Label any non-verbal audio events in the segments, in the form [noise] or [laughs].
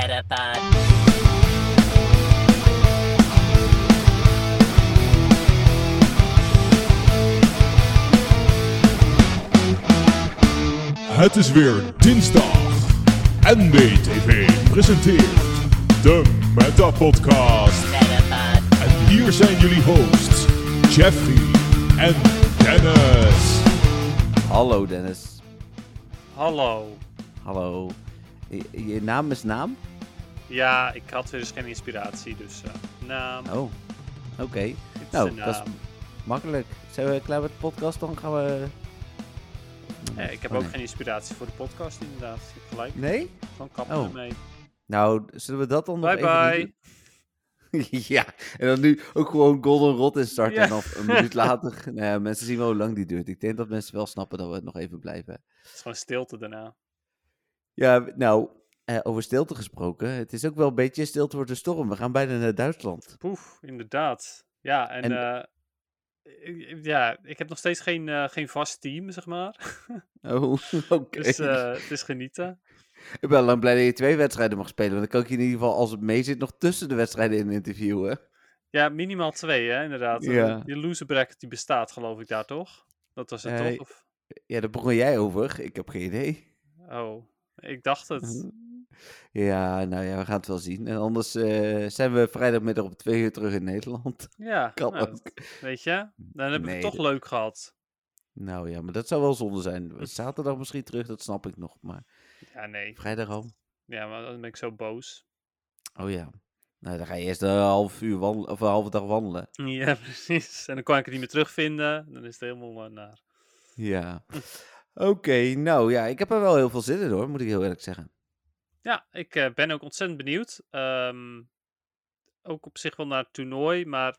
Metapod. Het is weer dinsdag. NBTV presenteert de Meta Podcast. Metapod. En hier zijn jullie hosts, Jeffrey en Dennis. Hallo Dennis. Hallo. Hallo. Je, je naam is naam? Ja, ik had weer eens geen inspiratie, dus eh naam. Oh, oké. Nou, dat is makkelijk. Zijn we klaar met de podcast? Dan gaan we... Ja, ik heb Oh, ook nee. geen inspiratie voor de podcast, inderdaad. Gelijk. Nee? Gewoon kappen Oh. ermee. Nou, zullen we dat dan nog Bye even bye. doen? [laughs] ja, en dan nu ook gewoon Golden Rot instarten Ja. en dan een minuut later... [laughs] Nou ja, mensen zien wel hoe lang die duurt. Ik denk dat mensen wel snappen dat we nog even blijven. Het is gewoon stilte daarna. Ja, nou, eh, over stilte gesproken. Het is ook wel een beetje stilte wordt de storm. We gaan bijna naar Duitsland. Poef, inderdaad. Ja, en, En- eh, ik- ja, ik heb nog steeds geen, eh, geen vast team, zeg maar. [laughs] Oh, [laughs] oké. Dus het is genieten. Ik ben lang blij dat je twee wedstrijden mag spelen. Want dan kan ik je in ieder geval, als het mee zit, nog tussen de wedstrijden in interviewen. Ja, minimaal twee, hè, inderdaad. Ja. Die loser bracket die bestaat, geloof ik, daar toch? Dat was het toch? Of... Ja, daar begon jij over. Ik heb geen idee. Oh, ik dacht het. Ja, nou ja, we gaan het wel zien. En anders eh, zijn we vrijdagmiddag om twee uur terug in Nederland. [laughs] Ja, [laughs] Kan nou, ook. weet je? Dan hebben we Nee, het toch dat- leuk gehad. Nou ja, maar dat zou wel zonde zijn. [laughs] Zaterdag misschien terug, dat snap ik nog. Maar Ja, nee. vrijdag al. Ja, maar dan ben ik zo boos. Oh ja. Nou, dan ga je eerst een half uur wandelen, of een halve dag wandelen. Ja, precies. En dan kan ik het niet meer terugvinden. Dan is het helemaal eh, naar. Ja. Oké, nou ja, ik heb er wel heel veel zin in hoor, moet ik heel eerlijk zeggen. Ja, ik eh, ben ook ontzettend benieuwd. Ehm, ook op zich wel naar het toernooi, maar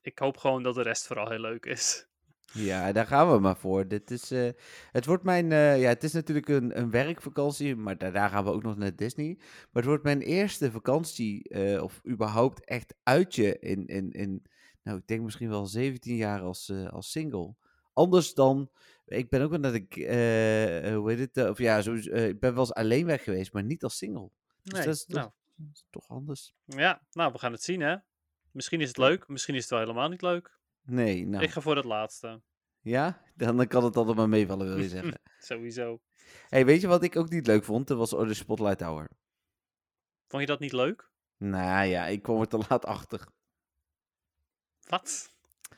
ik hoop gewoon dat de rest vooral heel leuk is. Ja, daar gaan we maar voor. Dit is, eh, het wordt mijn, eh, ja, het is natuurlijk een, een werkvakantie, maar daarna gaan we ook nog naar Disney. Maar het wordt mijn eerste vakantie, of überhaupt echt uitje in, in, in, nou, ik denk misschien wel 17 jaar als, als single. Anders dan, ik ben ook wel naar de, eh, eh, hoe heet het, eh, of ja, zo, ik ben wel eens alleen weg geweest, maar niet als single. Dus Nee, dat is toch, nou, dat is toch anders. ja, nou, we gaan het zien, hè? Misschien is het leuk, misschien is het wel helemaal niet leuk. Nee, nou, Ik ga voor het laatste. ja, dan, kan het altijd maar meevallen, wil je zeggen. [laughs] Sowieso. hey, weet je wat ik ook niet leuk vond? Dat was de Spotlight Hour. Vond je dat niet leuk? Nou ja, ik kwam er te laat achter. Wat?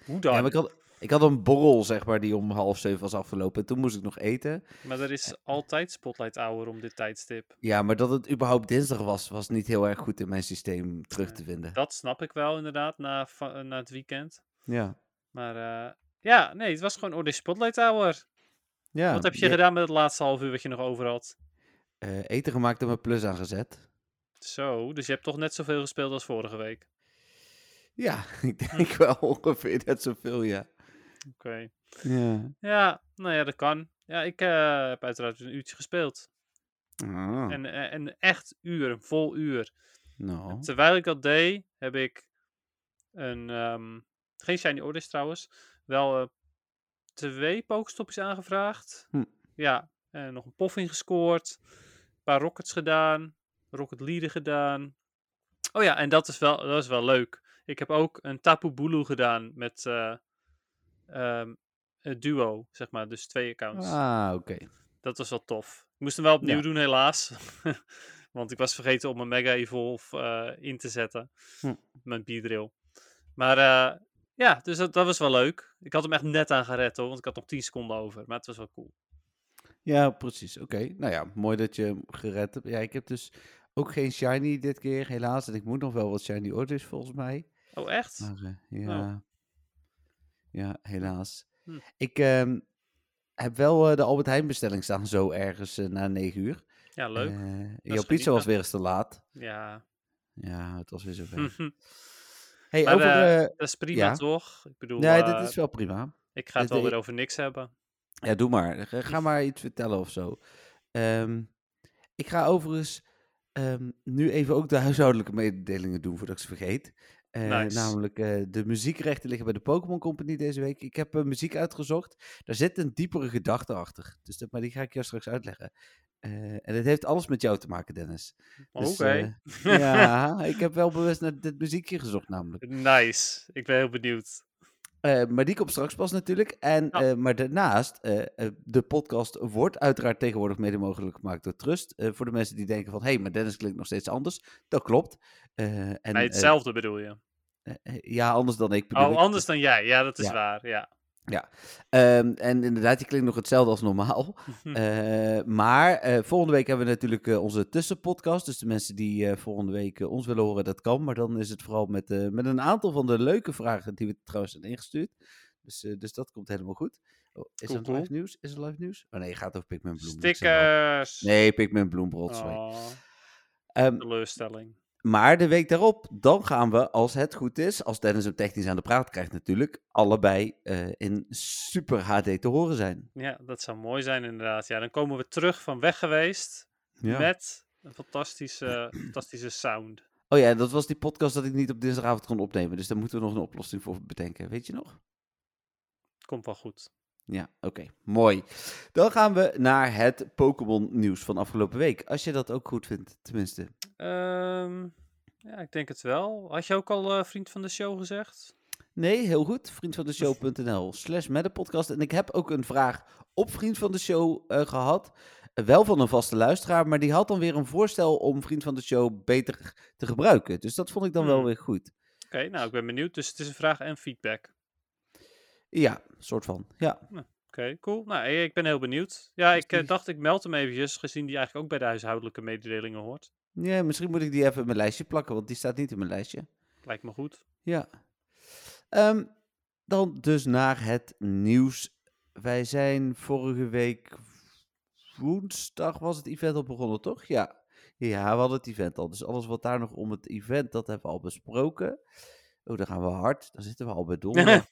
Hoe dan? Ja, maar ik had, ik had een borrel, zeg maar, die om half zeven was afgelopen. En toen moest ik nog eten. Maar er is altijd Spotlight Hour om dit tijdstip. Ja, maar dat het überhaupt dinsdag was, was niet heel erg goed in mijn systeem terug te vinden. Dat snap ik wel inderdaad na, va- na het weekend. Ja. Maar eh, ja, nee, het was gewoon oh, de Spotlight Hour. ja wat heb je ja, gedaan met het laatste half uur wat je nog over had? eh, eten gemaakt en mijn plus aangezet. Zo, dus je hebt toch net zoveel gespeeld als vorige week. Ja, [laughs] ik denk wel ongeveer net zoveel, ja. Oké. Ja. Ja, nou ja, dat kan. Ja, ik eh, heb uiteraard een uurtje gespeeld. Ah, En eh, een echt uur, een vol uur. nou. Terwijl ik dat deed, heb ik een, ehm, geen Shiny Orders trouwens, wel eh, twee pokestopjes aangevraagd. Hm. Ja, en nog een poffing gescoord, een paar rockets gedaan, rocket leader gedaan. Oh ja, en dat is wel, dat is wel leuk. Ik heb ook een Tapu Bulu gedaan met een duo, zeg maar, dus twee accounts. Ah, oké. Dat was wel tof. Ik moest hem wel opnieuw Ja. doen, helaas. [laughs] Want ik was vergeten om mijn Mega Evolve eh, in te zetten. Hm. Mijn Beedrill. Maar eh, ja, dus dat, dat was wel leuk. Ik had hem echt net aan gered hoor, want ik had nog 10 seconden over. Maar het was wel cool. Ja, precies. Oké. Nou ja, mooi dat je hem gered hebt. Ja, ik heb dus ook geen shiny dit keer, helaas. En ik moet nog wel wat shiny orders, volgens mij. Oh, echt? Maar eh, ja, ja, helaas. Hm. Ik ehm, heb wel eh, de Albert Heijn bestelling staan zo ergens eh, na negen uur. Ja, leuk. Eh, jouw pizza was weer eens te laat. ja. Ja, het was weer zover. [laughs] maar hey, over... eh, dat is prima ja. toch? Ik bedoel, nee, dit is wel prima. ik ga het wel weer over niks hebben. Ja, doe maar. Ga, [laughs] ga maar iets vertellen of zo. Ehm, ik ga overigens ehm, nu even ook de huishoudelijke mededelingen doen voordat ik ze vergeet. Eh, Nice. Namelijk eh, de muziekrechten liggen bij de Pokémon Company deze week. Ik heb eh, muziek uitgezocht. Daar zit een diepere gedachte achter. Dus dat, maar die ga ik jou straks uitleggen. En het heeft alles met jou te maken, Dennis. Oké. Dus, eh, [laughs] ja, ik heb wel bewust naar dit muziekje gezocht namelijk. nice. Ik ben heel benieuwd. Eh, maar die komt straks pas natuurlijk. En, Ja. eh, maar daarnaast, eh, de podcast wordt uiteraard tegenwoordig mede mogelijk gemaakt door Trust. Voor de mensen die denken van, hé, hey, maar Dennis klinkt nog steeds anders. Dat klopt. En, nee, hetzelfde bedoel je. ja, anders dan ik bedoel Oh, ik. anders dan jij. Ja, dat is Ja. waar. Ja. Ehm, en inderdaad, die klinkt nog hetzelfde als normaal. [laughs] Eh, maar eh, volgende week hebben we natuurlijk eh, onze tussenpodcast. Dus de mensen die volgende week ons willen horen, dat kan. Maar dan is het vooral met, met een aantal van de leuke vragen die we trouwens hebben ingestuurd. Dus, dus dat komt helemaal goed. Oh, is Cool, cool. live nieuws? Is het live nieuws? Oh nee, het gaat over Pikmin Bloem. Stickers. Nee, Pikmin Bloem, sorry. Oh, Ehm, teleurstelling. Maar de week daarop, dan gaan we, als het goed is, als Dennis hem technisch aan de praat krijgt natuurlijk, allebei eh, in super HD te horen zijn. Ja, dat zou mooi zijn inderdaad. Ja, dan komen we terug van weg geweest Ja. met een fantastische, fantastische sound. Oh ja, dat was die podcast dat ik niet op dinsdagavond kon opnemen. Dus daar moeten we nog een oplossing voor bedenken. Weet je nog? Komt wel goed. Ja, oké. Mooi. Dan gaan we naar het Pokémon nieuws van afgelopen week. Als je dat ook goed vindt, tenminste. Ehm, ja, ik denk het wel. Had je ook al eh, vriend van de show gezegd? Nee, heel goed. Vriendvandeshow.nl [laughs] slash met de podcast. En ik heb ook een vraag op Vriend van de Show eh, gehad. Eh, wel van een vaste luisteraar, maar die had dan weer een voorstel om Vriend van de Show beter te gebruiken. Dus dat vond ik dan wel Hmm. weer goed. Oké, nou, ik ben benieuwd. Dus het is een vraag en feedback. Ja, soort van. Ja. Oké, cool. Nou, ik ben heel benieuwd. Ja, ik eh, dacht ik meld hem eventjes, gezien die eigenlijk ook bij de huishoudelijke mededelingen hoort. ja, misschien moet ik die even in mijn lijstje plakken, want die staat niet in mijn lijstje. Lijkt me goed. Ja. Ehm, dan dus naar het nieuws. Wij zijn vorige week woensdag was het event al begonnen, toch? Ja. Ja, we hadden het event al. Dus alles wat daar nog om het event, dat hebben we al besproken. Oh, dan gaan we hard. Dan zitten we al bij [laughs] donderdag.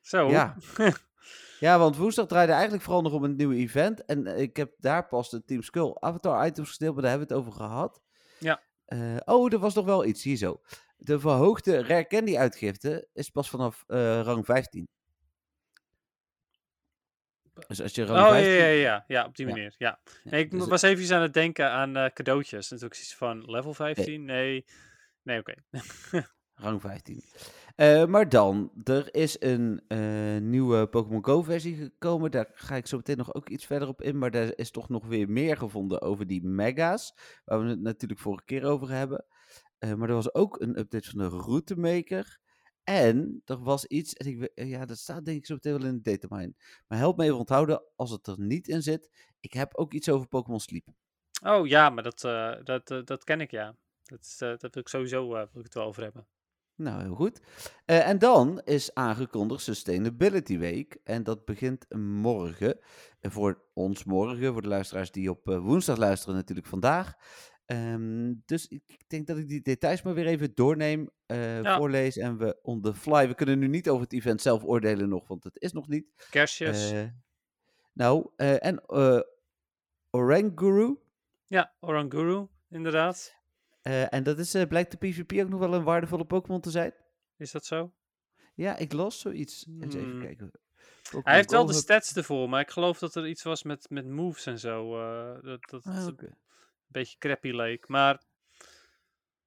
Zo. Ja. [laughs] Ja, want woensdag draaide eigenlijk vooral nog om een nieuw event. En eh, ik heb daar pas de Team Skull Avatar items gedeeld, maar daar hebben we het over gehad. Ja. Eh, oh, er was nog wel iets, hier zo. De verhoogde Rare Candy uitgifte is pas vanaf eh, rang 15. Dus als je rang Oh, ja, 15... ja, ja, ja, op die manier. Ja. Ja, Nee, ik dus- was even aan het denken aan eh, cadeautjes. Natuurlijk iets van level 15. Nee. Nee, oké. [laughs] Rang 15. Eh, maar dan, er is een eh, nieuwe Pokémon Go versie gekomen. Daar ga ik zo meteen nog ook iets verder op in. Maar daar is toch nog weer meer gevonden over die mega's. Waar we het natuurlijk vorige keer over hebben. Eh, maar er was ook een update van de routemaker. En er was iets, en ik, ja, dat staat denk ik zo meteen wel in de datamine. Maar help me even onthouden als het er niet in zit. Ik heb ook iets over Pokémon Sleep. Oh ja, maar dat, dat, dat ken ik ja. Dat, dat wil ik sowieso wil ik het wel over hebben. Nou, heel goed. Eh, en dan is aangekondigd Sustainability Week. En dat begint morgen. En voor ons morgen, voor de luisteraars die op eh, woensdag luisteren, natuurlijk vandaag. Ehm, dus ik denk dat ik die details maar weer even doorneem, eh, Ja. voorlees en we on the fly. We kunnen nu niet over het event zelf oordelen nog, want het is nog niet. Kerstjes. Eh, nou, eh, en Oranguru. ja, Oranguru, inderdaad. Eh, en dat is, eh, blijkt de PvP ook nog wel een waardevolle Pokémon te zijn. Is dat zo? Ja, ik las zoiets. Eens even Hmm. kijken. Hij heeft wel de stats ervoor, maar ik geloof dat er iets was met, met moves en zo. eh, dat dat Ah, een beetje crappy leek. Maar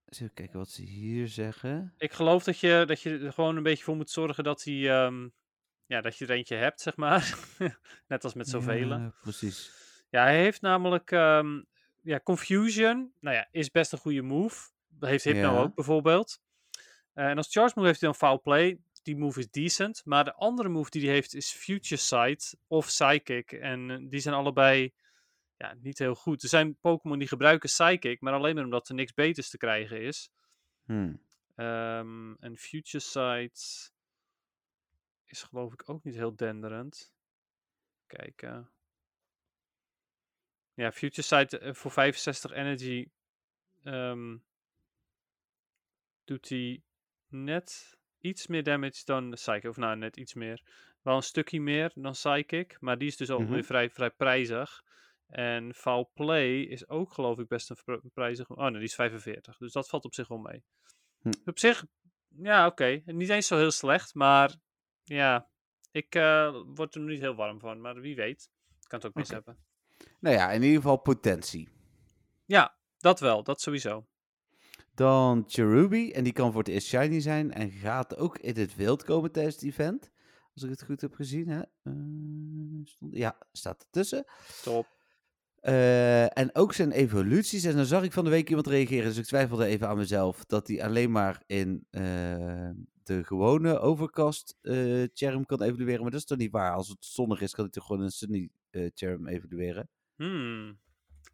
Eens even kijken wat ze hier zeggen. ik geloof dat je, dat je er gewoon een beetje voor moet zorgen dat, hij, ehm, ja, dat je er eentje hebt, zeg maar. [laughs] Net als met zoveel. Ja. Ja, precies. hij heeft namelijk ehm, ja, Confusion. Nou ja, is best een goede move. Dat heeft Hypno ook bijvoorbeeld. Eh, en als charge move heeft hij dan Foul Play. Die move is decent. Maar de andere move die hij heeft is Future Sight of Psychic. En eh, die zijn allebei ja, niet heel goed. Er zijn Pokémon die gebruiken Psychic, maar alleen maar omdat er niks beters te krijgen is. Hmm. Ehm, en Future Sight is geloof ik ook niet heel denderend. Kijken. Ja, Future Sight eh, voor 65 energy ehm, doet hij net iets meer damage dan Psychic. Of nou, net iets meer. Wel een stukje meer dan Psychic, maar die is dus alweer Mhm. vrij, vrij prijzig. En Foul Play is ook geloof ik best een prijzig. Oh nee, die is 45. Dus dat valt op zich wel mee. Hm. Op zich Ja, oké. Niet eens zo heel slecht, maar ja, ik eh, word er nog niet heel warm van. Maar wie weet, ik kan het ook mis hebben. Nou ja, in ieder geval potentie. Ja, dat wel, dat sowieso. Dan Cherubi, en die kan voor het eerst shiny zijn en gaat ook in het wild komen tijdens het event. Als ik het goed heb gezien, hè? Eh, stond, ja, staat ertussen. Top. Eh, en ook zijn evoluties. En dan zag ik van de week iemand reageren, dus ik twijfelde even aan mezelf, dat hij alleen maar in eh, de gewone overcast eh Cherm kan evolueren. Maar dat is toch niet waar? Als het zonnig is, kan hij toch gewoon een sunny eh Cherm evolueren? Hmm.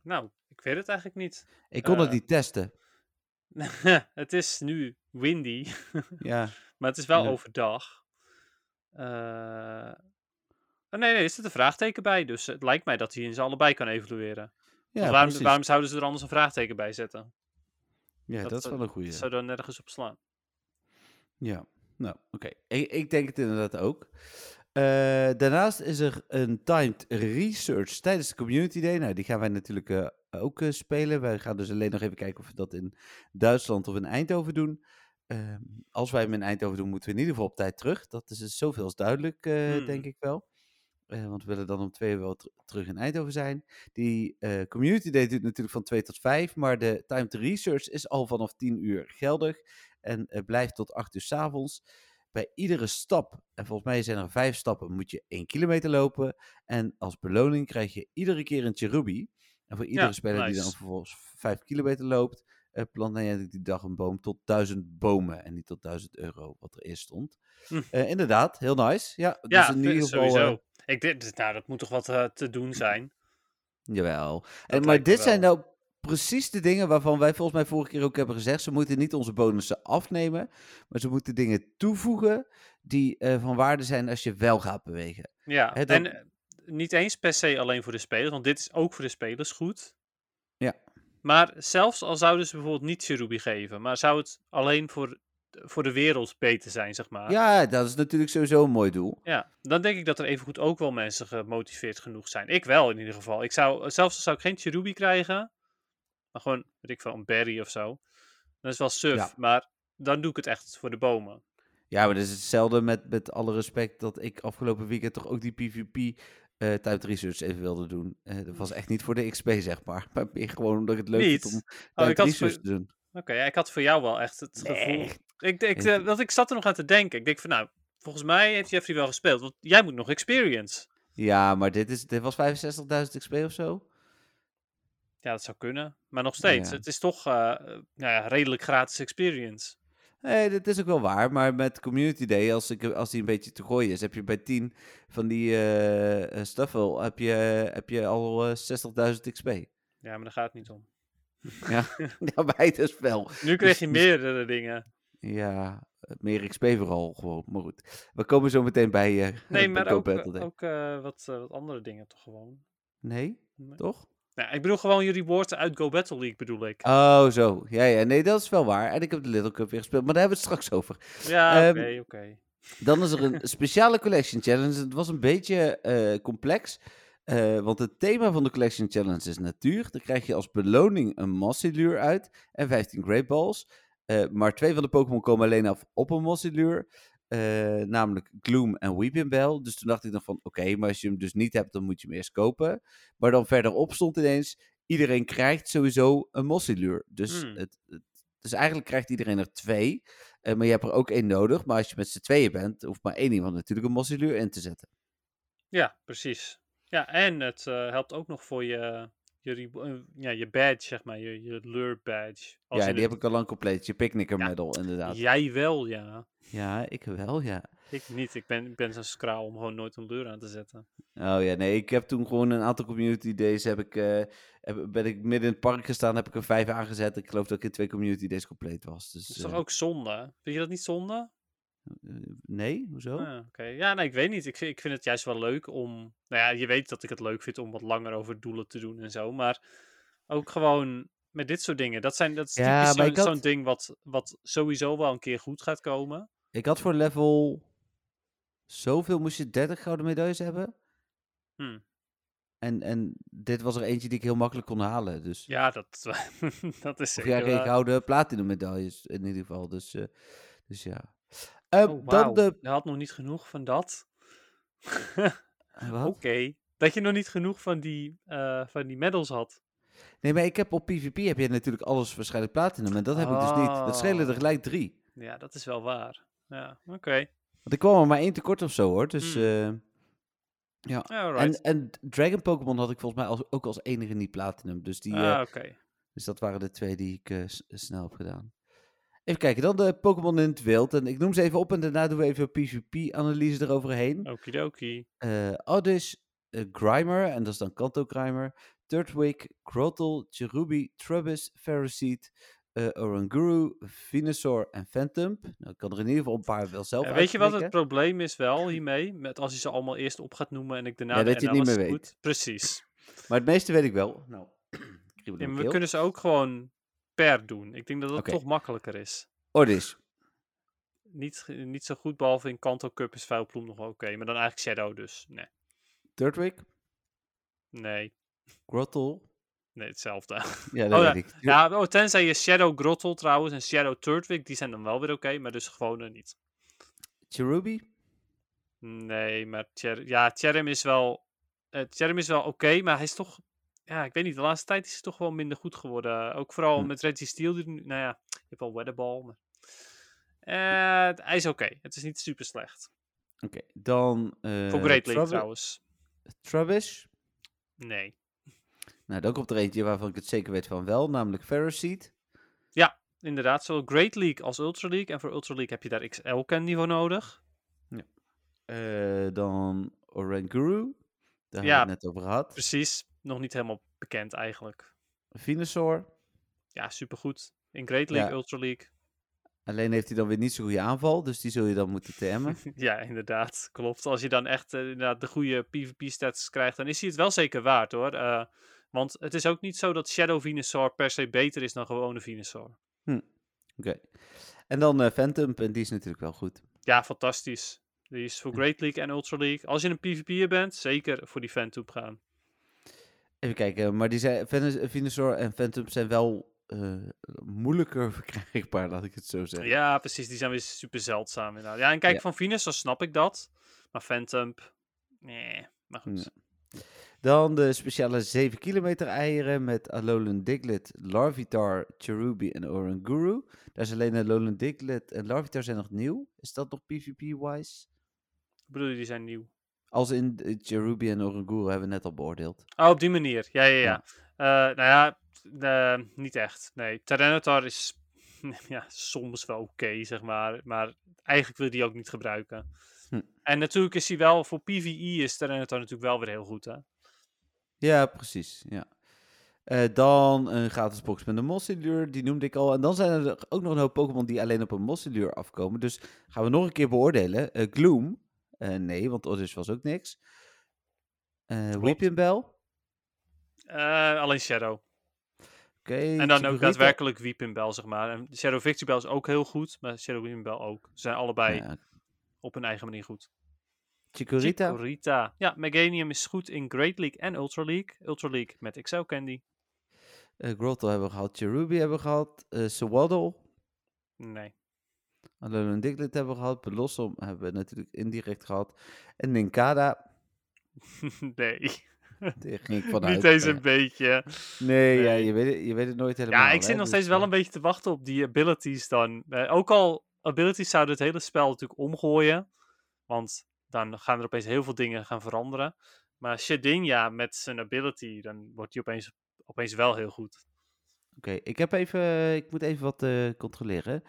Nou, ik weet het eigenlijk niet. Ik kon het Eh. niet testen. [laughs] het is nu windy, [laughs] Ja, maar het is wel Ja. overdag. Eh, oh, nee, nee, er zit een vraagteken bij. Dus het lijkt mij dat hij in ze allebei kan evolueren. ja waarom, waarom zouden ze er anders een vraagteken bij zetten? Ja, dat, is wel een goede. zou er nergens op slaan. Ja, nou, oké. Ik, ik denk het inderdaad ook. Eh, daarnaast is er een timed research tijdens de Community Day. Nou, die gaan wij natuurlijk eh, ook eh, spelen. Wij gaan dus alleen nog even kijken of we dat in Duitsland of in Eindhoven doen. Ehm, als wij hem in Eindhoven doen, moeten we in ieder geval op tijd terug. Dat is dus zoveel als duidelijk, Hmm. denk ik wel. Want we willen dan om twee uur wel ter- terug in Eindhoven zijn. Die Community Day duurt natuurlijk van 2 tot 5. Maar de timed research is al vanaf 10 uur geldig. En blijft tot 8 uur 's avonds. Bij iedere stap, en volgens mij zijn er vijf stappen, moet je 1 kilometer lopen. En als beloning krijg je iedere keer een cherubi. En voor iedere speler die dan vervolgens 5 kilometer loopt, eh, plant hij die dag een boom tot 1000 bomen. En niet tot 1000 euro, wat er eerst stond. Hm. Eh, inderdaad, heel nice. Ja, dus Ja, in ieder geval. eh, sowieso. Ik denk, nou, dat moet toch wat te doen zijn. Jawel. En, maar dit zijn nou precies de dingen waarvan wij volgens mij vorige keer ook hebben gezegd. Ze moeten niet onze bonussen afnemen, maar ze moeten dingen toevoegen die eh, van waarde zijn als je wel gaat bewegen. Ja, dan- en eh, niet eens per se alleen voor de spelers, want dit is ook voor de spelers goed. Ja. Maar zelfs al zouden ze bijvoorbeeld niet Cherubi geven, maar zou het alleen voor, voor de wereld beter zijn, zeg maar. Ja, dat is natuurlijk sowieso een mooi doel. Ja, dan denk ik dat er evengoed ook wel mensen gemotiveerd genoeg zijn. Ik wel in ieder geval. Ik zou, zelfs al zou ik geen Cherubi krijgen, maar gewoon, weet ik veel, een berry of zo. Dat is wel suf, Ja. maar dan doe ik het echt voor de bomen. Ja, maar dat is hetzelfde met, met alle respect dat ik afgelopen weekend toch ook die PvP eh Type Research even wilde doen. Eh, dat was echt niet voor de XP, zeg maar. [laughs] Maar meer gewoon omdat ik het leuk Niet? vind om Oh, ik had Research voor- te doen. Oké, ja, ik had voor jou wel echt het Nee. gevoel. Ik, denk, Nee. eh, ik zat er nog aan te denken. Ik denk van, nou, volgens mij heeft Jeffrey wel gespeeld. Want jij moet nog experience. Ja, maar dit, is, dit was 65.000 XP of zo. Ja, dat zou kunnen. Maar nog steeds, Ja. het is toch eh, eh, nou ja, redelijk gratis experience. Nee, dat is ook wel waar. Maar met Community Day, als, ik, als die een beetje te gooien is, heb je bij 10 van die eh eh, Stuffel, heb je, heb je al eh, 60.000 XP. Ja, maar daar gaat het niet om. Ja, [laughs] ja, bij dus wel. [laughs] Nu je dus- meerdere dingen. Ja, eh, meer XP vooral gewoon. Maar goed, we komen zo meteen bij. eh Nee, maar ook, eh, ook eh, wat, eh, wat andere dingen toch gewoon. Nee, Nee. toch? Nou, ik bedoel gewoon je rewards uit Go Battle League bedoel ik. Oh, zo. Ja, ja, nee, dat is wel waar. En ik heb de Little Cup weer gespeeld, maar daar hebben we het straks over. Ja, oké, ehm, oké. Dan is er een [laughs] speciale Collection Challenge. Het was een beetje eh, complex. eh, want het thema van de Collection Challenge is natuur. Dan krijg je als beloning een Mossilure uit en 15 Great Balls. Eh, maar twee van de Pokémon komen alleen af op een Mossilure. Eh, namelijk Gloom en Weeping Bell. Dus toen dacht ik dan van, oké, maar als je hem dus niet hebt, dan moet je hem eerst kopen. Maar dan verderop stond ineens, iedereen krijgt sowieso een Mossilure. Dus, Hmm. het, het- dus eigenlijk krijgt iedereen er twee. Eh, maar je hebt er ook één nodig. Maar als je met z'n tweeën bent, hoeft maar één iemand natuurlijk een Mossilure in te zetten. Ja, precies. Ja, en het eh, helpt ook nog voor je, je, eh, ja, je badge, zeg maar, je, je lure badge. Als ja, die heb ik al lang compleet. Je Picnicker Ja. medal, inderdaad. Ja. Jij wel, ja. ik wel, ja. Ik niet. Ik ben, ik ben zo'n skraal om gewoon nooit een lure aan te zetten. Oh ja, nee, ik heb toen gewoon een aantal community days, heb ik, eh, heb, ben ik midden in het park gestaan, heb ik er vijf aangezet. Ik geloof dat ik in twee community days compleet was. Dus, Dat is toch eh, ook zonde? Vind je dat niet zonde? Eh, nee, hoezo? Ah, Oké, ja, nee, ik weet niet. Ik vind, ik vind het juist wel leuk om. Nou ja, je weet dat ik het leuk vind om wat langer over doelen te doen en zo. Maar ook gewoon met dit soort dingen. Dat, zijn, dat is Ja, typisch maar zo'n had- ding wat, wat sowieso wel een keer goed gaat komen. Ik had voor level zoveel moest je 30 gouden medailles hebben. Hm. En, en dit was er eentje die ik heel makkelijk kon halen. Dus. Ja, dat, [laughs] dat is Of zeker ja, geen gouden platinum medailles in ieder geval. Dus, eh, Dus ja. Eh, Oh, dan de... Je had nog niet genoeg van dat. [laughs] Wat? Oké. Dat je nog niet genoeg van die, eh, van die medals had. Nee, maar ik heb op PvP heb je natuurlijk alles waarschijnlijk platinum. En dat heb ik dus niet. Dat schelen er Oh. gelijk drie. Ja, dat is wel waar. Ja, oké. Want ik kwam er maar één tekort of zo hoor. Dus, eh, Ja, en, alright. en Dragon Pokémon had ik volgens mij als, ook als enige niet platinum. Dus, die, eh, ah, oké. dus dat waren de twee die ik eh, snel heb gedaan. Even kijken, dan de Pokémon in het wild. En ik noem ze even op en daarna doen we even een PvP-analyse eroverheen. Okidoki. Oddish, eh, Grimer, en dat is dan Kanto Grimer, Turtwig, Grottle, Cherubi, Trubbish, Ferroseed, eh Oranguru, Venusaur en Phantump. Nou, ik kan er in ieder geval een paar wel zelf Ja, weet je wat het probleem is wel hiermee? Met als je ze allemaal eerst op gaat noemen en ik daarna Ja, de dat je het niet meer weet. doet. Precies. Maar het meeste weet ik wel. Nou, [clears throat] Ja, maar we kunnen ze ook gewoon per doen. Ik denk dat dat toch makkelijker is. Oddish, Niet, niet zo goed, behalve in Kanto Cup is Vuilploem nog wel oké. maar dan eigenlijk Shadow dus. Nee. Turtwig, Nee. Grottle. Nee, hetzelfde. Ja, [laughs] dat Oh, weet ik. ja, oh, tenzij je Shadow Grottle trouwens en Shadow Turtwig, die zijn dan wel weer oké, maar dus gewoon eh, niet. Cherubi, Nee, maar Cher ja, Cherrim is wel, eh Cherrim is wel oké, maar hij is toch, ja, ik weet niet, de laatste tijd is hij toch wel minder goed geworden. Ook vooral Hm. met Reggie Steel, die, nu- nou ja, je hebt wel Weatherball, maar... Eh, hij is oké, het is niet super slecht. oké. Dan eh Voor Great League trouwens. Trubbish. Nee. Nou, dan komt er eentje waarvan ik het zeker weet van wel, namelijk Ferroseed. Inderdaad, zowel Great League als Ultra League. En voor Ultra League heb je daar XL candy voor nodig. Eh, dan Oranguru. Daar Ja. hebben we het net over gehad. Precies, nog niet helemaal bekend eigenlijk. Venusaur. Ja, supergoed. In Great League, Ja. Ultra League. Alleen heeft hij dan weer niet zo'n goede aanval, dus die zul je dan moeten TM'en. [laughs] Ja, inderdaad. Klopt. Als je dan echt eh, inderdaad de goede PvP-stats krijgt, dan is hij het wel zeker waard hoor. Eh, want het is ook niet zo dat Shadow Venusaur per se beter is dan gewone Venusaur. Oké. En dan eh Phantom, en die is natuurlijk wel goed. Ja, fantastisch. Die is voor Hm. Great League en Ultra League. Als je een PvP'er bent, zeker voor die Phantom gaan. Even kijken, maar die zijn, Venus- Venusaur en Phantom zijn wel eh, moeilijker [laughs] verkrijgbaar, laat ik het zo zeggen. Ja, precies. Die zijn weer super zeldzaam inderdaad. Ja, en kijk, Ja. van Venusaur snap ik dat. Maar Phantom, nee. Maar goed. Ja. Dan de speciale 7 kilometer eieren met Alolan Diglett, Larvitar, Cherubi en Oranguru. Daar is alleen Alolan Diglett en Larvitar zijn nog nieuw. Is dat nog PvP-wise? Ik bedoel, die zijn nieuw. Als in Cherubi en Oranguru hebben we net al beoordeeld. Oh, op die manier. Ja, ja, ja. Ja. Eh, nou ja, eh, niet echt. Nee, Tyranitar is [laughs] ja, soms wel oké, zeg maar. Maar eigenlijk wil je die ook niet gebruiken. Hm. En natuurlijk is hij wel, voor PvE is Tyranitar natuurlijk wel weer heel goed, hè. Ja, precies. Ja. Eh, dan een gratis box met een Mossilure, die noemde ik al. En dan zijn er ook nog een hoop Pokémon die alleen op een Mossilure afkomen. Dus gaan we nog een keer beoordelen. Gloom, Eh, nee, want Oddish was ook niks. Klopt. Weeping Bell, Eh, alleen Shadow. oké. En dan ook daadwerkelijk Weeping Bell, zeg maar. En Shadow Victory Bell is ook heel goed, maar Shadow Weeping Bell ook. Ze zijn allebei Ja, op hun eigen manier goed. Chikorita, Chikorita. Ja, Meganium is goed in Great League en Ultra League. Ultra League met XL Candy. eh Grottle hebben we gehad, Cherubi hebben we gehad, eh Sewaddle, Nee. Alolan Diglett hebben we gehad, Blossom hebben we natuurlijk indirect gehad. En Ninkada, [laughs] nee. daar ging ik vanuit. [laughs] Niet eens een beetje. Nee, ja, je, weet het, je weet het nooit helemaal. Ja, ik hè, zit nog dus, steeds wel eh, een beetje te wachten op die abilities dan. Eh, ook al abilities zouden het hele spel natuurlijk omgooien. Want dan gaan er opeens heel veel dingen gaan veranderen. Maar Shedinja met zijn ability, dan wordt hij opeens, opeens wel heel goed. Oké, ik heb even, ik moet even wat eh, controleren.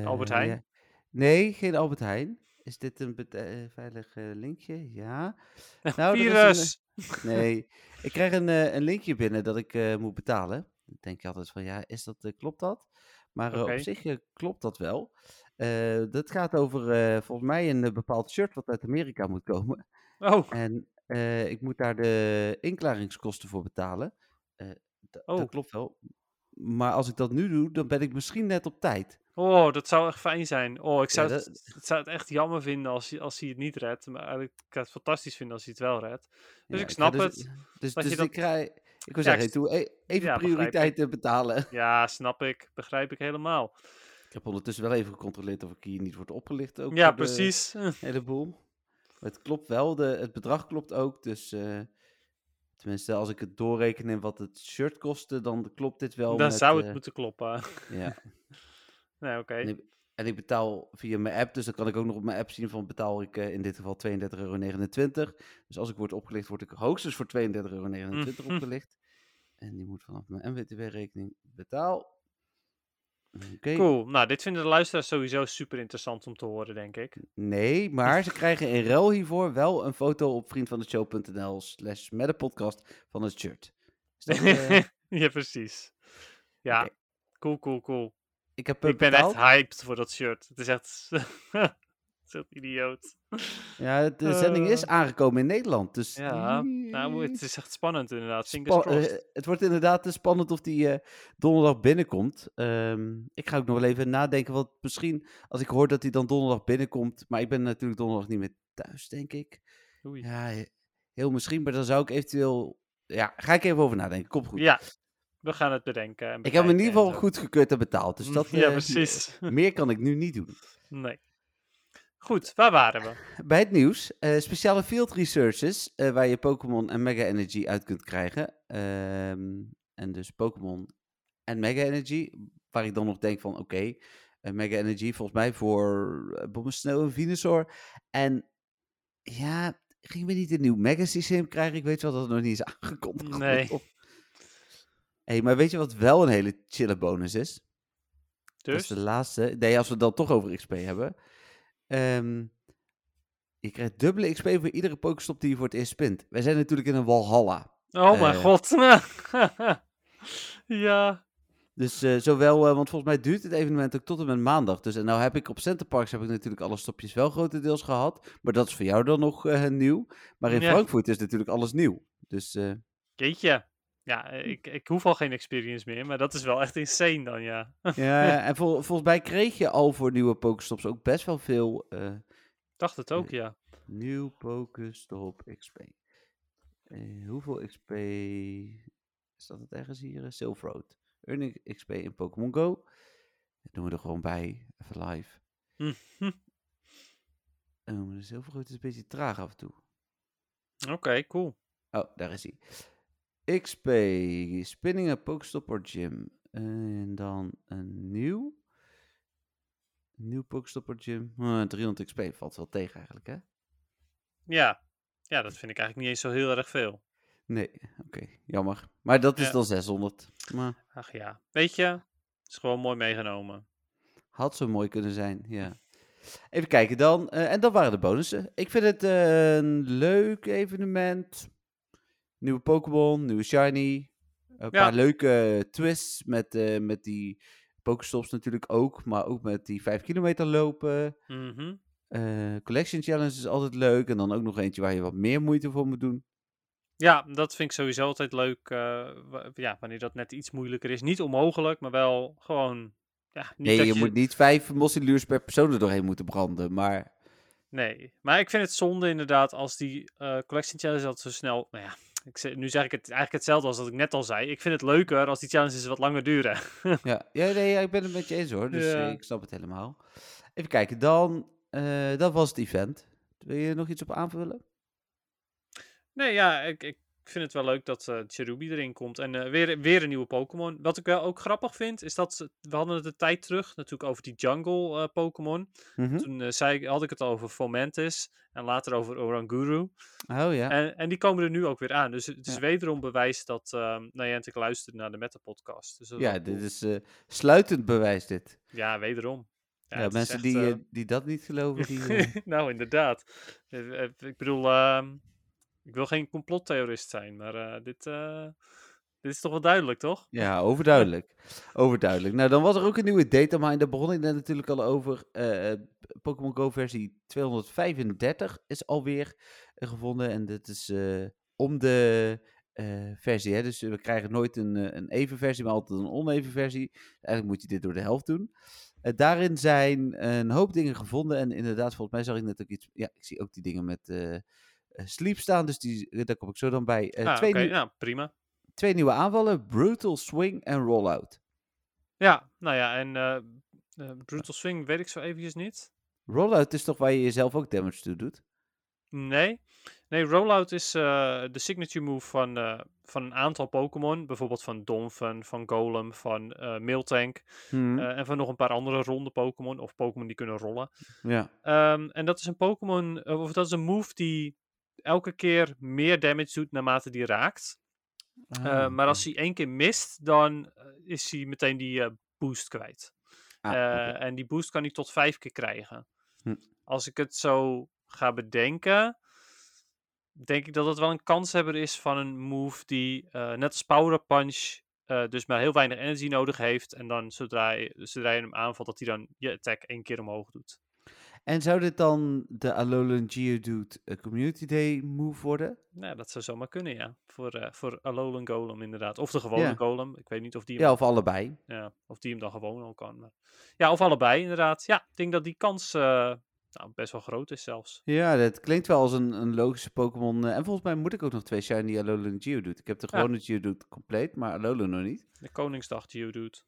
Eh, Albert Heijn? ja. Nee, geen Albert Heijn. Is dit een bet- eh, veilig eh, linkje? Ja. [laughs] Nou, een, Virus! eh, nee, ik krijg een, eh, een linkje binnen dat ik eh, moet betalen. Dan denk je altijd van, ja, is dat, eh, klopt dat? Maar eh, op zich eh, klopt dat wel. Eh, dat gaat over eh, volgens mij een eh, bepaald shirt wat uit Amerika moet komen. Oh, En eh, ik moet daar de inklaringskosten voor betalen. Eh, Oh. Dat klopt wel. Maar als ik dat nu doe, dan ben ik misschien net op tijd. Oh, dat zou echt fijn zijn. Oh, ik zou, Ja, het, ik zou het echt jammer vinden als hij, als hij het niet redt. Maar eigenlijk, ik zou het fantastisch vinden als hij het wel redt. Dus Ja, ik snap dus, het. Dus, dat je dus ik krijg... Ik wil zeggen, doe e- even prioriteiten betalen. [laughs] Ja, snap ik. Begrijp ik helemaal. Ik heb ondertussen wel even gecontroleerd of ik hier niet word opgelicht. Ook Ja, precies. [laughs] hele boel. Maar het klopt wel, de, het bedrag klopt ook. Dus eh, tenminste, als ik het doorreken in wat het shirt kostte, dan klopt dit wel. Dan met, zou het eh, moeten kloppen. Ja. [laughs] nee, oké. En ik, en ik betaal via mijn app, dus dan kan ik ook nog op mijn app zien van betaal ik eh, in dit geval 32,29 euro. Dus als ik word opgelicht, word ik hoogstens voor 32,29 euro Mhm. opgelicht. En die moet vanaf mijn MWTW-rekening betaal. Oké. Cool. Nou, dit vinden de luisteraars sowieso super interessant om te horen, denk ik. Nee, maar ze krijgen in ruil hiervoor wel een foto op vriendvandeshow.nl slash met een podcast van het shirt. Is dat, eh, [laughs] ja, precies. Ja, cool, cool, cool. Ik heb Ik ben betaald. echt hyped voor dat shirt. Het is echt... [laughs] het is echt idioot. Ja, de zending is Eh. aangekomen in Nederland. Dus Ja, nou, het is echt spannend inderdaad. Spa- eh, het wordt inderdaad eh, spannend of die donderdag binnenkomt. Ehm, ik ga ook nog wel even nadenken. Want misschien als ik hoor dat hij dan donderdag binnenkomt. Maar ik ben natuurlijk donderdag niet meer thuis, denk ik. Oei. Ja, he- heel misschien. Maar dan zou ik eventueel. Ja, ga ik even over nadenken. Komt goed. Ja, we gaan het bedenken. en ik heb hem in ieder geval zo. goed gekeurd en betaald. Dus [laughs] dat, ja, eh, precies. [laughs] meer kan ik nu niet doen. nee. Goed, waar waren we? [laughs] Bij het nieuws, eh, speciale field researches eh, waar je Pokémon en Mega Energy uit kunt krijgen. Ehm, en dus Pokémon en Mega Energy, waar ik dan nog denk van oké, Mega Energy volgens mij voor uh, en Venusaur. En ja, gingen we niet een nieuw Mega systeem krijgen? Ik weet wel dat het nog niet is aangekondigd. Nee. Hey, maar weet je wat wel een hele chille bonus is? Dat is Dus? de laatste. Nee, als we het dan toch over XP hebben. Ehm, je krijgt dubbele XP voor iedere Pokestop die je voor het eerst spint. Wij zijn natuurlijk in een Walhalla. Oh mijn Eh. god. [laughs] ja. Dus eh, zowel, eh, want volgens mij duurt het evenement ook tot en met maandag. Dus en nou heb ik op Centerparks heb ik natuurlijk alle stopjes wel grotendeels gehad. Maar dat is voor jou dan nog nieuw. Maar in Ja. Frankfurt is natuurlijk alles nieuw. Dus eh, Jeetje. Ja, eh, ik, ik hoef al geen experience meer, maar dat is wel echt insane dan, ja. ja, [laughs] en vol- volgens mij kreeg je al voor nieuwe Pokestops ook best wel veel eh, dacht het ook, ja. Nieuw Pokestop XP. Eh, hoeveel XP staat het ergens hier? Eh, Silver Road. Earning XP in Pokémon Go. Dat doen we er gewoon bij. Even live. Hm, hm. Maar de Silver Road is een beetje traag af en toe. Oké, cool. Oh, daar is hij. XP. Spinning a Pokestop or Gym. En dan een nieuw. Nieuw Pokestop or Gym. Ah, 300 XP valt wel tegen eigenlijk, hè? Ja. ja, dat vind ik eigenlijk niet eens zo heel erg veel. Nee, oké. Jammer. Maar dat is Ja. dan 600. Maar Ach ja, weet je, het is gewoon mooi meegenomen. had zo mooi kunnen zijn, ja. Even kijken dan. eh, en dat waren de bonussen. Ik vind het een leuk evenement. Nieuwe Pokémon, nieuwe Shiny. Een paar leuke twists met, eh, met die Pokestops natuurlijk ook. Maar ook met die 5 kilometer lopen. Eh, collection Challenge is altijd leuk. En dan ook nog eentje waar je wat meer moeite voor moet doen. Ja, dat vind ik sowieso altijd leuk. eh, ja, wanneer dat net iets moeilijker is. Niet onmogelijk, maar wel gewoon. Ja, niet Nee, dat je, moet niet vijf Mossiluurs per persoon er doorheen moeten branden. Maar Nee, maar ik vind het zonde inderdaad als die collection challenge altijd zo snel. Nou ja, ik nu zeg ik het eigenlijk hetzelfde als dat ik net al zei. Ik vind het leuker als die challenges wat langer duren. [laughs] Ja, ja, nee, ja, ik ben het met je eens hoor. Dus Ja. eh, ik snap het helemaal. Even kijken, dan. eh, dat was het event. Wil je er nog iets op aanvullen? Nee, ja, ik, ik vind het wel leuk dat eh Cherubi erin komt. En eh, weer, weer een nieuwe Pokémon. Wat ik wel ook grappig vind, is dat ze, we hadden het de tijd terug natuurlijk over die jungle eh, Pokémon. Mhm. Toen zei, ik- had ik het al over Fomantis en later over Oranguru. Oh ja. En, en die komen er nu ook weer aan. Dus het is Ja. wederom bewijs dat ehm Niantic luistert naar de Meta-podcast. Dus ja, dit cool. is sluitend bewijs dit. Ja, wederom. Ja, mensen echt, die, die dat niet geloven, die... [laughs] nou, inderdaad. Ik bedoel, ehm, ik wil geen complottheorist zijn, maar eh, dit, eh, dit is toch wel duidelijk, toch? ja, [laughs] overduidelijk. Overduidelijk. Nou, dan was er ook een nieuwe datamine. Daar begon ik net natuurlijk al over. Eh, Pokémon Go versie 235 is alweer gevonden. En dit is om de versie. Hè? Dus we krijgen nooit een, een even versie, maar altijd een oneven versie. Eigenlijk moet je dit door de helft doen. Daarin zijn een hoop dingen gevonden. En inderdaad, volgens mij zag ik net ook iets. Ja, ik zie ook die dingen met sleep staan. Dus die, eh, daar kom ik zo dan bij. Eh, ah, twee, nieuw- nou, prima. twee nieuwe aanvallen: Brutal Swing en Rollout. Ja, nou ja, en eh, Eh, Brutal Swing weet ik zo eventjes niet. Rollout is toch waar je jezelf ook damage toe doet? Nee. Nee, Rollout is eh, de signature move van, eh, van een aantal Pokémon. Bijvoorbeeld van Donphan, van Golem, van eh Miltank. Hmm, eh, en van nog een paar andere ronde Pokémon. Of Pokémon die kunnen rollen. ja. Ehm, en dat is een Pokémon, eh, of dat is een move die elke keer meer damage doet naarmate die raakt. Eh, Ah, maar als hij één keer mist, dan eh, is hij meteen die eh, boost kwijt. Ah. En die boost kan hij tot vijf keer krijgen. Hm. Als ik het zo ga bedenken, denk ik dat het wel een kanshebber is van een move die, net als Power Punch, dus maar heel weinig energy nodig heeft. En dan zodra je, zodra je hem aanvalt, dat hij dan je attack één keer omhoog doet. En zou dit dan de Alolan Geodude eh, Community Day move worden? Nou, dat zou zomaar kunnen, ja. Voor, eh voor Alolan Golem inderdaad. Of de gewone Ja. Golem. Ik weet niet of die hem Ja, of allebei. Ja, of die hem dan gewoon al kan. Maar... Ja, of allebei inderdaad. Ja, ik denk dat die kans eh, nou, best wel groot is zelfs. Ja, dat klinkt wel als een, een logische Pokémon. en volgens mij moet ik ook nog twee shiny Alolan Geodude. Ik heb de Ja. gewone Geodude compleet, maar Alolan nog niet. De Koningsdag Geodude.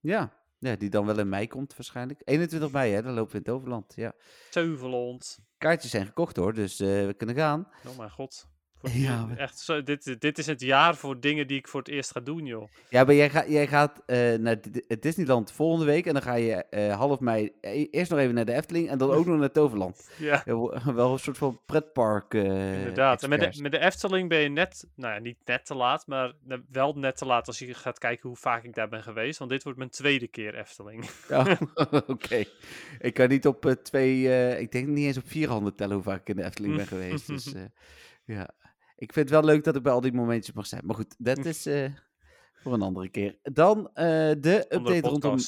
Ja. Ja, die dan wel in mei komt waarschijnlijk. 21 mei, hè, dan lopen we in het overland. Ja. Teuvelhond. Kaartjes zijn gekocht hoor, dus eh, we kunnen gaan. Oh mijn god. Ja, echt, zo, dit, dit is het jaar voor dingen die ik voor het eerst ga doen, joh. Ja, maar jij, gaat jij gaat eh, naar het Disneyland volgende week en dan ga je eh, half mei e- eerst nog even naar de Efteling en dan ook nog naar Toverland. [laughs] Ja, Ja, wel een soort van pretpark. eh inderdaad. En met de, met de Efteling ben je net, nou ja, niet net te laat, maar wel net te laat als je gaat kijken hoe vaak ik daar ben geweest. Want dit wordt mijn tweede keer Efteling. Ja, [laughs] [laughs] oké. Ik kan niet op eh, twee, eh, ik denk niet eens op vier handen tellen hoe vaak ik in de Efteling ben geweest. Dus eh, ja, ik vind het wel leuk dat ik bij al die momentjes mag zijn. Maar goed, dat is eh, voor een andere keer. Dan eh, de Andere update rondom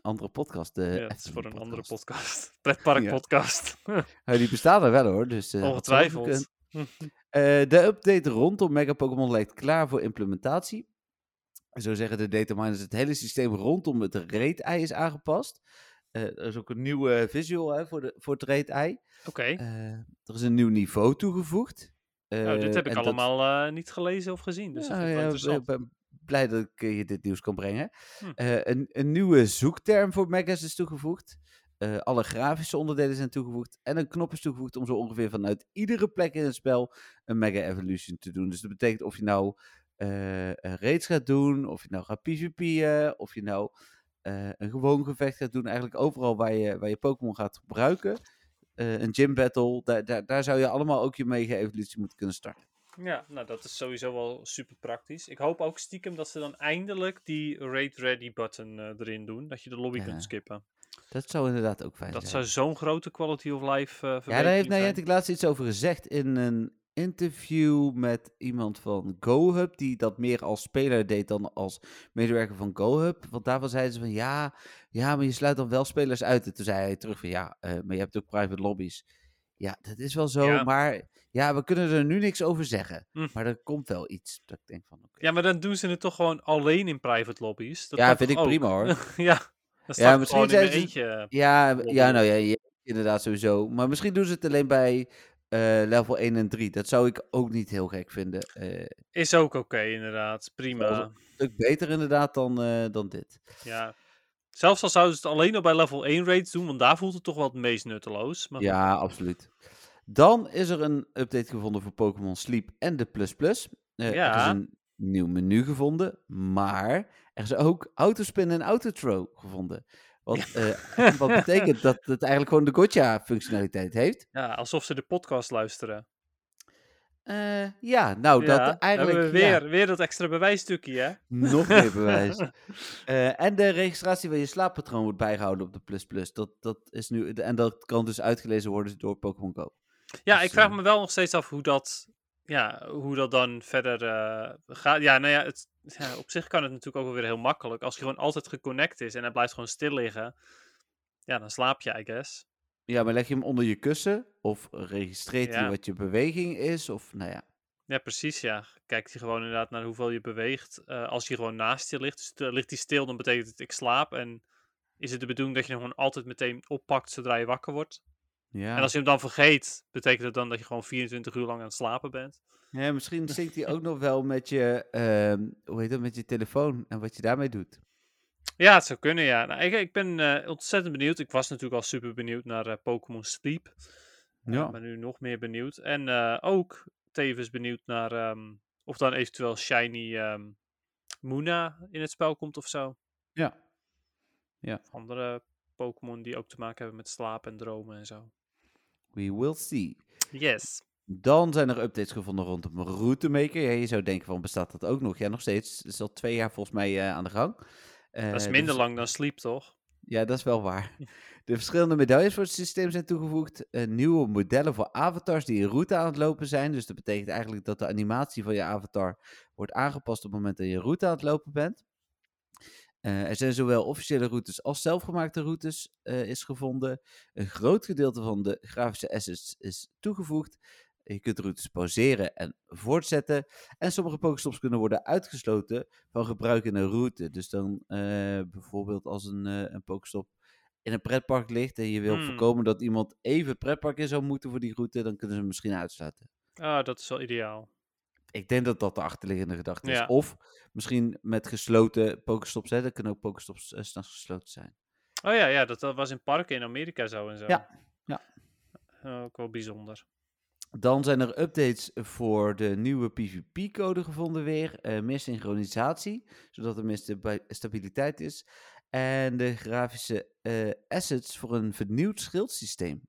andere podcast. De Ja, het is voor een andere podcast. [laughs] Pretpark podcast. [laughs] Ja, die bestaan er wel hoor, dus... eh, Ongetwijfeld. [laughs] de update rondom Mega Pokémon lijkt klaar voor implementatie. Zo zeggen de dataminers, het hele systeem rondom het reet-ei is aangepast. Er is ook een nieuwe visual hè, voor, de, voor het reet-ei. Oké. Eh, er is een nieuw niveau toegevoegd. Nou, dit Eh, heb ik dat- allemaal eh, niet gelezen of gezien. Dus Ja, dat vind ik wel ja, ben blij dat ik eh, je dit nieuws kan brengen. Hm. Een, een nieuwe zoekterm voor megas is toegevoegd. Alle grafische onderdelen zijn toegevoegd. En een knop is toegevoegd om zo ongeveer vanuit iedere plek in het spel een Mega Evolution te doen. Dus dat betekent of je nou een raids gaat doen, of je nou gaat PvP'en, of je nou een gewoon gevecht gaat doen. Eigenlijk overal waar je, waar je Pokémon gaat gebruiken. Eh, een gym battle, daar, daar, daar zou je allemaal ook je Mega Evolution moeten kunnen starten. Ja, nou dat is sowieso wel super praktisch. Ik hoop ook stiekem dat ze dan eindelijk die Raid Ready button eh, erin doen. Dat je de lobby Ja. kunt skippen. Dat zou inderdaad ook fijn Dat zijn. zou zo'n grote quality of life eh Ja, daar heeft. Niantic laatst iets over gezegd in een interview met iemand van GoHub, die dat meer als speler deed dan als medewerker van GoHub. Want daarvan zeiden ze van ja, ja, maar je sluit dan wel spelers uit. En toen zei hij terug van ja, eh, maar je hebt ook private lobby's. Ja, dat is wel zo, Ja. maar ja, we kunnen er nu niks over zeggen. Hm. Maar er komt wel iets. Dat ik denk van. Ja, maar dan doen ze het toch gewoon alleen in private lobby's. Dat Ja, vind ik ook? prima, hoor. [laughs] ja, dan Ja, ja misschien zijn ze- eentje. eh, Ja, lobby. ja, nou ja, ja, inderdaad sowieso. Maar misschien doen ze het alleen bij eh, level 1 en 3. Dat zou ik ook niet heel gek vinden. Eh, Is ook oké, inderdaad. Prima. Stuk beter inderdaad dan, eh, dan dit. Ja. Zelfs al zouden ze het alleen al bij level 1 raids doen, want daar voelt het toch wel het meest nutteloos. Maar. Ja, absoluut. Dan is er een update gevonden voor Pokémon Sleep en de Plus Plus. Eh, Er is Ja. een nieuw menu gevonden, maar er is ook Autospin en Autothrow gevonden. Wat, eh, [laughs] wat betekent dat het eigenlijk gewoon de Gotcha-functionaliteit heeft. Ja, alsof ze de podcast luisteren. Eh, ja, nou, ja, dat eigenlijk... ja. weer, weer dat extra bewijsstukje, hè? Nog meer [laughs] bewijs. Eh, en de registratie van je slaappatroon wordt bijgehouden op de Plus Plus. Dat, dat is nu, en dat kan dus uitgelezen worden door Pokémon Go. Ja, Dus, ik vraag me wel nog steeds af hoe dat, ja, hoe dat dan verder eh, gaat. Ja, nou ja, het, ja, op zich kan het natuurlijk ook wel weer heel makkelijk. Als je gewoon altijd geconnect is en hij blijft gewoon stil liggen, ja, dan slaap je, I guess. Ja, maar leg je hem onder je kussen? Of registreert hij wat je beweging is? Of, nou ja. Ja, precies, ja. Kijkt hij gewoon inderdaad naar hoeveel je beweegt. Eh, als hij gewoon naast je ligt, dus ligt hij stil, dan betekent het ik slaap. En is het de bedoeling dat je hem gewoon altijd meteen oppakt zodra je wakker wordt? Ja. En als je hem dan vergeet, betekent het dan dat je gewoon 24 uur lang aan het slapen bent? ja, misschien [laughs] zinkt hij ook nog wel met je, ehm, hoe heet dat, met je telefoon en wat je daarmee doet. Ja, het zou kunnen, ja. Nou, ik, ik ben eh, ontzettend benieuwd. Ik was natuurlijk al super benieuwd naar eh, Pokémon Sleep. Ja. Ja. Ben nu nog meer benieuwd. En eh, ook tevens benieuwd naar ehm, of dan eventueel Shiny ehm Moona in het spel komt of zo. Ja. Of andere Pokémon die ook te maken hebben met slapen en dromen en zo. We will see. Yes. Dan zijn er updates gevonden rondom Routemaker. Ja, je zou denken van, bestaat dat ook nog? Ja, nog steeds. Het is al twee jaar volgens mij eh, aan de gang. Dat Eh, is de minder lang dan Sleep, toch? Ja, dat is wel waar. [laughs] De verschillende medailles voor het systeem zijn toegevoegd. eh, nieuwe modellen voor avatars die in route aan het lopen zijn. Dus dat betekent eigenlijk dat de animatie van je avatar wordt aangepast op het moment dat je route aan het lopen bent. Eh, er zijn zowel officiële routes als zelfgemaakte routes eh, is gevonden. Een groot gedeelte van de grafische assets is toegevoegd. Je kunt routes pauzeren en voortzetten. En sommige Pokestops kunnen worden uitgesloten van gebruik in een route. Dus dan eh, bijvoorbeeld als een, een Pokestop in een pretpark ligt en je wil Hmm. voorkomen dat iemand even het pretpark in zou moeten voor die route, dan kunnen ze hem misschien uitsluiten. Ah, dat is wel ideaal. Ik denk dat dat de achterliggende gedachte is. Ja. Of misschien met gesloten Pokestops. Hè? Er kunnen ook Pokestops uh, s'nachts gesloten zijn. Oh ja, ja dat, dat was in parken in Amerika zo en zo. Ja, ja. Eh, ook wel bijzonder. Dan zijn er updates voor de nieuwe PvP-code gevonden weer. Eh, meer synchronisatie, zodat er meer stabi- stabiliteit is. En de grafische assets voor een vernieuwd schildsysteem.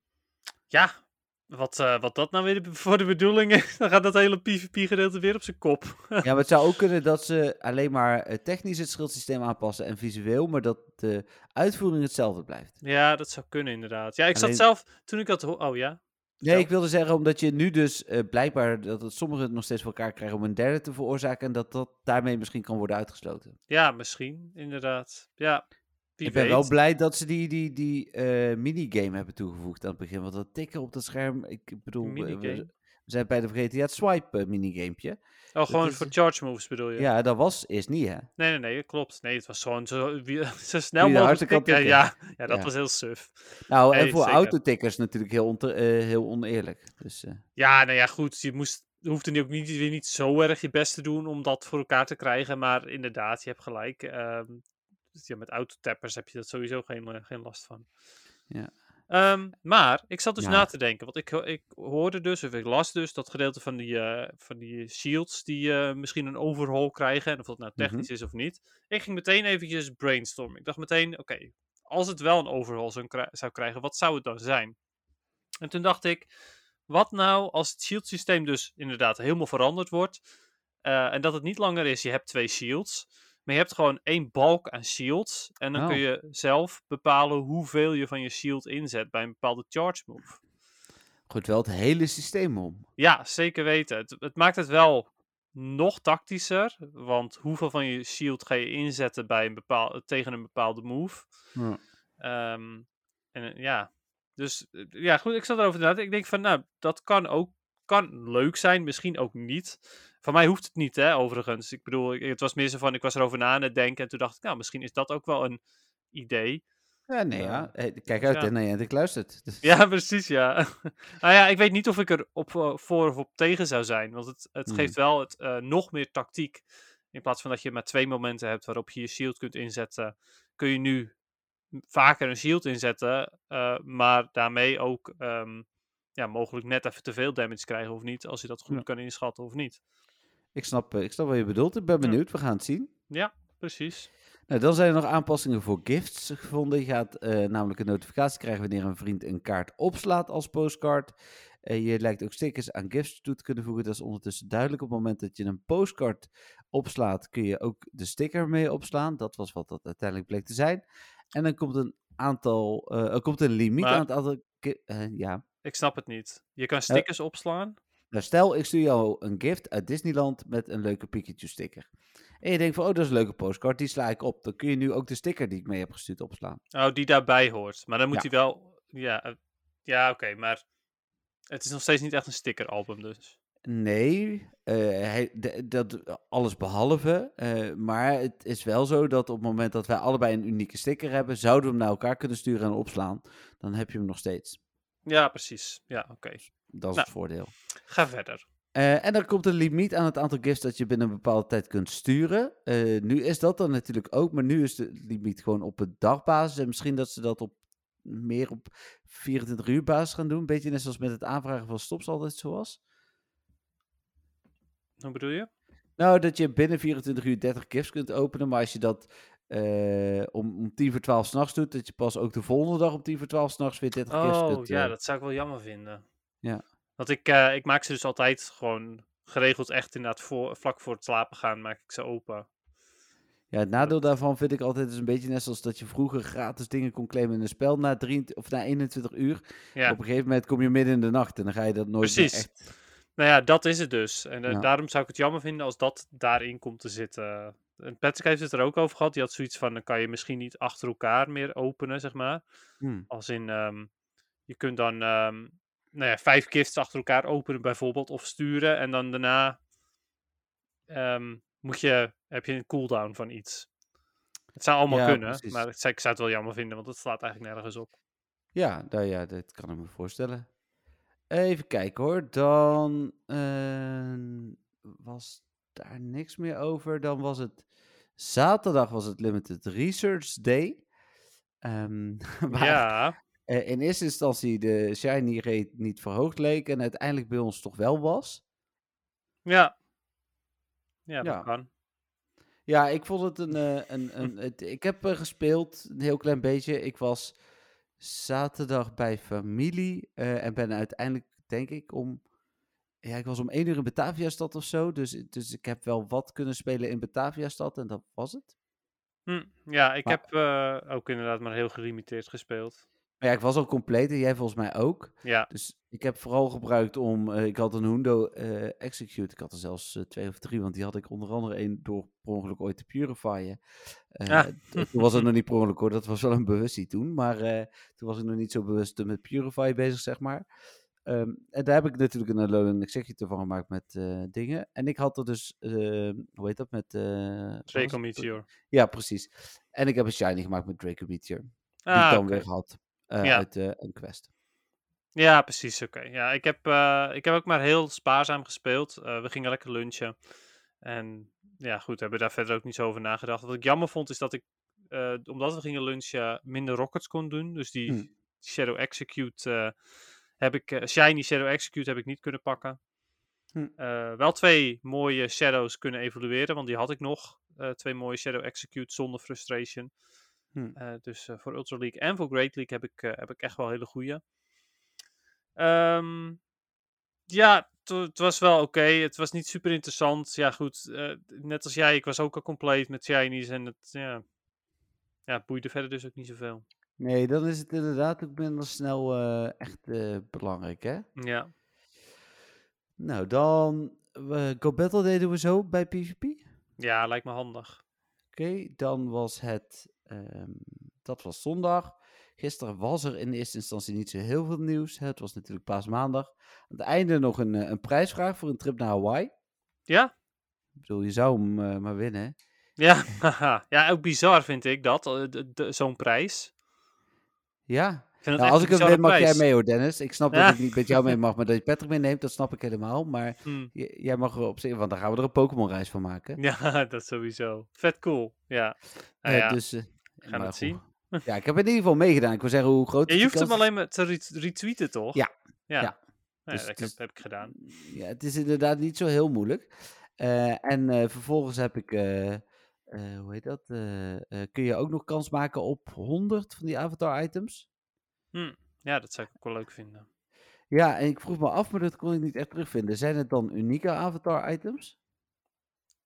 Ja, wat, eh, wat dat nou weer [laughs] voor de bedoeling is, dan gaat dat hele PvP-gedeelte weer op zijn kop. Ja, maar het zou ook [laughs] kunnen dat ze alleen maar eh, technisch het schildsysteem aanpassen en visueel, maar dat de uitvoering hetzelfde blijft. ja, dat zou kunnen inderdaad. Ja, ik Alleen- zat zelf, toen ik dat... Oh ja? Nee, ik wilde zeggen, omdat je nu dus eh, blijkbaar dat het sommigen het nog steeds voor elkaar krijgen om een derde te veroorzaken en dat dat daarmee misschien kan worden uitgesloten. Ja, misschien, inderdaad. Ja, wie ik ben weet. wel blij dat ze die, die, die eh, minigame hebben toegevoegd aan het begin, want dat tikken op dat scherm, ik bedoel, we- Minigame? zijn bijna vergeten, ja, het swipe eh, minigamepje. Oh, gewoon is- voor charge moves bedoel je? Ja, dat was eerst niet, hè? Nee, nee, nee, klopt. Nee, het was gewoon zo, wie, [laughs] zo snel de mogelijk tikken. tikken. Ja, ja, dat Ja. was heel suf. Nou, en voor zeker. autotikkers natuurlijk heel, onte- eh, heel oneerlijk. Dus, Ja, nou ja, goed. Je moest, je hoefde nu ook niet, weer niet zo erg je best te doen om dat voor elkaar te krijgen. Maar inderdaad, je hebt gelijk. ehm, dus ja, met autotappers heb je dat sowieso geen, eh, geen last van. Ja. Ehm, maar ik zat dus Ja. na te denken. Want ik, ik hoorde dus, of ik las dus, dat gedeelte van die, eh, van die shields die eh, misschien een overhaul krijgen. En of dat nou Mhm. technisch is of niet. Ik ging meteen eventjes brainstormen. Ik dacht meteen, oké, als het wel een overhaul zou, zou krijgen, wat zou het dan zijn? En toen dacht ik, wat nou als het shield systeem dus inderdaad helemaal veranderd wordt. en dat het niet langer is, je hebt twee shields. Maar je hebt gewoon één balk aan shields. En dan kun Oh. je zelf bepalen hoeveel je van je shield inzet bij een bepaalde charge move. goed, wel het hele systeem om. Ja, zeker weten. Het, het maakt het wel nog tactischer. Want hoeveel van je shield ga je inzetten bij een bepaal, tegen een bepaalde move? Ja. Ehm, en eh, ja, dus eh, ja, goed, ik zat erover nadenken. Ik denk van, nou, dat kan ook kan leuk zijn, misschien ook niet. Van mij hoeft het niet, hè, overigens. Ik bedoel, ik- het was meer zo van, ik was erover na aan het denken en toen dacht ik, nou, misschien is dat ook wel een idee. Ja, nee, Ja. ja. Eh, Kijk Dus uit, ja. hè, je ik luistert. Dus- Ja, [laughs] precies, ja. [laughs] nou ja, ik weet niet of ik er op, eh, voor of op tegen zou zijn, want het, het Hmm. geeft wel het, eh, nog meer tactiek. In plaats van dat je maar twee momenten hebt waarop je je shield kunt inzetten, kun je nu vaker een shield inzetten, eh, maar daarmee ook ehm, ja, mogelijk net even te veel damage krijgen of niet, als je dat goed Ja. kan inschatten of niet. Ik, snap, eh, ik snap wat je bedoelt. Ik ben benieuwd. We gaan het zien. Ja, precies. Nou, dan zijn er nog aanpassingen voor gifts gevonden. Je gaat eh, namelijk een notificatie krijgen wanneer een vriend een kaart opslaat als postcard. Je lijkt ook stickers aan gifts toe te kunnen voegen. Dat is ondertussen duidelijk. Op het moment dat je een postcard opslaat, kun je ook de sticker mee opslaan. Dat was wat dat uiteindelijk bleek te zijn. En dan komt een aantal, eh, er komt een limiet Maar- aan het aantal. ja. Ik snap het niet. Je kan stickers opslaan. Nou, stel, ik stuur jou een gift uit Disneyland met een leuke Pikachu sticker. En je denkt van, oh, dat is een leuke postcard, die sla ik op. Dan kun je nu ook de sticker die ik mee heb gestuurd opslaan. Oh, die daarbij hoort. Maar dan moet Ja. hij wel. Ja, eh, ja oké, maar het is nog steeds niet echt een stickeralbum, dus. Nee, eh, hij, dat alles behalve. eh, maar het is wel zo dat op het moment dat wij allebei een unieke sticker hebben, zouden we hem naar elkaar kunnen sturen en opslaan. Dan heb je hem nog steeds. Ja, precies. Ja, oké. Dat is Nou. het voordeel. Ga verder. Eh, en dan komt een limiet aan het aantal gifts dat je binnen een bepaalde tijd kunt sturen. Eh, nu is dat dan natuurlijk ook, maar nu is de limiet gewoon op een dagbasis. En misschien dat ze dat op meer op 24 uur basis gaan doen. Beetje net zoals met het aanvragen van stops altijd zo was. Hoe bedoel je? Nou, dat je binnen 24 uur 30 gifts kunt openen. Maar als je dat eh, om, om 10 voor 12 s'nachts doet, dat je pas ook de volgende dag om 10 voor 12 s'nachts weer 30 gifts Oh, kunt. ja, eh, dat zou ik wel jammer vinden. Ja. Want ik, eh, ik maak ze dus altijd gewoon geregeld echt inderdaad voor, vlak voor het slapen gaan maak ik ze open. Ja, het nadeel daarvan vind ik altijd is een beetje net zoals dat je vroeger gratis dingen kon claimen in een spel na, 23, of na 21 uur. Ja, Op een gegeven moment kom je midden in de nacht en dan ga je dat nooit meer Precies. echt... nou ja, dat is het dus. En eh, Ja. daarom zou ik het jammer vinden als dat daarin komt te zitten. En Patrick heeft het er ook over gehad. Die had zoiets van, dan kan je misschien niet achter elkaar meer openen, zeg maar. Hmm. Als in, ehm, je kunt dan ehm, nou ja, vijf gifts achter elkaar openen bijvoorbeeld, of sturen. En dan daarna ehm, moet je, heb je een cooldown van iets. Het zou allemaal Ja, kunnen, precies. maar ik zou het wel jammer vinden, want het slaat eigenlijk nergens op. Ja, nou ja, dat kan ik me voorstellen. Even kijken hoor. Dan eh, was daar niks meer over. Dan was het zaterdag was het Limited Research Day. Ehm, [laughs] waar Ja, in eerste instantie de shiny rate niet verhoogd leek en uiteindelijk bij ons toch wel was. ja. Ja, dat Ja. kan. Ja, ik vond het een. eh, een, een [laughs] het, ik heb eh, gespeeld, een heel klein beetje. Ik was zaterdag bij familie eh, en ben uiteindelijk, denk ik, om. Ja, ik was om één uur in Batavia-stad of zo. Dus, dus ik heb wel wat kunnen spelen in Batavia-stad en dat was het. Hm, ja, ik Maar- heb eh, ook inderdaad maar heel gelimiteerd gespeeld. Maar ja, ik was al compleet en jij volgens mij ook. Ja, Dus ik heb vooral gebruikt om. eh, ik had een Hundo eh, Execute. Ik had er zelfs eh, twee of drie, want die had ik onder andere één door per ongeluk ooit te purifyen. Ah. t- Toen was het nog niet per ongeluk hoor, dat was wel een bewustie toen. Maar toen was ik nog niet zo bewust met Purify bezig, zeg maar. Ehm, en daar heb ik natuurlijk een Alolan Executor van gemaakt met dingen. En ik had er dus, eh, hoe heet dat, met... was Draco? Meteor. Ja, precies. En ik heb een shiny gemaakt met Draco Meteor. Die Ah, ik dan oké. weer had Ja. uit eh, een quest. Ja, precies. Oké. Ja, ik heb, eh, ik heb ook maar heel spaarzaam gespeeld. Eh, we gingen lekker lunchen. En ja, goed, hebben daar verder ook niet zo over nagedacht. Wat ik jammer vond, is dat ik, eh, omdat we gingen lunchen, minder rockets kon doen. Dus die Hm. Shadow Execute eh, heb ik, eh, Shiny Shadow Execute heb ik niet kunnen pakken. Hm. Eh, wel twee mooie Shadows kunnen evalueren, want die had ik nog. Eh, twee mooie Shadow Execute zonder frustration. Hm. Eh, dus eh, voor Ultra League en voor Great League heb ik, eh, heb ik echt wel hele goede. Ehm, ja, het wa- het was wel oké. Het was niet super interessant. Ja, goed. net als jij, ik was ook al compleet met shinies. En het, ja, ja, boeide verder dus ook niet zoveel. Nee, dan is het inderdaad ook minder snel echt belangrijk, hè? Ja, Nou, dan Go Battle deden we zo bij PvP. Oké, ja lijkt me handig. dan was het, ehm, dat was zondag. Gisteren was er in eerste instantie niet zo heel veel nieuws. Het was natuurlijk paasmaandag. Aan het einde nog een, eh, een prijsvraag voor een trip naar Hawaii. Ja? Ik bedoel, je zou hem eh, maar winnen. Ja, [laughs] ja, ook bizar vind ik dat, eh, zo'n prijs. Ja, nou, als ik hem win mag jij mee hoor Dennis. Ik snap Ja. dat ik niet met jou mee mag, maar dat je Patrick meeneemt, dat snap ik helemaal. Maar [laughs] Hm. j- jij mag er op zich, want dan gaan we er een Pokémon reis van maken. Ja, [laughs] dat sowieso. Vet cool. Ja. Nou ja, dus, gaan maar het goed. zien. [laughs] Ja, ik heb in ieder geval meegedaan. Ik wil zeggen hoe groot Ja, is je hoeft hem alleen maar te ret- retweeten, toch? Ja. Ja. Ja. Dus ja, dat heb, heb ik gedaan. Ja, het is inderdaad niet zo heel moeilijk. Eh, en eh, vervolgens heb ik, eh, hoe heet dat? Kun je ook nog kans maken op 100 van die avatar items? Hm. Ja, dat zou ik ook wel leuk vinden. Ja, en ik vroeg me af, maar dat kon ik niet echt terugvinden. Zijn het dan unieke avatar items?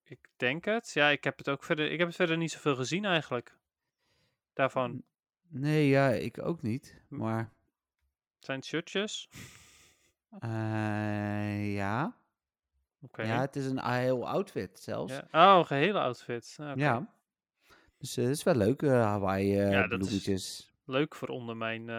Ik denk het. Ja, ik heb het ook verder. Ik heb het verder niet zoveel gezien eigenlijk. Daarvan. Nee, ja, ik ook niet. Maar Zijn het shirtjes? eh, ja. Ja, het is een heel outfit zelfs. Ja. Ja. Oh, een gehele outfit. Ah, oké. Dus eh, het is wel leuk, eh Hawaii Ja, bloemetjes. Leuk voor onder mijn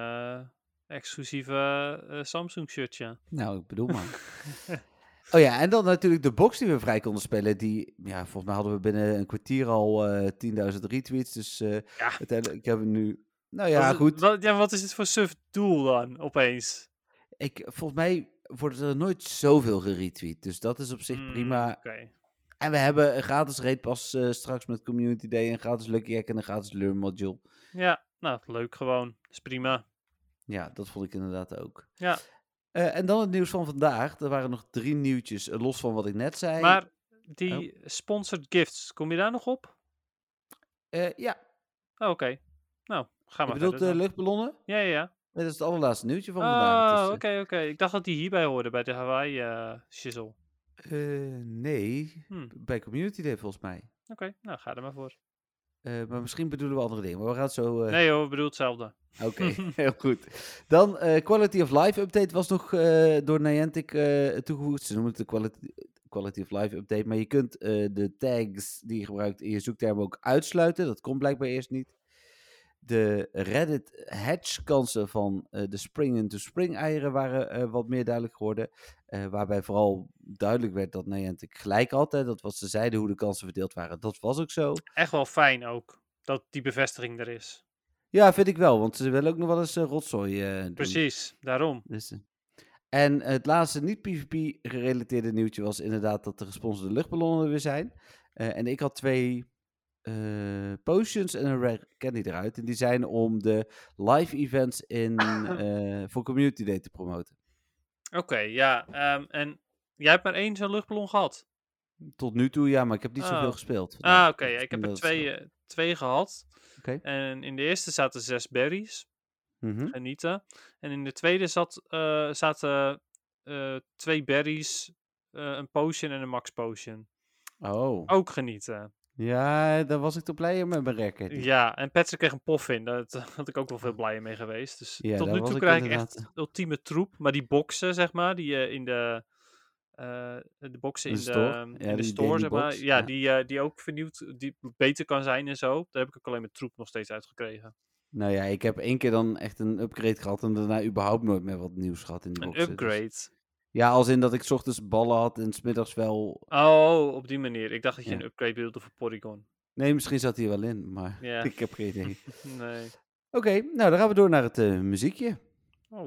exclusieve Samsung shirtje. Nou, ik bedoel maar. [laughs] oh ja, en dan natuurlijk de box die we vrij konden spelen. Die, ja, volgens mij hadden we binnen een kwartier al eh 10.000 retweets. Dus eh Ja. uiteindelijk hebben we nu... Nou ja, Wat goed. Wat, ja, wat is het voor suf doel dan, opeens? Ik, volgens mij wordt er nooit zoveel geretweet. Dus dat is op zich Mm, prima. Oké. En we hebben een gratis raid pas eh, straks met Community Day, een gratis Lucky Hack en een gratis Learn module. Ja, nou, leuk gewoon. is prima. Ja, dat vond ik inderdaad ook. Ja. Eh, en dan het nieuws van vandaag. Er waren nog drie nieuwtjes, eh, los van wat ik net zei. Maar die sponsored gifts, kom je daar nog op? Eh, ja, Oh, Oké. Nou, ga je maar bedoelt verder de luchtballonnen? Ja, ja, ja. Nee, dat is het allerlaatste nieuwtje van vandaag. Oh, oké, oké. Ik dacht dat die hierbij hoorde, bij de Hawaii shizzle. eh, nee, Hm. bij Community Day volgens mij. Oké, nou, ga er maar voor. Eh, maar misschien bedoelen we andere dingen. Maar we gaan het zo... eh, Nee hoor, ik bedoel hetzelfde. Oké, [laughs] heel goed. Dan eh, Quality of Life update was nog door Niantic toegevoegd. Ze noemen het de quality, quality of Life update. Maar je kunt de tags die je gebruikt in je zoekterm ook uitsluiten. Dat kon blijkbaar eerst niet. De Reddit hatch kansen van eh, de spring into spring eieren waren eh, wat meer duidelijk geworden. Eh, waarbij vooral duidelijk werd dat Niantic gelijk had. Hè, dat wat ze zeiden hoe de kansen verdeeld waren. Dat was ook zo. Echt wel fijn ook, dat die bevestiging er is. Ja, vind ik wel. Want ze willen ook nog wel eens rotzooi doen. Precies, daarom. Dus, en het laatste niet-PvP-gerelateerde nieuwtje was inderdaad dat de gesponsorde luchtballonnen er weer zijn. En ik had twee eh, potions en een rare candy eruit. En die zijn om de live events in, [laughs] eh, voor Community Day te promoten. Oké, ja. ehm, en jij hebt maar één zo'n luchtballon gehad? Tot nu toe ja, maar ik heb niet zoveel Oh. gespeeld. Ah, oké. ja, ik heb er twee, eh, twee gehad. Oké. En in de eerste zaten zes berries. Mhm. Genieten. En in de tweede zat, zaten twee berries, een potion en een max potion. Oh. Ook genieten. Ja, daar was ik toch blij met mijn. Ja, en Patrick kreeg een pof in. Daar [laughs] had ik ook wel veel blijer mee geweest. Dus Ja, tot nu toe krijg ik inderdaad, echt ultieme troep. Maar die boxen, zeg maar, die je in de, eh, de boxen in de, store? ehm, Ja, in de die store, zeg maar. box, Ja, ja. Die, eh, die ook vernieuwd, die beter kan zijn en zo. Daar heb ik ook alleen met troep nog steeds uitgekregen. Nou ja, ik heb één keer dan echt een upgrade gehad en daarna überhaupt nooit meer wat nieuws gehad in de Een boxen. dus- upgrade. Ja, als in dat ik 's ochtends ballen had en 's middags wel. Oh, op die manier. Ik dacht dat je Ja. een upgrade bedoelde voor Porygon. Nee, misschien zat hij wel in, maar Ja. [laughs] ik heb geen idee. [laughs] Nee. Oké, nou dan gaan we door naar het eh, muziekje. Oh.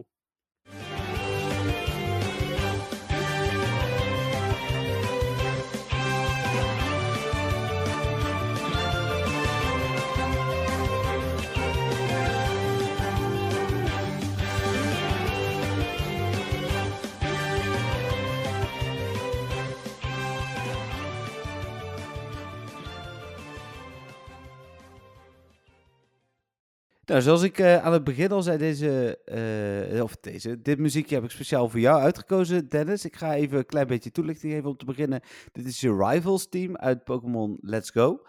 Nou, zoals ik eh, aan het begin al zei, deze, eh, of deze, dit muziekje heb ik speciaal voor jou uitgekozen, Dennis. Ik ga even een klein beetje toelichting geven om te beginnen. Dit is je Rivals team uit Pokémon Let's Go.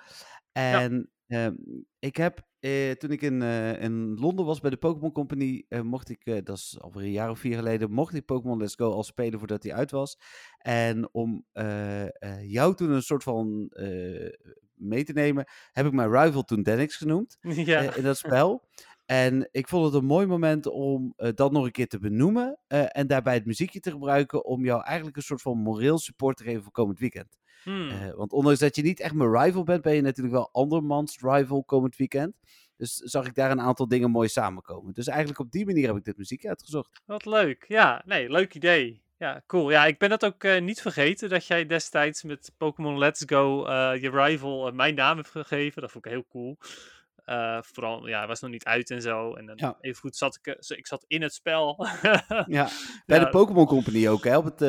En ehm, ik heb, eh, toen ik in, in Londen was bij de Pokémon Company, mocht ik, dat is alweer een jaar of vier geleden, mocht ik Pokémon Let's Go al spelen voordat hij uit was. En om jou toen een soort van mee te nemen, heb ik mijn rival toen Denix genoemd [laughs] ja. eh, in dat spel. En ik vond het een mooi moment om eh, dat nog een keer te benoemen. eh, en daarbij het muziekje te gebruiken om jou eigenlijk een soort van moreel support te geven voor komend weekend. Hmm. Want ondanks dat je niet echt mijn rival bent, ben je natuurlijk wel andermans rival komend weekend. Dus zag ik daar een aantal dingen mooi samenkomen. Dus eigenlijk op die manier heb ik dit muziek uitgezocht. Wat leuk. Ja, nee, leuk idee. Ja, cool. Ja, ik ben dat ook eh, niet vergeten dat jij destijds met Pokémon Let's Go eh, je rival eh, mijn naam hebt gegeven. Dat vond ik heel cool. Vooral, ja, hij was nog niet uit en zo. En dan Ja. even goed zat ik, ik zat in het spel. Ja, [laughs] bij Ja. de Pokémon Company ook, hè, op het,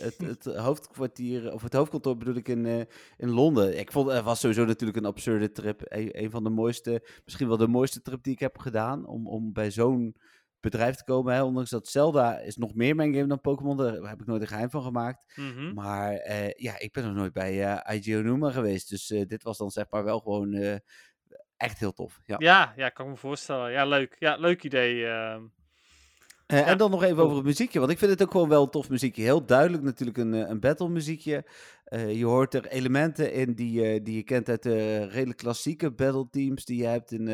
het, het hoofdkwartier, of het hoofdkantoor bedoel ik in, in Londen. Ik vond het was sowieso natuurlijk een absurde trip. Een, een van de mooiste, misschien wel de mooiste trip die ik heb gedaan, om, om bij zo'n bedrijf te komen. Hè. Ondanks dat Zelda is nog meer mijn game dan Pokémon, daar heb ik nooit een geheim van gemaakt. Mhm. Maar eh, ja, ik ben nog nooit bij eh IGO Numa geweest, dus eh, dit was dan zeg maar wel gewoon eh, echt heel tof. Ja. Ja, ja, kan ik me voorstellen. Ja, leuk. Ja, leuk idee. Eh, Ja, en dan nog even cool. over het muziekje, want ik vind het ook gewoon wel een tof muziekje. Heel duidelijk natuurlijk een, eh, een battle muziekje. Eh, je hoort er elementen in die, die je kent uit de redelijk klassieke battle teams die je hebt in,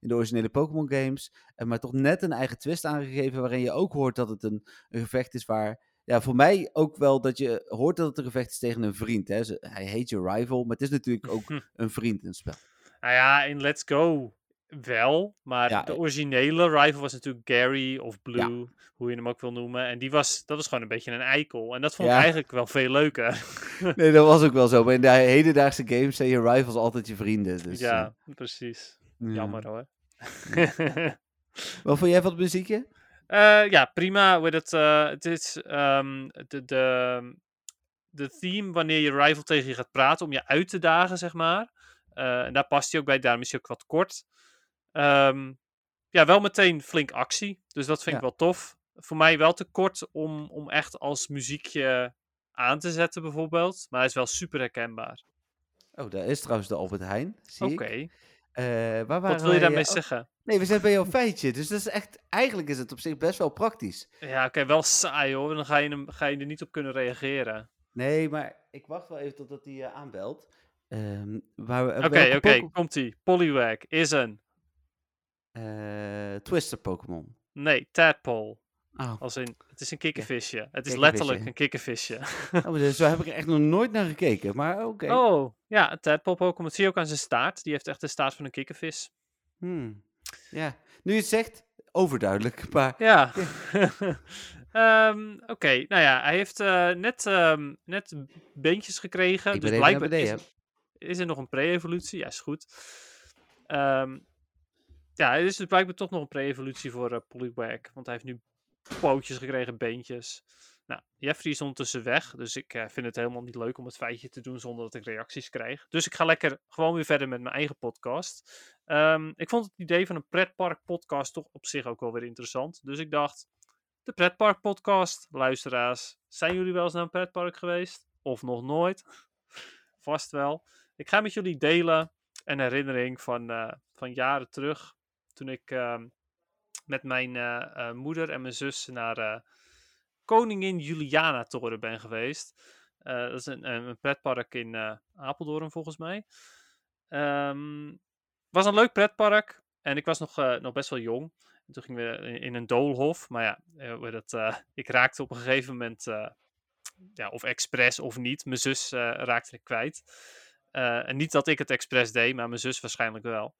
in de originele Pokémon games. Maar toch net een eigen twist aangegeven waarin je ook hoort dat het een, een gevecht is waar... Ja, voor mij ook wel dat je hoort dat het een gevecht is tegen een vriend. Hè. Ze- Hij heet je rival, maar het is natuurlijk ook [laughs] een vriend in het spel. Nou ja, in Let's Go wel, maar Ja, de eh. originele rival was natuurlijk Gary of Blue, hoe je hem ook wil noemen. En die was, dat was gewoon een beetje een eikel. En dat vond ik eigenlijk wel veel leuker. [laughs] Nee, dat was ook wel zo. Maar in de [laughs] hedendaagse games zijn je rivals altijd je vrienden. Dus, ja, precies. eh, ja. Jammer hoor. [laughs] Wat vond jij van het muziekje? Eh, ja, prima. Het, het is ehm, de, de, de theme wanneer je rival tegen je gaat praten om je uit te dagen, zeg maar. En daar past hij ook bij, daarom is hij ook wat kort. Ehm, ja, wel meteen flink actie. Dus dat vind ik wel tof. Voor mij wel te kort om, om echt als muziekje aan te zetten, bijvoorbeeld. Maar hij is wel super herkenbaar. Oh, daar is trouwens de Albert Heijn. Oké. Eh, wat wil je daarmee eh, oh, zeggen? nee, we zijn bij jouw feitje. Dus dat is echt, eigenlijk is het op zich best wel praktisch. Ja, oké, wel saai hoor. Dan ga je, hem, ga je er niet op kunnen reageren. Nee, maar ik wacht wel even totdat hij eh, aanbelt. Ehm, Oké, welke oké, Poké- komt-ie. Poliwag is een... eh, Twister Pokémon. Nee, tadpole. Oh. Als in, het is een kikkervisje. Het is letterlijk een kikkervisje. oh, dus, zo heb ik er echt nog nooit naar gekeken. Maar oké. Oh, ja, een tadpole Pokémon. Zie je ook aan zijn staart. Die heeft echt de staart van een kikkervis. Hmm. Ja, nu je het zegt, overduidelijk. [laughs] Maar Ja. [laughs] Ehm, Oké, nou ja, hij heeft eh, net, ehm, net beentjes gekregen. ik dus blijkbaar is, is er nog een pre-evolutie. Ja, is goed. Ehm, ja, er is dus blijkbaar toch nog een pre-evolutie voor eh Poliwag. Want hij heeft nu pootjes gekregen, beentjes. Nou, Jeffrey is ondertussen weg. Dus ik eh, vind het helemaal niet leuk om het feitje te doen zonder dat ik reacties krijg. Dus ik ga lekker gewoon weer verder met mijn eigen podcast. Ehm, ik vond het idee van een pretpark podcast toch op zich ook wel weer interessant. Dus ik dacht, de pretpark podcast, luisteraars, zijn jullie wel eens naar een pretpark geweest? Of nog nooit? [laughs] Vast wel. Ik ga met jullie delen een herinnering van, eh, van jaren terug. Toen ik ehm, met mijn eh, eh, moeder en mijn zus naar eh, Koningin Juliana Toren ben geweest. Dat is een, een pretpark in Apeldoorn volgens mij. Ehm was een leuk pretpark. En ik was nog, nog best wel jong. En toen gingen we in, een doolhof. Maar ja, dat, [laughs] ik raakte op een gegeven moment, ja, of expres of niet, mijn zus raakte ik kwijt. En niet dat ik het expres deed, maar mijn zus waarschijnlijk wel.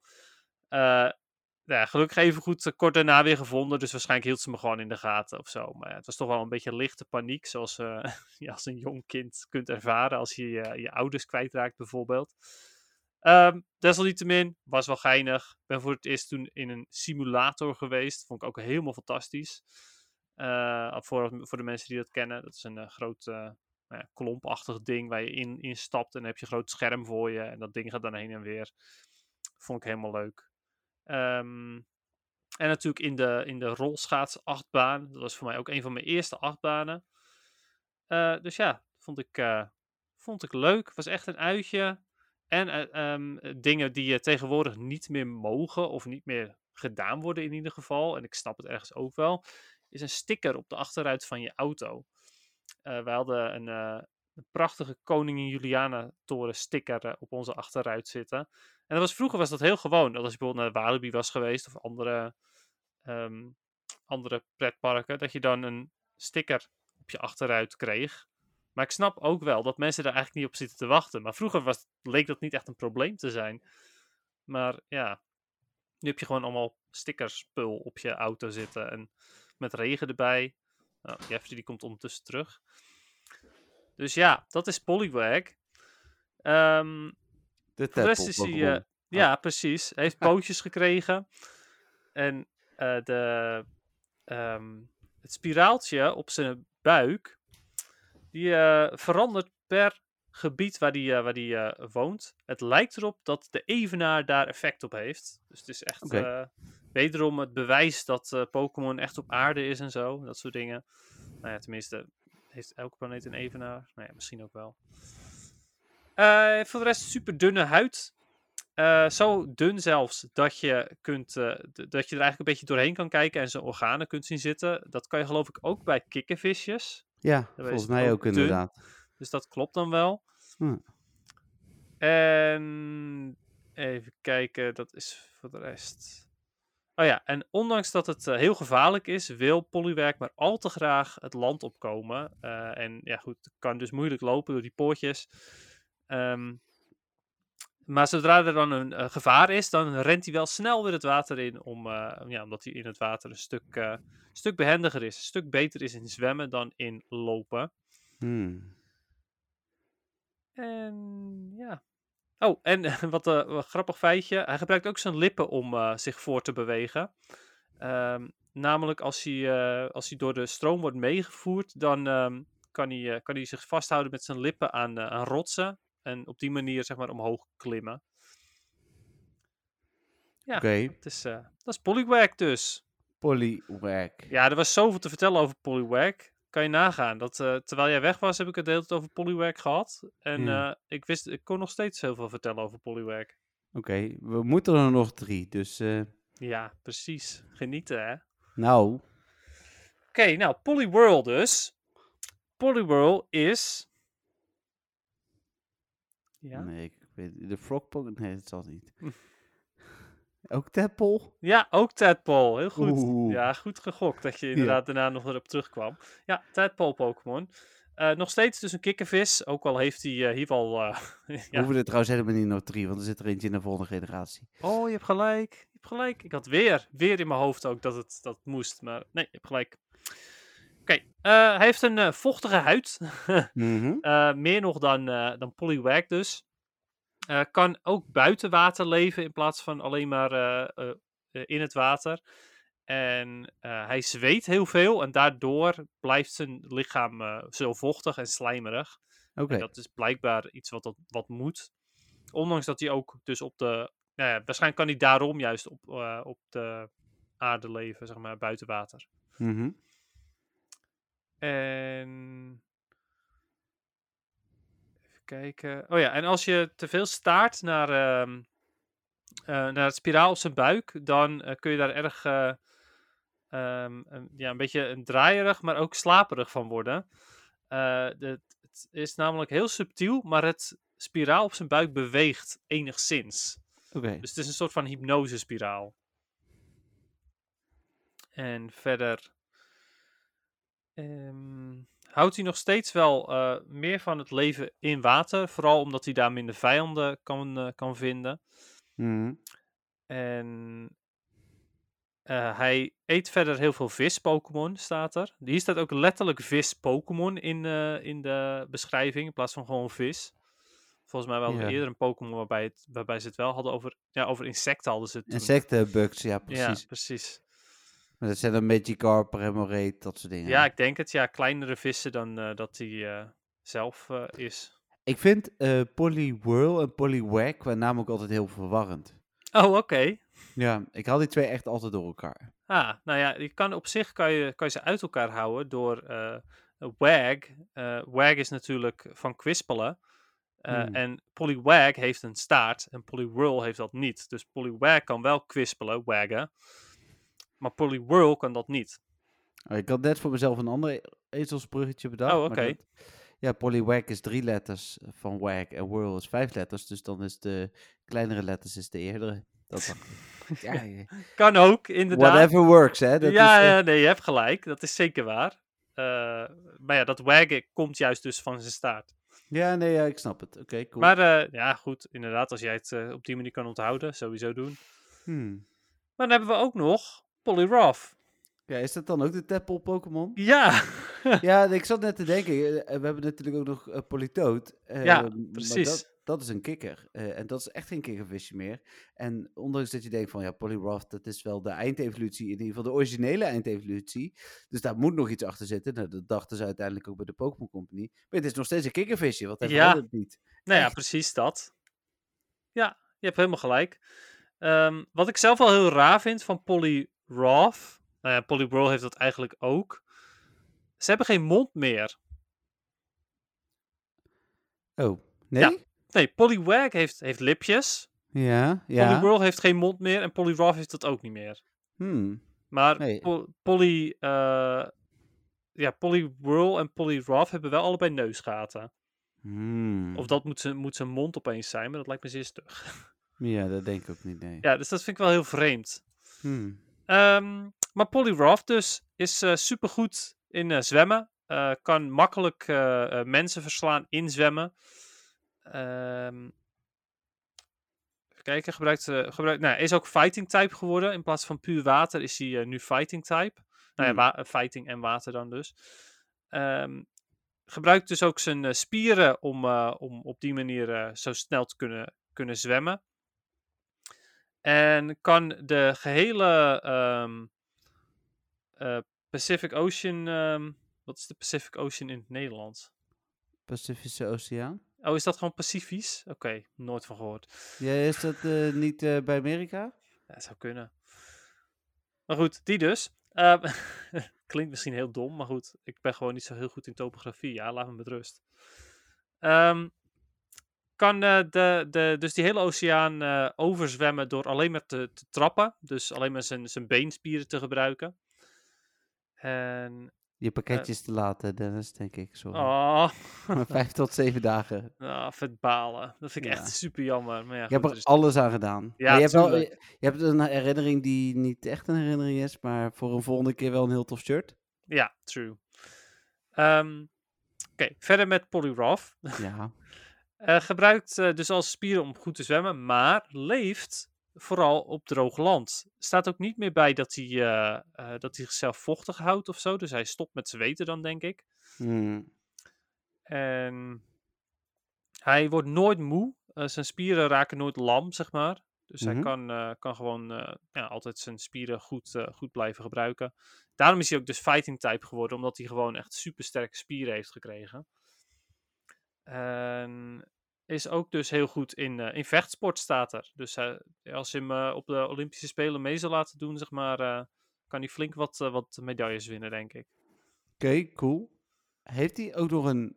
Ja, gelukkig even goed eh, kort daarna weer gevonden. Dus waarschijnlijk hield ze me gewoon in de gaten of zo. Maar ja, het was toch wel een beetje lichte paniek. Zoals eh, [laughs] je als een jong kind kunt ervaren als je je, ouders kwijtraakt bijvoorbeeld. Ehm, desalniettemin, was wel geinig. Ben voor het eerst toen in een simulator geweest. Vond ik ook helemaal fantastisch. Eh, voor, voor de mensen die dat kennen. Dat is een groot nou klompachtig ding waar je in, in stapt. En dan heb je een groot scherm voor je. En dat ding gaat dan heen en weer. Vond ik helemaal leuk. Ehm, en natuurlijk in de, in de rolschaatsachtbaan. Dat was voor mij ook een van mijn eerste achtbanen. Eh, dus ja, vond ik, eh, vond ik leuk. Was echt een uitje. En eh, ehm, dingen die je tegenwoordig niet meer mogen of niet meer gedaan worden in ieder geval. En ik snap het ergens ook wel. Is een sticker op de achteruit van je auto. Wij hadden een, een prachtige Koningin Juliana toren sticker op onze achteruit zitten. En dat was, vroeger was dat heel gewoon. Dat als je bijvoorbeeld naar Walibi was geweest of andere, ehm, andere pretparken. Dat je dan een sticker op je achteruit kreeg. Maar ik snap ook wel dat mensen daar eigenlijk niet op zitten te wachten. Maar vroeger was, leek dat niet echt een probleem te zijn. Maar ja, nu heb je gewoon allemaal stickerspul op je auto zitten. En met regen erbij. Nou, Jeffrey die komt ondertussen terug. Dus ja, dat is Poliwag. Ehm De de rest is hij... eh, ja, precies. Hij heeft [laughs] pootjes gekregen. En eh, de, ehm, het spiraaltje op zijn buik... Die eh, verandert per gebied waar die, waar die woont. Het lijkt erop dat de evenaar daar effect op heeft. Dus het is echt eh, wederom het bewijs dat Pokémon echt op aarde is en zo. Dat soort dingen. Nou ja, tenminste, heeft elke planeet een evenaar? Nou ja, misschien ook wel. Eh, voor de rest super dunne huid. Eh, zo dun zelfs dat je, kunt, eh, dat je er eigenlijk een beetje doorheen kan kijken en zijn organen kunt zien zitten. Dat kan je geloof ik ook bij kikkervisjes. Ja, volgens mij ook dun. inderdaad. Dus dat klopt dan wel. Hm. En even kijken, dat is voor de rest. Oh ja, en ondanks dat het heel gevaarlijk is, wil Poliwag maar al te graag het land opkomen. En ja, goed, het kan dus moeilijk lopen door die poortjes. Ehm, maar zodra er dan een eh, gevaar is, dan rent hij wel snel weer het water in. Om, eh, ja, omdat hij in het water een stuk, eh, stuk behendiger is. Een stuk beter is in zwemmen dan in lopen. Hmm. En ja. Oh, en [laughs] wat een grappig feitje. Hij gebruikt ook zijn lippen om zich voor te bewegen. Ehm, namelijk als hij, als hij door de stroom wordt meegevoerd, dan ehm, kan, hij, kan hij zich vasthouden met zijn lippen aan, aan rotsen. En op die manier zeg maar omhoog klimmen. Ja, Oké, dat is, eh dat is Poliwag dus. Poliwag. Ja, er was zoveel te vertellen over Poliwag. Kan je nagaan. Dat, eh, terwijl jij weg was, heb ik het de hele tijd over Poliwag gehad. En eh, ik, wist, ik kon nog steeds heel veel vertellen over Poliwag. Oké, we moeten er nog drie, dus Ja, precies. Genieten, hè? nou, Oké, nou, Poliwhirl dus. Poliwhirl is... Ja? nee, ik weet de Frogpong, nee, dat zal niet. Hm. [laughs] Ook Tadpole? Ja, ook Tadpole. Heel goed. Oeh. Ja, goed gegokt dat je inderdaad daarna nog erop terugkwam. Ja, Tadpole Pokémon. Eh, nog steeds dus een kikkervis. Ook al heeft hij eh, hier wel... [laughs] We ja. hoeven er trouwens helemaal niet nog drie, want er zit er eentje in de volgende generatie. Oh, je hebt gelijk. Je hebt gelijk. Ik had weer, weer in mijn hoofd ook dat het, dat het moest. Maar nee, je hebt gelijk. Oké, eh, hij heeft een eh, vochtige huid. [laughs] Mhm. Eh, meer nog dan, dan Poliwag dus. Kan ook buiten water leven in plaats van alleen maar in het water. En hij zweet heel veel en daardoor blijft zijn lichaam zo vochtig en slijmerig. Oké, dat is blijkbaar iets wat, dat, wat moet. Ondanks dat hij ook dus op de... Nou ja, waarschijnlijk kan hij daarom juist op, op de aarde leven, zeg maar, buiten water. Mhm. En. Even kijken. Oh ja, en als je te veel staart naar, ehm, eh, naar het spiraal op zijn buik, dan eh, kun je daar erg. eh, ehm, een, ja, een beetje een draaierig, maar ook slaperig van worden. De, het is namelijk heel subtiel, maar het spiraal op zijn buik beweegt enigszins. oké. Dus het is een soort van hypnosespiraal. En verder ehm, houdt hij nog steeds wel eh, meer van het leven in water. Vooral omdat hij daar minder vijanden kan, eh, kan vinden. Mhm. En eh, hij eet verder heel veel vis-Pokémon, staat er. Hier staat ook letterlijk vis-Pokémon in, in de beschrijving, in plaats van gewoon vis. Volgens mij hadden we Ja. eerder een Pokémon waarbij, het, waarbij ze het wel hadden over... Ja, over insecten hadden ze het. Insectenbugs, ja, Ja, precies. Maar dat zijn dan Magikarp, Remoraid, dat soort dingen. Ja, ik denk het. Ja, kleinere vissen dan eh, dat hij eh, zelf eh, is. Ik vind Poliwhirl en Poliwag qua naam ook altijd heel verwarrend. Oh, oké. Ja, ik haal die twee echt altijd door elkaar. Ah, nou ja, je kan, op zich kan je, kan je ze uit elkaar houden door Wag. Wag is natuurlijk van kwispelen. Eh, Hmm. En Poliwag heeft een staart en Poliwhirl heeft dat niet. Dus Poliwag kan wel kwispelen, waggen. Maar Poliwhirl kan dat niet. Ik had net voor mezelf een ander ezelsbruggetje bedacht. Oh, oké. dat- Ja, Poliwag is drie letters van wag en whirl is vijf letters. Dus dan is de kleinere letters is de eerdere. Dat [laughs] ja, ja. Kan ook, inderdaad. whatever works, hè. Dat ja, is, eh, ja, nee, je hebt gelijk. Dat is zeker waar. Eh, maar ja, dat waggen komt juist dus van zijn staart. ja, nee, ja, ik snap het. Oké, cool. Maar eh, ja, goed, inderdaad, als jij het op die manier kan onthouden, sowieso doen. Hmm. Maar dan hebben we ook nog Poliwrath. Ja, is dat dan ook de Tadpole Pokémon? Ja, [laughs] ja, ik zat net te denken. eh, We hebben natuurlijk ook nog eh, Politoad. eh, Ja, maar precies. Dat, dat is een kikker. en dat is echt geen kikkervisje meer. En ondanks dat je denkt van ja, Poliwrath, dat is wel de eindevolutie, in ieder geval de originele eindevolutie. Dus daar moet nog iets achter zitten. Nou, dat dachten ze uiteindelijk ook bij de Pokémon Company. Maar het is nog steeds een kikkervisje, want hij Ja. verandert niet. nou ja, precies dat. Ja, je hebt helemaal gelijk. Ehm, wat ik zelf wel heel raar vind van Poliwrath, nou ja, Poliwhirl heeft dat eigenlijk ook. Ze hebben geen mond meer. Oh, nee? Ja. Nee, Poliwag heeft, heeft lipjes. Ja, ja. Poliwhirl heeft geen mond meer en Poliwrath heeft dat ook niet meer. Hmm. Maar Nee. Po- Poly, eh, ja, Poliwhirl en Poliwrath hebben wel allebei neusgaten. Hmm. Of dat moet zijn, moet zijn mond opeens zijn, maar dat lijkt me zeer stug. Ja, dat denk ik ook niet, nee. Ja, dus dat vind ik wel heel vreemd. Hmm. Ehm, maar Poliwrath dus is eh supergoed in eh, zwemmen. Eh, kan makkelijk mensen verslaan in zwemmen. Ehm, even kijken. Gebruikt, gebruikt, nou, is ook fighting type geworden. In plaats van puur water is hij nu fighting type. Nou ja, Hmm. fighting en water dan dus. Ehm, gebruikt dus ook zijn spieren om, om op die manier zo snel te kunnen, kunnen zwemmen. En kan de gehele ehm, eh, Pacific Ocean. ehm, wat is de Pacific Ocean in het Nederlands? Pacifische Oceaan. Oh, is dat gewoon Pacifisch? Oké, nooit van gehoord. Ja, is dat eh, niet eh, bij Amerika? Ja, dat zou kunnen. Maar goed, die dus. Ehm, [laughs] klinkt misschien heel dom, maar goed. Ik ben gewoon niet zo heel goed in topografie. Ja, laat me met rust. Kan eh, de, de, dus die hele oceaan eh, overzwemmen door alleen maar te, te trappen. Dus alleen maar zijn, zijn beenspieren te gebruiken. En. Je pakketjes te laten, Dennis, denk ik. Sorry. Oh, Maar [laughs] vijf tot zeven dagen. [laughs] ah, vet balen. Dat vind ik Ja. echt super jammer. Maar ja, Je hebt goed, er er is- alles aan gedaan. Ja, je, hebt wel, je, je hebt een herinnering die niet echt een herinnering is, maar voor een volgende keer wel een heel tof shirt. Ja, true. Ehm, Oké, verder met Poliwrath. Ja. [laughs] Eh, gebruikt eh, dus als spieren om goed te zwemmen, maar leeft vooral op droog land. Staat ook niet meer bij dat hij, eh, dat hij zichzelf vochtig houdt of zo. Dus hij stopt met zweten dan, denk ik. Hmm. En hij wordt nooit moe. Zijn spieren raken nooit lam, zeg maar. Dus Mhm. hij kan, eh, kan gewoon ja, altijd zijn spieren goed, goed blijven gebruiken. Daarom is hij ook dus fighting type geworden, omdat hij gewoon echt super sterke spieren heeft gekregen. En is ook dus heel goed in, eh, in vechtsport, staat er. Dus hij- als je hem eh, op de Olympische Spelen mee zou laten doen, zeg maar, eh, kan hij flink wat, eh, wat medailles winnen, denk ik. Oké, cool. Heeft hij ook nog een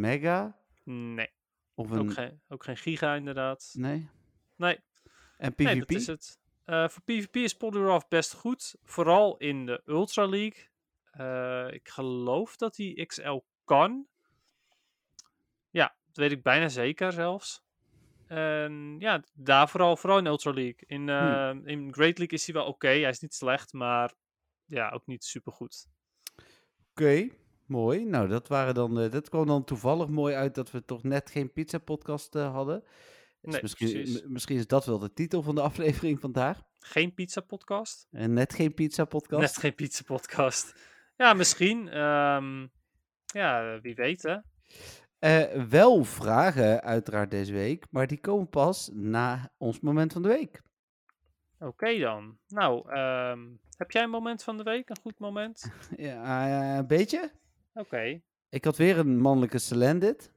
mega? Nee, Of ook een... geen, ook geen giga inderdaad. Nee? Nee, En PvP? Nee, dat is het. Eh, voor PvP is Polyrov best goed. Vooral in de Ultra League. Eh, ik geloof dat hij XL kan. Dat weet ik bijna zeker zelfs. En ja, daar vooral, vooral in Ultra League. In, eh, in Great League is hij wel oké. Hij is niet slecht, maar ja, ook niet super goed. Oké, mooi. Nou, dat, waren dan, eh, dat kwam dan toevallig mooi uit dat we toch net geen pizza-podcast eh, hadden. Dus Nee, misschien, misschien is dat wel de titel van de [laughs] aflevering vandaag. Geen pizza podcast. En net geen pizza-podcast. Net geen pizza podcast. Ja, misschien. ehm, ja, wie weet hè. Eh, wel vragen uiteraard deze week, maar die komen pas na ons moment van de week. Oké dan. Nou, ehm, heb jij een moment van de week? Een goed moment? [laughs] Ja, eh, een beetje. Oké. Ik had weer een mannelijke Celendit.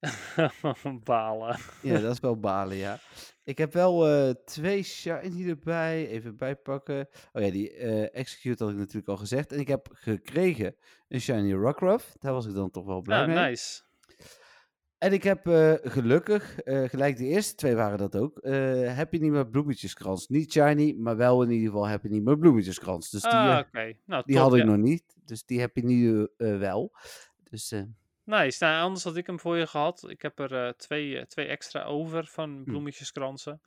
[laughs] Balen. Ja, [laughs] dat is wel balen, ja. Ik heb wel eh, twee shiny erbij. Even bijpakken. Oh ja, die Execute had ik natuurlijk al gezegd. En ik heb gekregen een shiny Rockruff. Daar was ik dan toch wel blij Ja, mee. nice. En ik heb eh, gelukkig, eh, gelijk de eerste twee waren dat ook, eh, heb je niet meer bloemetjeskrans. Niet shiny, maar wel in ieder geval heb je niet meer bloemetjeskrans. Dus die, ah, oké. Nou, die top, had ik ja. nog niet. Dus die heb je nu wel. Dus Nice. Nou, anders had ik hem voor je gehad. Ik heb er twee, twee extra over Hm. van bloemetjeskransen.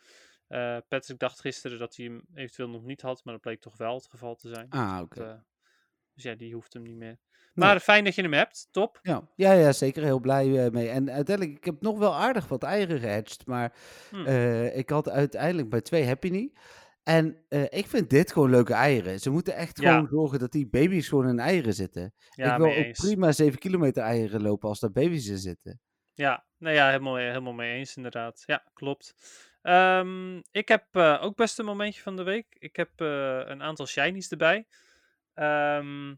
Eh Patrick dacht gisteren dat hij hem eventueel nog niet had, maar dat bleek toch wel het geval te zijn. ah, oké. Dat, eh, dus ja, die hoeft hem niet meer. Nee. Maar fijn dat je hem hebt. Top. Ja, ja, ja, zeker. Heel blij eh, mee. En uiteindelijk, ik heb nog wel aardig wat eieren gehatcht. Maar Hm. eh, ik had uiteindelijk bij twee Happy niet. En eh, ik vind dit gewoon leuke eieren. Ze moeten echt Ja. gewoon zorgen dat die baby's gewoon in eieren zitten. Ja, ik wil ook prima 7 kilometer eieren lopen als daar baby's in zitten. Ja, nou ja, helemaal, helemaal mee eens inderdaad. Ja, klopt. Ehm, ik heb ook best een momentje van de week. Ik heb een aantal shinies erbij. Ehm,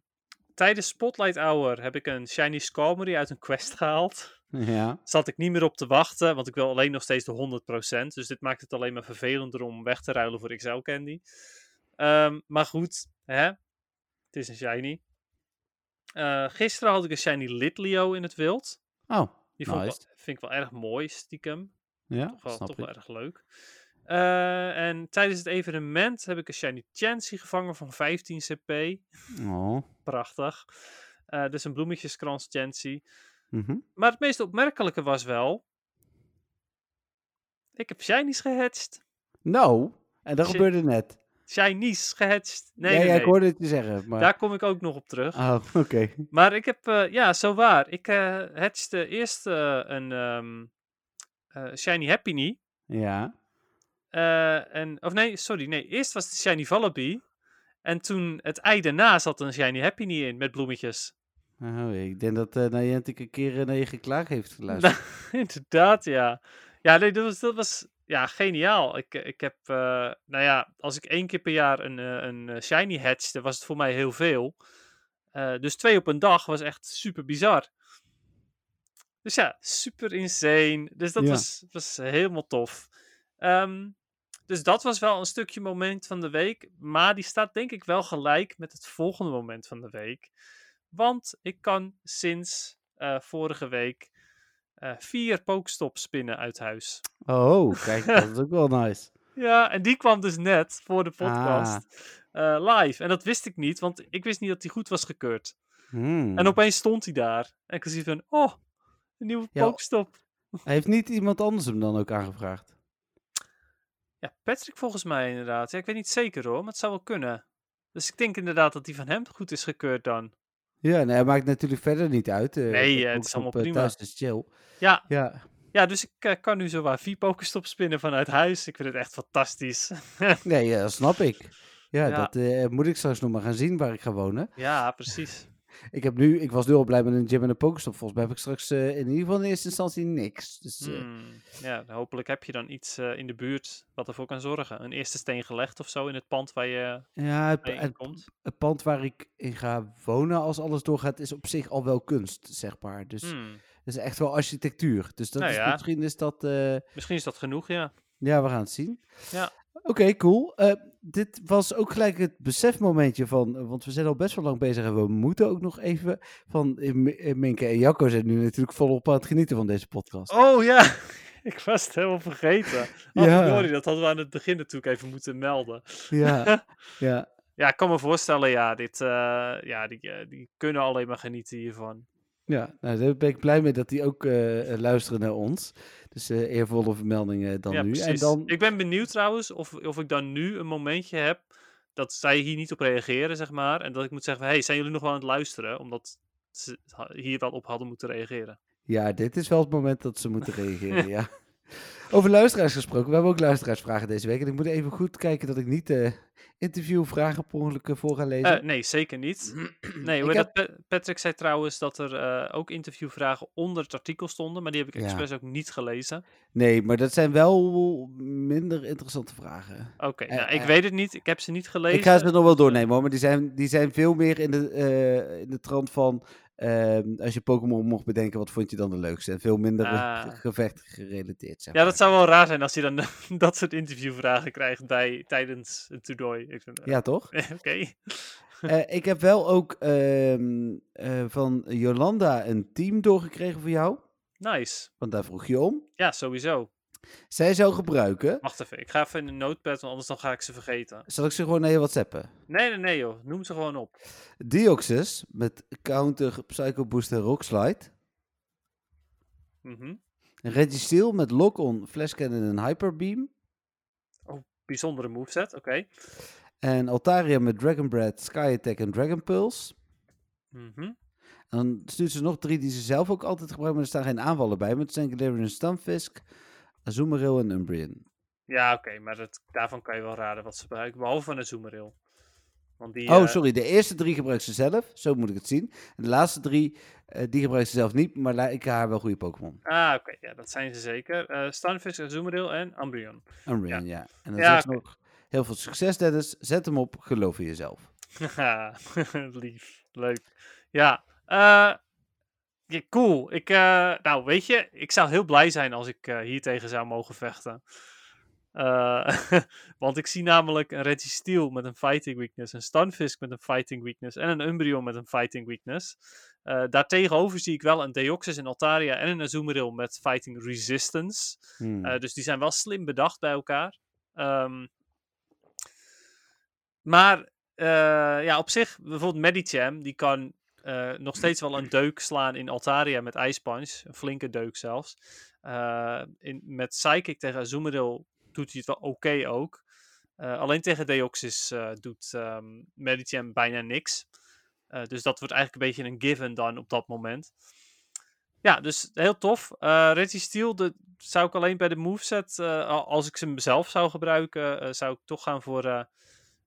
tijdens Spotlight Hour heb ik een shiny Skarmory uit een quest [laughs] gehaald. Ja. Zat ik niet meer op te wachten, want ik wil alleen nog steeds de 100%. Dus dit maakt het alleen maar vervelender om weg te ruilen voor XL Candy. Ehm, maar goed, hè? het is een shiny. Eh, gisteren had ik een shiny Litleo in het wild. Oh, Die vond ik wel- vind ik wel erg mooi, stiekem. Ja, Toch wel, snap toch wel erg leuk. Eh, en tijdens het evenement heb ik een shiny Chansey gevangen van 15 CP. Oh. Prachtig. Eh, dus een bloemetjeskrans Chansey. mhm. Maar het meest opmerkelijke was wel... Ik heb shinies gehatcht. Nou, en dat gebeurde net. Shinies gehatcht. Nee, ja, nee, ja, ik hoorde het je zeggen. Maar... Daar kom ik ook nog op terug. Oh, oké. Maar ik heb, eh, ja, zo waar. Ik hatchte eerst een eh, shiny Happy Knee. Ja. Eh, en, of nee, sorry, nee. Eerst was het Shiny Vullaby. En toen het ei daarna zat een Shiny Happy niet in met bloemetjes. Oh, ik denk dat uh, Niantic een keer uh, naar je geklaag heeft geluisterd. [laughs] Inderdaad, ja. Ja, nee, dat was, dat was ja, geniaal. Ik, ik heb, uh, nou ja, als ik één keer per jaar een, een shiny hatchte, was het voor mij heel veel. dus twee op een dag was echt super bizar. Dus ja, super insane. Dus dat Ja. was, was helemaal tof. Ehm, dus dat was wel een stukje moment van de week. Maar die staat denk ik wel gelijk met het volgende moment van de week. Want ik kan sinds eh, vorige week eh, vier Pokestop spinnen uit huis. Oh, [laughs] kijk, dat is ook wel nice. Ja, en die kwam dus net voor de podcast Ah. eh, live. En dat wist ik niet, want ik wist niet dat die goed was gekeurd. Hmm. En opeens stond hij daar. En ik zie van, oh, een nieuwe Ja. Pokestop. Heeft niet iemand anders hem dan ook aangevraagd? Ja, Patrick volgens mij inderdaad. Ja, ik weet niet zeker hoor, maar het zou wel kunnen. Dus ik denk inderdaad dat die van hem goed is gekeurd dan. Ja, nee, maakt natuurlijk verder niet uit. eh, Nee, eh, het is allemaal op, eh, prima. Thuis is chill. Ja, Ja, ja dus ik kan nu zowaar vier Pokestops spinnen vanuit huis. Ik vind het echt fantastisch. nee, dat snap ik. Ja, [laughs] Ja. dat moet ik straks nog maar gaan zien waar ik ga wonen. ja, precies. Ik, heb nu, ik was nu al blij met een gym en een pokestop. Volgens mij heb ik straks eh, in ieder geval in eerste instantie niks. Dus eh, Hmm, Ja, hopelijk heb je dan iets eh, in de buurt wat ervoor kan zorgen. Een eerste steen gelegd of zo in het pand waar je ja, het, het, komt. het pand waar ik in ga wonen als alles doorgaat is op zich al wel kunst, zeg maar. Dus het is echt wel architectuur. Dus dat Nou is, ja. misschien is dat... Misschien is dat genoeg, ja. Ja, we gaan het zien. Ja. Oké, cool. Eh, dit was ook gelijk het besefmomentje van, eh, want we zijn al best wel lang bezig en we moeten ook nog even van eh, Mi- Minke en Jacco zijn nu natuurlijk volop aan het genieten van deze podcast. Oh ja, [laughs] ik was het helemaal vergeten. Oh, Ja. sorry, dat hadden we aan het begin natuurlijk even moeten melden. Ja, [laughs] ja, Ja, ik kan me voorstellen, ja, dit, ja die, die kunnen alleen maar genieten hiervan. ja. Nou, daar ben ik blij mee dat die ook luisteren naar ons. Dus eh, eervolle vermeldingen dan ja, nu. precies. En dan, Ik ben benieuwd trouwens of, of ik dan nu een momentje heb dat zij hier niet op reageren, zeg maar. En dat ik moet zeggen, van, hey, zijn jullie nog wel aan het luisteren? Omdat ze hier wel op hadden moeten reageren. ja, dit is wel het moment dat ze moeten reageren, [laughs] ja. Over luisteraars gesproken, we hebben ook luisteraarsvragen deze week. En ik moet even goed kijken dat ik niet eh interviewvragen per ongeluk eh, voor ga lezen. Eh, nee, zeker niet. [clears throat] Nee, heb- dat, Pa- Patrick zei trouwens dat er ook interviewvragen onder het artikel stonden, maar die heb ik Ja. expres ook niet gelezen. Nee, maar dat zijn wel minder interessante vragen. Oké, nou, ik weet het niet. Ik heb ze niet gelezen. Ik ga ze nog wel doornemen hoor, maar die zijn, die zijn veel meer in de, in de trant van... ehm, als je Pokémon mocht bedenken, wat vond je dan de leukste? En veel minder Ah. ge- [laughs] gevecht gerelateerd, zeg Ja, dat zou wel raar zijn als je dan [laughs] dat soort interviewvragen krijgt bij, tijdens een toernooi. Eh, Ja, toch? [laughs] Oké. Eh, ik heb wel ook ehm, eh, van Jolanda een team doorgekregen voor jou. Nice. Want daar vroeg je om. Ja, sowieso. Zij zou gebruiken. Wacht even. Ik ga even in een notepad, want anders dan ga ik ze vergeten. Zal ik ze gewoon naar je WhatsAppen? Nee, nee, nee joh. Noem ze gewoon op. Deoxys met Counter, Psycho Boost en Rockslide. Mhm. Registeel met Lock-on, Flash Cannon en Hyper Beam. Bijzondere moveset, oké. En Altaria met Dragon Breath, Sky Attack en Dragon Pulse. Mhm. En dan stuurt ze nog drie die ze zelf ook altijd gebruiken, maar er staan geen aanvallen bij. Maar het zijn Galarian Stunfisk, Azumarill en Umbreon. Ja, oké. maar dat, daarvan kan je wel raden wat ze gebruiken. Behalve van een zoomeril. Want die, Oh, eh, sorry. De eerste drie gebruikt ze zelf. Zo moet ik het zien. En de laatste drie, eh, die gebruikt ze zelf niet. Maar lijken haar wel goede Pokémon. Ah, oké. Ja, dat zijn ze zeker. Eh Stunfisk, Azumarill en Umbreon. Umbreon, ja. En dan Ja, ze oké. nog, heel veel succes Dennis. Zet hem op, geloof in jezelf. Haha, [laughs] Lief. Leuk. Ja. eh, ja, cool. Ik, eh, nou, weet je, ik zou heel blij zijn als ik eh, hier tegen zou mogen vechten. Eh, [laughs] want ik zie namelijk een Registeel met een fighting weakness, een Stunfisk met een fighting weakness en een Umbreon met een fighting weakness. Daartegenover zie ik wel een Deoxys, een Altaria en een Azumarill met fighting resistance. Hmm. Dus die zijn wel slim bedacht bij elkaar. Ehm, maar ja, op zich, bijvoorbeeld Medicham, die kan eh, nog steeds wel een deuk slaan in Altaria met Ice Punch. Een flinke deuk zelfs. Eh, in, met Psychic tegen Azumarill doet hij het wel oké ook. Eh, alleen tegen Deoxys doet ehm Medicham bijna niks. Dus dat wordt eigenlijk een beetje een given dan op dat moment. ja, dus heel tof. Reggie Steel zou ik alleen bij de moveset, als ik ze zelf zou gebruiken, zou ik toch gaan voor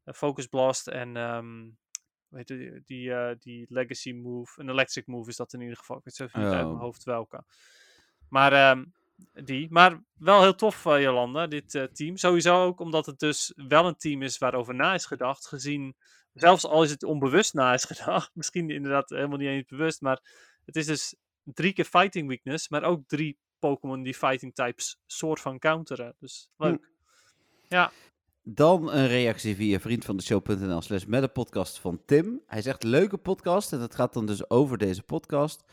Focus Blast en ehm, weet je, die, eh, die Legacy Move. Een Electric Move is dat in ieder geval. Ik weet even niet uit mijn hoofd welke. Maar ehm, die. Maar wel heel tof, eh, Jolanda, dit eh, team. Sowieso ook omdat het dus wel een team is waarover na is gedacht. Gezien, zelfs al is het onbewust na is [laughs] gedacht. Misschien inderdaad helemaal niet eens bewust. Maar het is dus drie keer fighting weakness. Maar ook drie Pokémon die fighting types soort van counteren. Dus leuk. Ja, Dan een reactie via vriendvandeshow.nl slash met een podcast van Tim. Hij zegt, leuke podcast en dat gaat dan dus over deze podcast.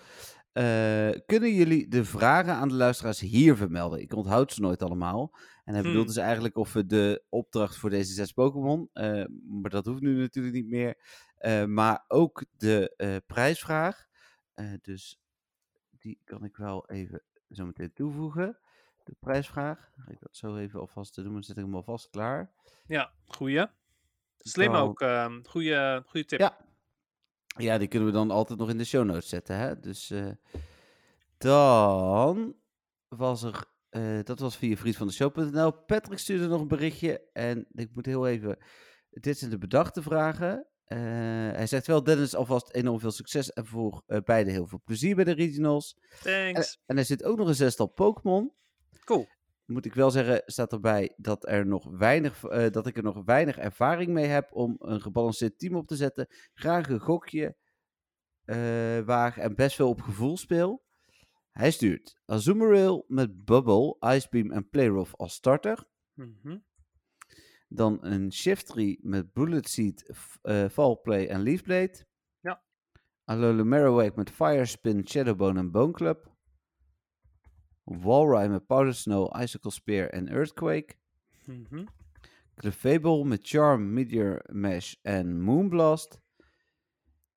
Eh, kunnen jullie de vragen aan de luisteraars hier vermelden? Ik onthoud ze nooit allemaal. En hij Hmm. bedoelt dus eigenlijk of we de opdracht voor deze zes Pokémon, eh, maar dat hoeft nu natuurlijk niet meer. Eh, maar ook de prijsvraag. Dus die kan ik wel even zo meteen toevoegen. De prijsvraag. Ga ik dat zo even alvast doen, dan zet ik hem alvast klaar. ja goeie. Slim Dan- ook. ehm goeie, goeie tip. Ja. Ja, die kunnen we dan altijd nog in de show notes zetten. Hè? Dus eh, dan was er, eh, dat was via vriendvandeshow.nl. Patrick stuurde nog een berichtje en ik moet heel even, dit zijn de bedachte vragen. Eh, hij zegt wel, Dennis, alvast enorm veel succes en voor eh, beide heel veel plezier bij de regionals. En, Thanks. en er zit ook nog een zestal Pokémon. Cool. Moet ik wel zeggen, staat erbij dat, er nog weinig, eh, dat ik er nog weinig ervaring mee heb om een gebalanceerd team op te zetten. Graag een gokje eh waag en best wel op gevoel speel. Hij stuurt Azumarill met Bubble, Icebeam en Playrough als starter. Mhm. Dan een Shiftry met Bullet Seed, f- eh, Fallplay en Leafblade. Ja. Alola Marowak met Fire Spin, Shadowbone en Bone Walrein met Powder Snow, Icicle Spear en Earthquake. Mhm. Clefable met Charm, Meteor Mash en Moonblast.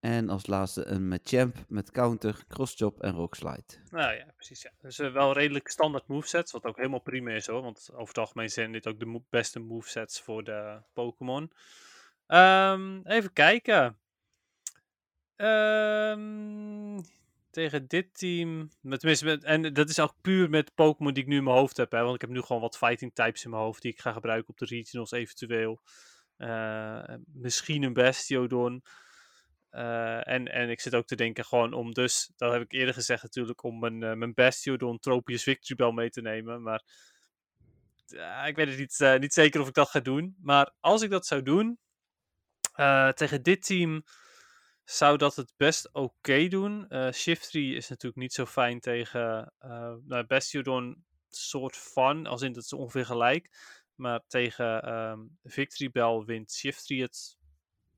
En als laatste een Machamp met Counter, Crosschop en Rockslide. Nou ja, precies. Ja. Dus wel redelijk standaard movesets, wat ook helemaal prima is hoor. Want over het algemeen zijn dit ook de mo- beste movesets voor de Pokémon. Ehm, even kijken. Ehm, tegen dit team. Met, met, en dat is ook puur met Pokémon die ik nu in mijn hoofd heb. Hè, want ik heb nu gewoon wat fighting types in mijn hoofd die ik ga gebruiken op de regionals eventueel. Eh, misschien een Bastiodon. Eh, en, en ik zit ook te denken gewoon om dus, dat heb ik eerder gezegd natuurlijk, om mijn, eh, mijn Bastiodon Tropius Victory Bell mee te nemen. Maar ik weet het niet, niet zeker of ik dat ga doen. Maar als ik dat zou doen, tegen dit team zou dat het best oké doen. Eh Shiftry is natuurlijk niet zo fijn tegen eh nou, Bastiodon soort van, als in dat is ongeveer gelijk. Maar tegen ehm, Victory Bell wint Shiftry het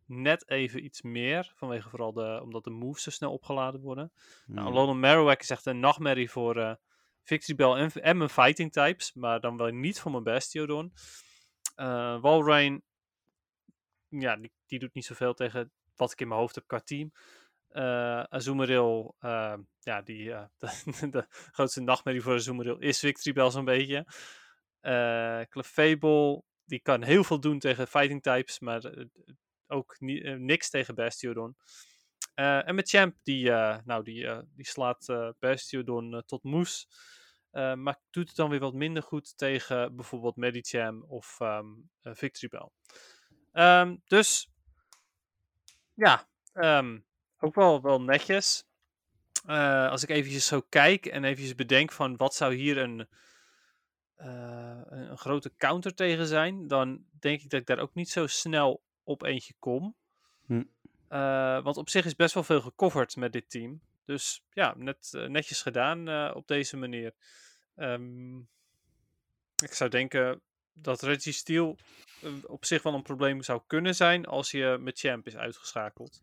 net even iets meer. Vanwege vooral de, omdat de moves zo snel opgeladen worden. Nou, Hmm. Alolan Marowak is echt een nachtmerrie voor eh Victory Bell en, en mijn fighting types. Maar dan wel niet voor mijn Bastiodon. Eh Walrein, ja, die, die doet niet zoveel tegen wat ik in mijn hoofd heb qua team. Eh Azumarill, eh, ja, die, eh, [laughs] de, grootste nachtmerrie voor Azumarill is Victory Bell zo'n beetje. Clefable, die kan heel veel doen tegen fighting types, maar ook ni- niks tegen Bastiodon. En met Champ, die, nou, die, die slaat Bastiodon tot moes. Maar doet het dan weer wat minder goed tegen bijvoorbeeld Medicham of eh, Victory Bell. Ehm, dus ja, ehm, ook wel, wel netjes. Eh, als ik eventjes zo kijk en eventjes bedenk van wat zou hier een, eh, een, een grote counter tegen zijn, dan denk ik dat ik daar ook niet zo snel op eentje kom. Hm. Eh, want op zich is best wel veel gecoverd met dit team. Dus ja, net, netjes gedaan op deze manier. Ehm, ik zou denken dat Reggie Steel eh, op zich wel een probleem zou kunnen zijn als je met Champ is uitgeschakeld.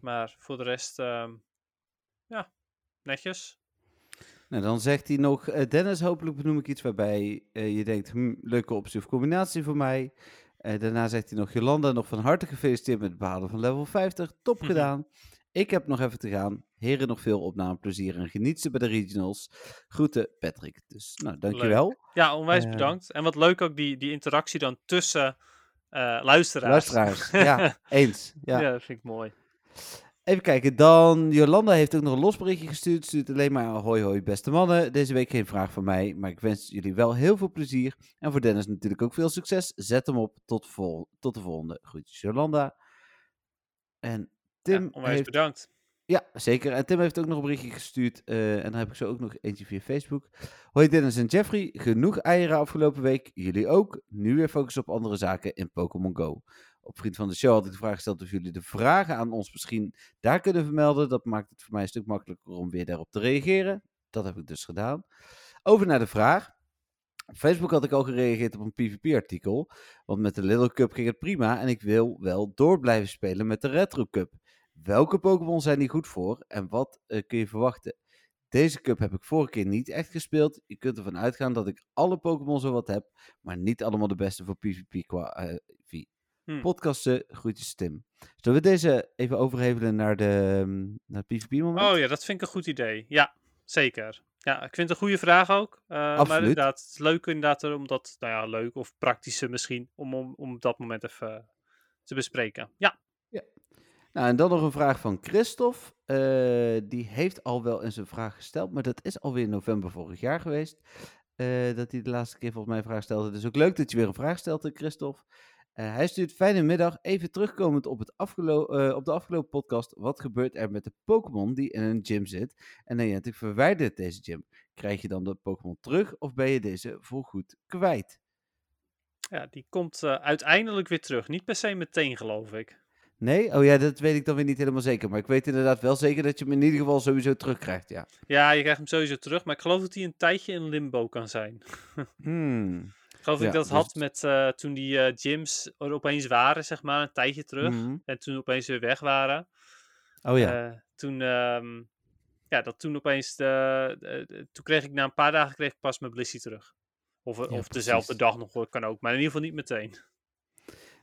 Maar voor de rest, ehm, ja, netjes. Nou, dan zegt hij nog, eh, Dennis, hopelijk benoem ik iets waarbij eh, je denkt, hm, leuke optie of combinatie voor mij. Eh, daarna zegt hij nog, Jolanda, nog van harte gefeliciteerd met het behalen van level 50. Top Mhm. gedaan. Ik heb nog even te gaan. Heren, nog veel opnameplezier en geniet ze bij de regionals. Groeten, Patrick. Dus, nou, dankjewel. Ja, onwijs Eh. bedankt. En wat leuk ook die, die interactie dan tussen eh, luisteraars. Luisteraars, ja, [laughs] eens. Ja. Ja. dat vind ik mooi. Even kijken, dan Jolanda heeft ook nog een losberichtje gestuurd. Stuurt alleen maar hoi hoi beste mannen. Deze week geen vraag van mij, maar ik wens jullie wel heel veel plezier. En voor Dennis natuurlijk ook veel succes. Zet hem op. Tot, vol tot de volgende. Groetjes Jolanda. En Tim ja, onwijs heeft... bedankt. Ja, zeker. En Tim heeft ook nog een berichtje gestuurd. eh, en dan heb ik zo ook nog eentje via Facebook. Hoi Dennis en Jeffrey. Genoeg eieren afgelopen week. Jullie ook. Nu weer focus op andere zaken in Pokémon Go. Op Vriend van de Show had ik de vraag gesteld of jullie de vragen aan ons misschien daar kunnen vermelden. Dat maakt het voor mij een stuk makkelijker om weer daarop te reageren. Dat heb ik dus gedaan. Over naar de vraag. Op Facebook had ik al gereageerd op een PvP-artikel. Want met de Little Cup ging het prima. En ik wil wel door blijven spelen met de Retro Cup. Welke Pokémon zijn die goed voor en wat eh, kun je verwachten? Deze cup heb ik vorige keer niet echt gespeeld. Je kunt ervan uitgaan dat ik alle Pokémon zo wat heb, maar niet allemaal de beste voor PvP qua eh, V. Hm. Podcasten, groetjes Tim. Zullen we deze even overhevelen naar, de, ehm, naar het PvP moment? Oh ja, dat vind ik een goed idee. Ja, zeker. Ja, ik vind het een goede vraag ook. Maar Absoluut. inderdaad, het is leuk inderdaad om dat, nou ja, leuk of praktische misschien, om, om, om dat moment even te bespreken. Ja, Nou, en dan nog een vraag van Christophe. Eh, die heeft al wel eens een vraag gesteld, maar dat is alweer november vorig jaar geweest. eh, dat hij de laatste keer volgens mij een vraag stelde. Dus ook leuk dat je weer een vraag stelt, Christophe. Eh, hij stuurt fijne middag. Even terugkomend op, het afgelo- op de afgelopen podcast. Wat gebeurt er met de Pokémon die in een gym zit? En Niantic verwijdert deze gym. Krijg je dan de Pokémon terug of ben je deze voorgoed kwijt? ja die komt uiteindelijk weer terug. Niet per se meteen, geloof ik. Nee? Oh ja, dat weet ik dan weer niet helemaal zeker. Maar ik weet inderdaad wel zeker dat je hem in ieder geval sowieso terugkrijgt, ja. Ja, je krijgt hem sowieso terug, maar ik geloof dat hij een tijdje in limbo kan zijn. [laughs] Hmm. Ik geloof Ja, ik dat dus- had met eh, toen die eh, gyms er opeens waren, zeg maar, een tijdje terug. Mhm. En toen opeens weer weg waren. Oh ja. Eh, toen, ehm, ja, dat toen opeens, de, toen kreeg ik na een paar dagen kreeg ik pas mijn Blissey terug. Of, Ja, of dezelfde dag nog, kan ook. Maar in ieder geval niet meteen.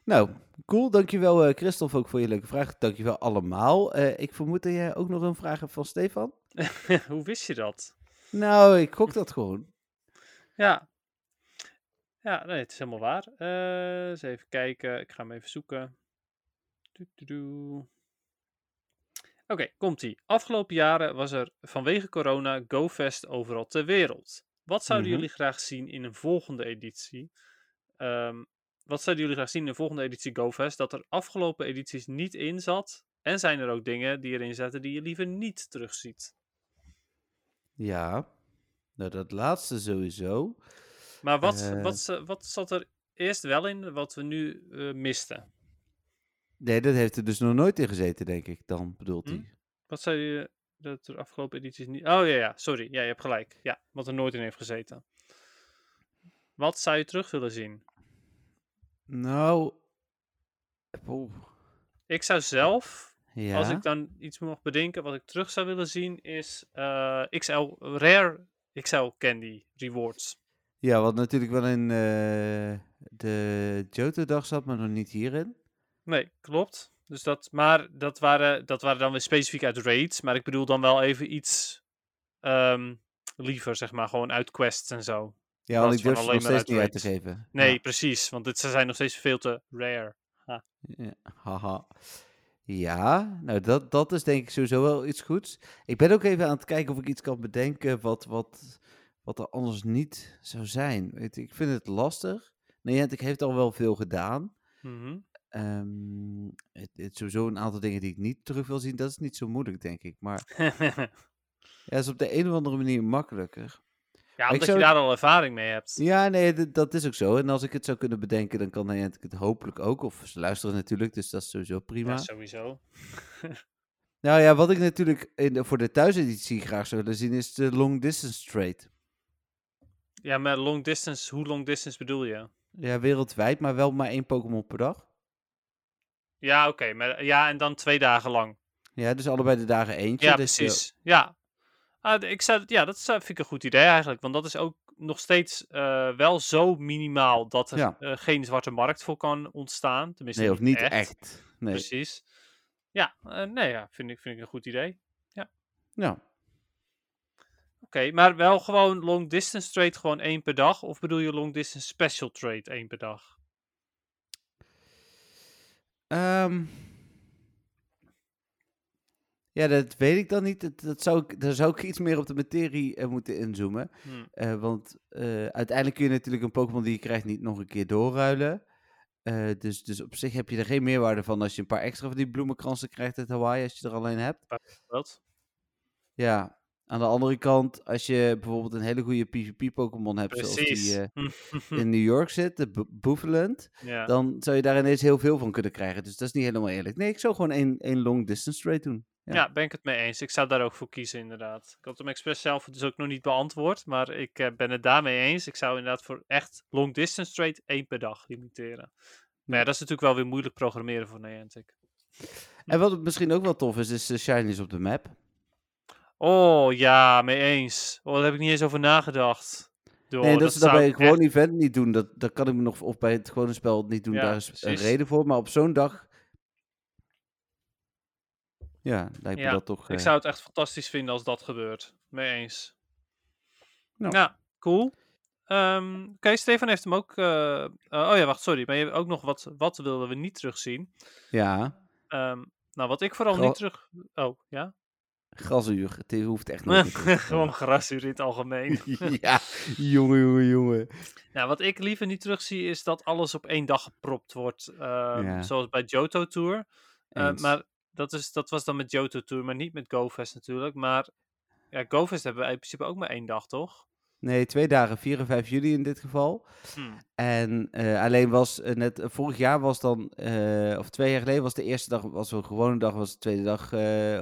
Nou, cool. Dankjewel eh Christophe ook voor je leuke vraag. Dankjewel allemaal. Eh, ik vermoed dat jij ook nog een vraag hebt van Stefan. [laughs] Hoe wist je dat? Nou, ik gok dat gewoon. [laughs] Ja. Ja, nee, het is helemaal waar. Eh, eens even kijken. Ik ga hem even zoeken. Oké, komt-ie. Afgelopen jaren was er vanwege corona GoFest overal ter wereld. Wat zouden Mhm. jullie graag zien in een volgende editie? Ehm, wat zouden jullie graag zien in een volgende editie GoFest dat er afgelopen edities niet in zat? En zijn er ook dingen die erin zaten die je liever niet terugziet? Ja. Nou, dat laatste sowieso. Maar wat, Eh. wat, wat zat er eerst wel in wat we nu eh, misten? Nee, dat heeft er dus nog nooit in gezeten, denk ik. Dan bedoelt Hm? hij. Wat zei je dat er afgelopen edities niet... Oh ja, ja, sorry. Ja, je hebt gelijk. Ja, wat er nooit in heeft gezeten. Wat zou je terug willen zien? Nou. Oeh. Ik zou zelf, Ja. als ik dan iets mag bedenken wat ik terug zou willen zien, is eh, XL Rare XL Candy Rewards. Ja, wat natuurlijk wel in eh, de Johto-dag zat, maar nog niet hierin. Nee, klopt. Dus dat, maar dat waren, dat waren dan weer specifiek uit raids. Maar ik bedoel dan wel even iets ehm, liever, zeg maar. Gewoon uit quests en zo. Ja, want ik durf ze alleen nog maar steeds niet uit te geven. Nee, Ja. precies. Want dit, ze zijn nog steeds veel te rare. Ja, haha. Ja, nou dat, dat is denk ik sowieso wel iets goeds. Ik ben ook even aan het kijken of ik iets kan bedenken wat, wat, wat er anders niet zou zijn. Weet ik vind het lastig. Niantic heeft al wel veel gedaan. Ehm, het, het sowieso een aantal dingen die ik niet terug wil zien. Dat is niet zo moeilijk, denk ik. Maar [laughs] ja, is op de een of andere manier makkelijker. Ja, omdat zou je daar al ervaring mee hebt. Ja, nee, dat is ook zo. En als ik het zou kunnen bedenken, dan kan Niantic het hopelijk ook. Of ze luisteren natuurlijk, dus dat is sowieso prima. Ja, sowieso. [laughs] Nou ja, wat ik natuurlijk in de- voor de thuiseditie graag zou willen zien, is de long distance trade. Ja, maar long distance, hoe long distance bedoel je? Ja, wereldwijd, maar wel maar één Pokémon per dag. Ja, oké. maar ja, en dan twee dagen lang. Ja, dus allebei de dagen eentje. Ja, dus je- precies. Ja. Ah, ik zou, ja, dat vind ik een goed idee eigenlijk. Want dat is ook nog steeds eh, wel zo minimaal dat er Ja. eh, geen zwarte markt voor kan ontstaan. Tenminste, nee, of niet echt. echt. Nee. Precies. Ja, eh, nee, ja, vind ik, vind ik een goed idee. Ja. Oké, maar wel gewoon long distance trade gewoon één per dag? Of bedoel je long distance special trade één per dag? Ehm, Ja, dat weet ik dan niet. Dat, dat zou ik, daar zou ik iets meer op de materie eh, moeten inzoomen. Hm. Eh, want eh, uiteindelijk kun je natuurlijk een Pokémon die je krijgt niet nog een keer doorruilen. Dus, dus op zich heb je er geen meerwaarde van als je een paar extra van die bloemenkransen krijgt uit Hawaii, als je er alleen hebt. Wat? Ja, aan de andere kant, als je bijvoorbeeld een hele goede PvP-Pokémon hebt, zoals die eh, [laughs] in New York zit, de Bo- Bouffalant, ja. dan zou je daar ineens heel veel van kunnen krijgen. Dus dat is niet helemaal eerlijk. Nee, ik zou gewoon één, één long distance trade doen. ja. Ja. ben ik het mee eens. Ik zou daar ook voor kiezen, inderdaad. Ik had hem expres zelf dus ook nog niet beantwoord, maar ik eh, ben het daarmee eens. Ik zou inderdaad voor echt long distance trade één per dag limiteren. Maar ja, dat is natuurlijk wel weer moeilijk programmeren voor Niantic. En wat misschien ook wel tof is, is de shinies op de map. Oh ja, mee eens. Oh, daar heb ik niet eens over nagedacht. Doe, nee, dat, ze dat zou bij ik een gewoon event niet doen. Dat, dat kan ik me nog, of bij het gewone spel niet doen. Ja, daar is een reden voor. Maar op zo'n dag. Ja, lijkt me Ja, dat toch. Ik eh, zou het echt fantastisch vinden als dat gebeurt. Mee eens. Nou. Ja, cool. Ehm, Oké, Stefan heeft hem ook. eh, eh, oh ja, wacht, sorry. Maar je hebt ook nog wat. Wat wilden we niet terugzien? Ja, Ehm, nou, wat ik vooral niet terug. Oh, ja? Grasuur. Het hoeft echt te [laughs] Gewoon grasuur in het algemeen. [laughs] ja, jongen, jongen, jongen. nou, wat ik liever niet terugzie is dat alles op één dag gepropt wordt. ehm, Ja. Zoals bij Johto Tour. Eh, maar dat, is, dat was dan met Johto Tour, maar niet met GoFest natuurlijk. Maar ja, GoFest hebben we in principe ook maar één dag, toch? Nee, twee dagen, 4 en 5 juli in dit geval. Hm. En eh, alleen was eh, net, eh, vorig jaar was dan, of twee jaar geleden was de eerste dag, was een gewone dag, was de tweede dag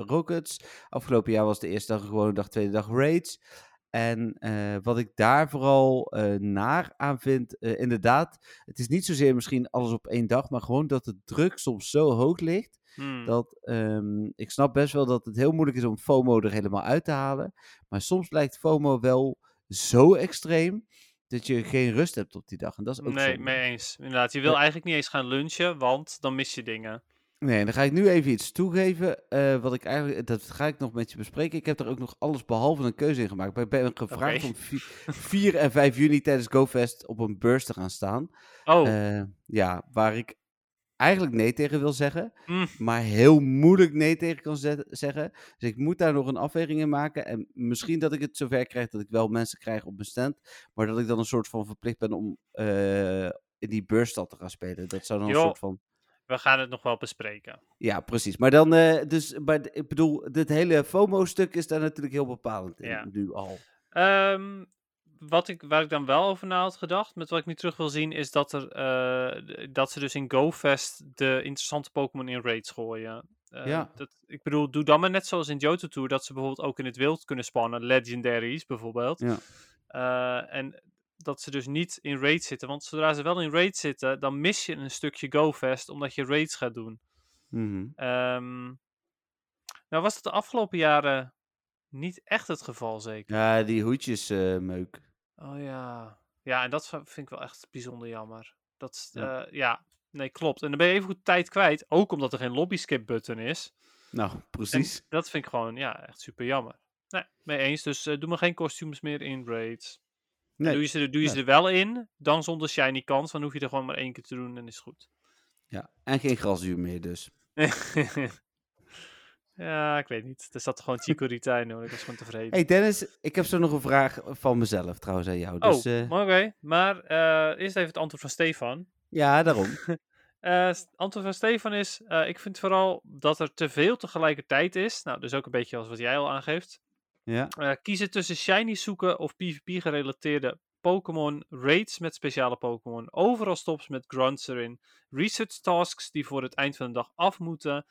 Rockets. Afgelopen jaar was de eerste dag een gewone dag, tweede dag Raids. En wat ik daar vooral naar aan vind, inderdaad, het is niet zozeer misschien alles op één dag, maar gewoon dat de druk soms zo hoog ligt. Hm. Dat, ehm, ik snap best wel dat het heel moeilijk is om FOMO er helemaal uit te halen. Maar soms blijkt FOMO wel zo extreem dat je geen rust hebt op die dag. En dat is ook Nee, zonde. mee eens. Inderdaad, je wil Ja. eigenlijk niet eens gaan lunchen, want dan mis je dingen. Nee, dan ga ik nu even iets toegeven. eh, wat ik eigenlijk, dat ga ik nog met je bespreken. Ik heb er ook nog alles behalve een keuze in gemaakt. Maar ik ben gevraagd om vi- 4 en 5 juni tijdens GoFest op een beurs te gaan staan. Oh, Eh, ja, waar ik eigenlijk nee tegen wil zeggen. hm, maar heel moeilijk nee tegen kan zeggen. Dus ik moet daar nog een afweging in maken. En misschien dat ik het zover krijg dat ik wel mensen krijg op mijn stand. Maar dat ik dan een soort van verplicht ben om eh, in die beursstad te gaan spelen. Dat zou dan een soort van... we gaan het nog wel bespreken. Ja, precies. Maar dan, eh, dus, maar ik bedoel, dit hele FOMO-stuk is daar natuurlijk heel bepalend in, Ja. nu al. Ehm, wat ik, waar ik dan wel over na had gedacht, met wat ik nu terug wil zien, is dat, er, eh, dat ze dus in GoFest de interessante Pokémon in raids gooien. Eh, Ja. dat, ik bedoel, doe dan maar net zoals in Johto Tour, dat ze bijvoorbeeld ook in het wild kunnen spannen, legendaries bijvoorbeeld. Ja. Eh, en dat ze dus niet in raids zitten, want zodra ze wel in raids zitten, dan mis je een stukje GoFest, omdat je raids gaat doen. Ehm, nou was het de afgelopen jaren niet echt het geval, zeker. Ja, die hoedjes eh, meuk. Oh ja. Ja, en dat vind ik wel echt bijzonder jammer. Dat, Ja. ja. ja, nee, klopt. En dan ben je even goed tijd kwijt. Ook omdat er geen lobby skip button is. Nou, En precies. dat vind ik gewoon, ja, echt super jammer. Nee, mee eens. Dus eh, doe maar geen kostuums meer in raids. Nee. Doe je, ze, er- doe je Nee. ze er wel in, dan zonder shiny kans. Dan hoef je er gewoon maar één keer te doen en is goed. Ja. En geen grasduur meer dus. [laughs] ja, ik weet niet. Er zat gewoon [laughs] Chico Rita hoor. Ik was gewoon tevreden. hey Dennis, ik heb zo nog een vraag van mezelf trouwens aan jou. Dus, oh, eh, oké. Maar eh, eerst even het antwoord van Stefan. ja, daarom. [laughs] Eh, het antwoord van Stefan is: Ik vind vooral dat er te veel tegelijkertijd is. Nou, dus ook een beetje als wat jij al aangeeft. ja. Kiezen tussen shiny zoeken of PvP-gerelateerde Pokémon, raids met speciale Pokémon, overal stops met grunts erin, research tasks die voor het eind van de dag af moeten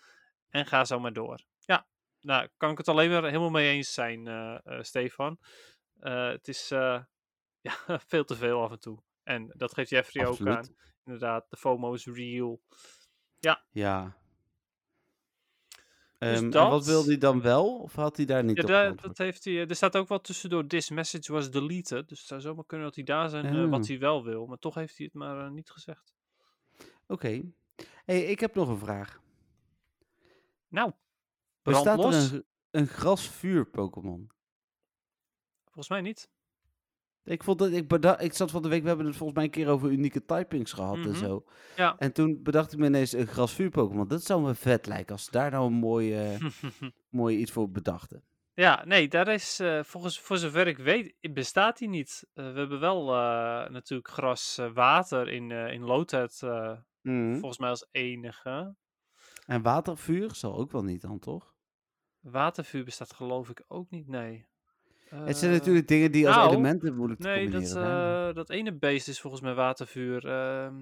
en ga zo maar door. Ja, nou, kan ik het alleen maar helemaal mee eens zijn, eh, eh, Stefan. Eh, het is [laughs] ja, veel te veel af en toe. En dat geeft Jeffrey ook aan. Inderdaad, de FOMO is real. Ja. Dus Ehm, en wat wilde hij dan wel? Of had hij daar niet Ja, op daar, geantwoord? dat heeft hij, er staat ook wel tussendoor, this message was deleted. Dus het zou zomaar kunnen dat hij daar zijn wat Oh. hij wel wil. Maar toch heeft hij het maar niet gezegd. Oké. hey, ik heb nog een vraag. Nou, Bestaat er een, een grasvuur Pokémon? Volgens mij niet. Ik, vond dat, ik, beda- ik zat van de week, we hebben het volgens mij een keer over unieke typings gehad en Mhm. zo. Ja. En toen bedacht ik me ineens een grasvuur Pokémon. Dat zou me vet lijken als ze daar nou een mooi, [laughs] mooi iets voor bedachten. Ja, nee, daar is eh, volgens voor zover ik weet, bestaat die niet. Eh, we hebben wel eh, natuurlijk gras eh, water in, eh in eh, Mhm. volgens mij als enige. En watervuur zal ook wel niet dan, toch? Watervuur bestaat geloof ik ook niet, nee. het zijn Eh, natuurlijk dingen die als nou, elementen moeilijk te Nee, dat, combineren zijn. eh, dat ene beest is volgens mij watervuur. ehm,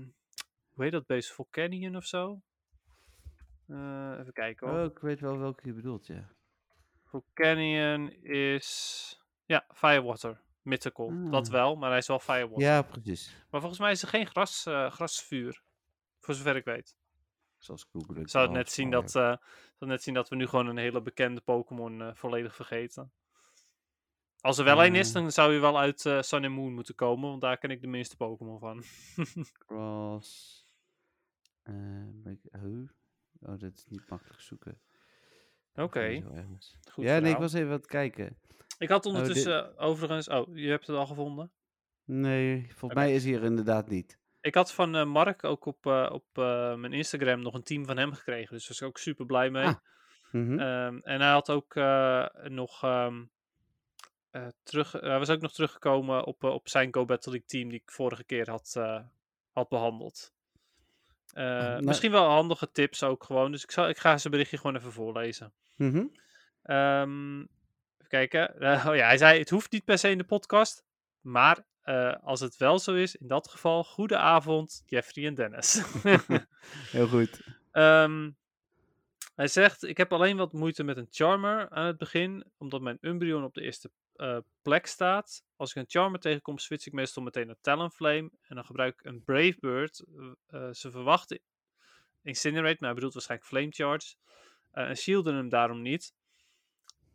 hoe heet dat beest? Volcanion of zo? Eh, even kijken hoor. Oh, ik weet wel welke je bedoelt, ja. Volcanion is. Ja, Firewater. Mythical. Dat Ah. wel, maar hij is wel Firewater. Ja, precies. Maar volgens mij is er geen gras, eh, grasvuur. Voor zover ik weet. Zoals Google. Ik zou het net zien dat, eh, zou net zien dat we nu gewoon een hele bekende Pokémon eh, volledig vergeten. Als er wel één is, Eh. dan zou hij wel uit eh, Sun and Moon moeten komen, want daar ken ik de minste Pokémon van. [laughs] Cross. huh? Oh, dat is niet makkelijk zoeken. Oké, ja, nee, ik was even aan het kijken. Ik had dit- ondertussen overigens... Oh, je hebt het al gevonden? Nee, volgens mij is hier inderdaad niet. Ik had van eh, Mark ook op, eh, op eh, mijn Instagram nog een team van hem gekregen. Dus daar was ik ook super blij mee. Ah, Mhm. Ehm, en hij had ook nog ehm, eh, terug, hij was ook nog teruggekomen op, op zijn Go Battle League team die ik vorige keer had, had behandeld. Eh, nou- Misschien wel handige tips ook gewoon. Dus ik, zal, ik ga zijn berichtje gewoon even voorlezen. Mhm. Ehm, even kijken. [laughs] Oh ja, hij zei: Het hoeft niet per se in de podcast. Maar eh, als het wel zo is, in dat geval, goede avond, Jeffrey en Dennis. [laughs] Heel goed. Ehm, hij zegt: Ik heb alleen wat moeite met een Charmer aan het begin, omdat mijn Umbreon op de eerste eh, plek staat. Als ik een Charmer tegenkom, switch ik meestal meteen naar Talonflame. En dan gebruik ik een Brave Bird. Eh, ze verwachten Incinerate, maar hij bedoelt waarschijnlijk Flame Charge. en shielden hem daarom niet.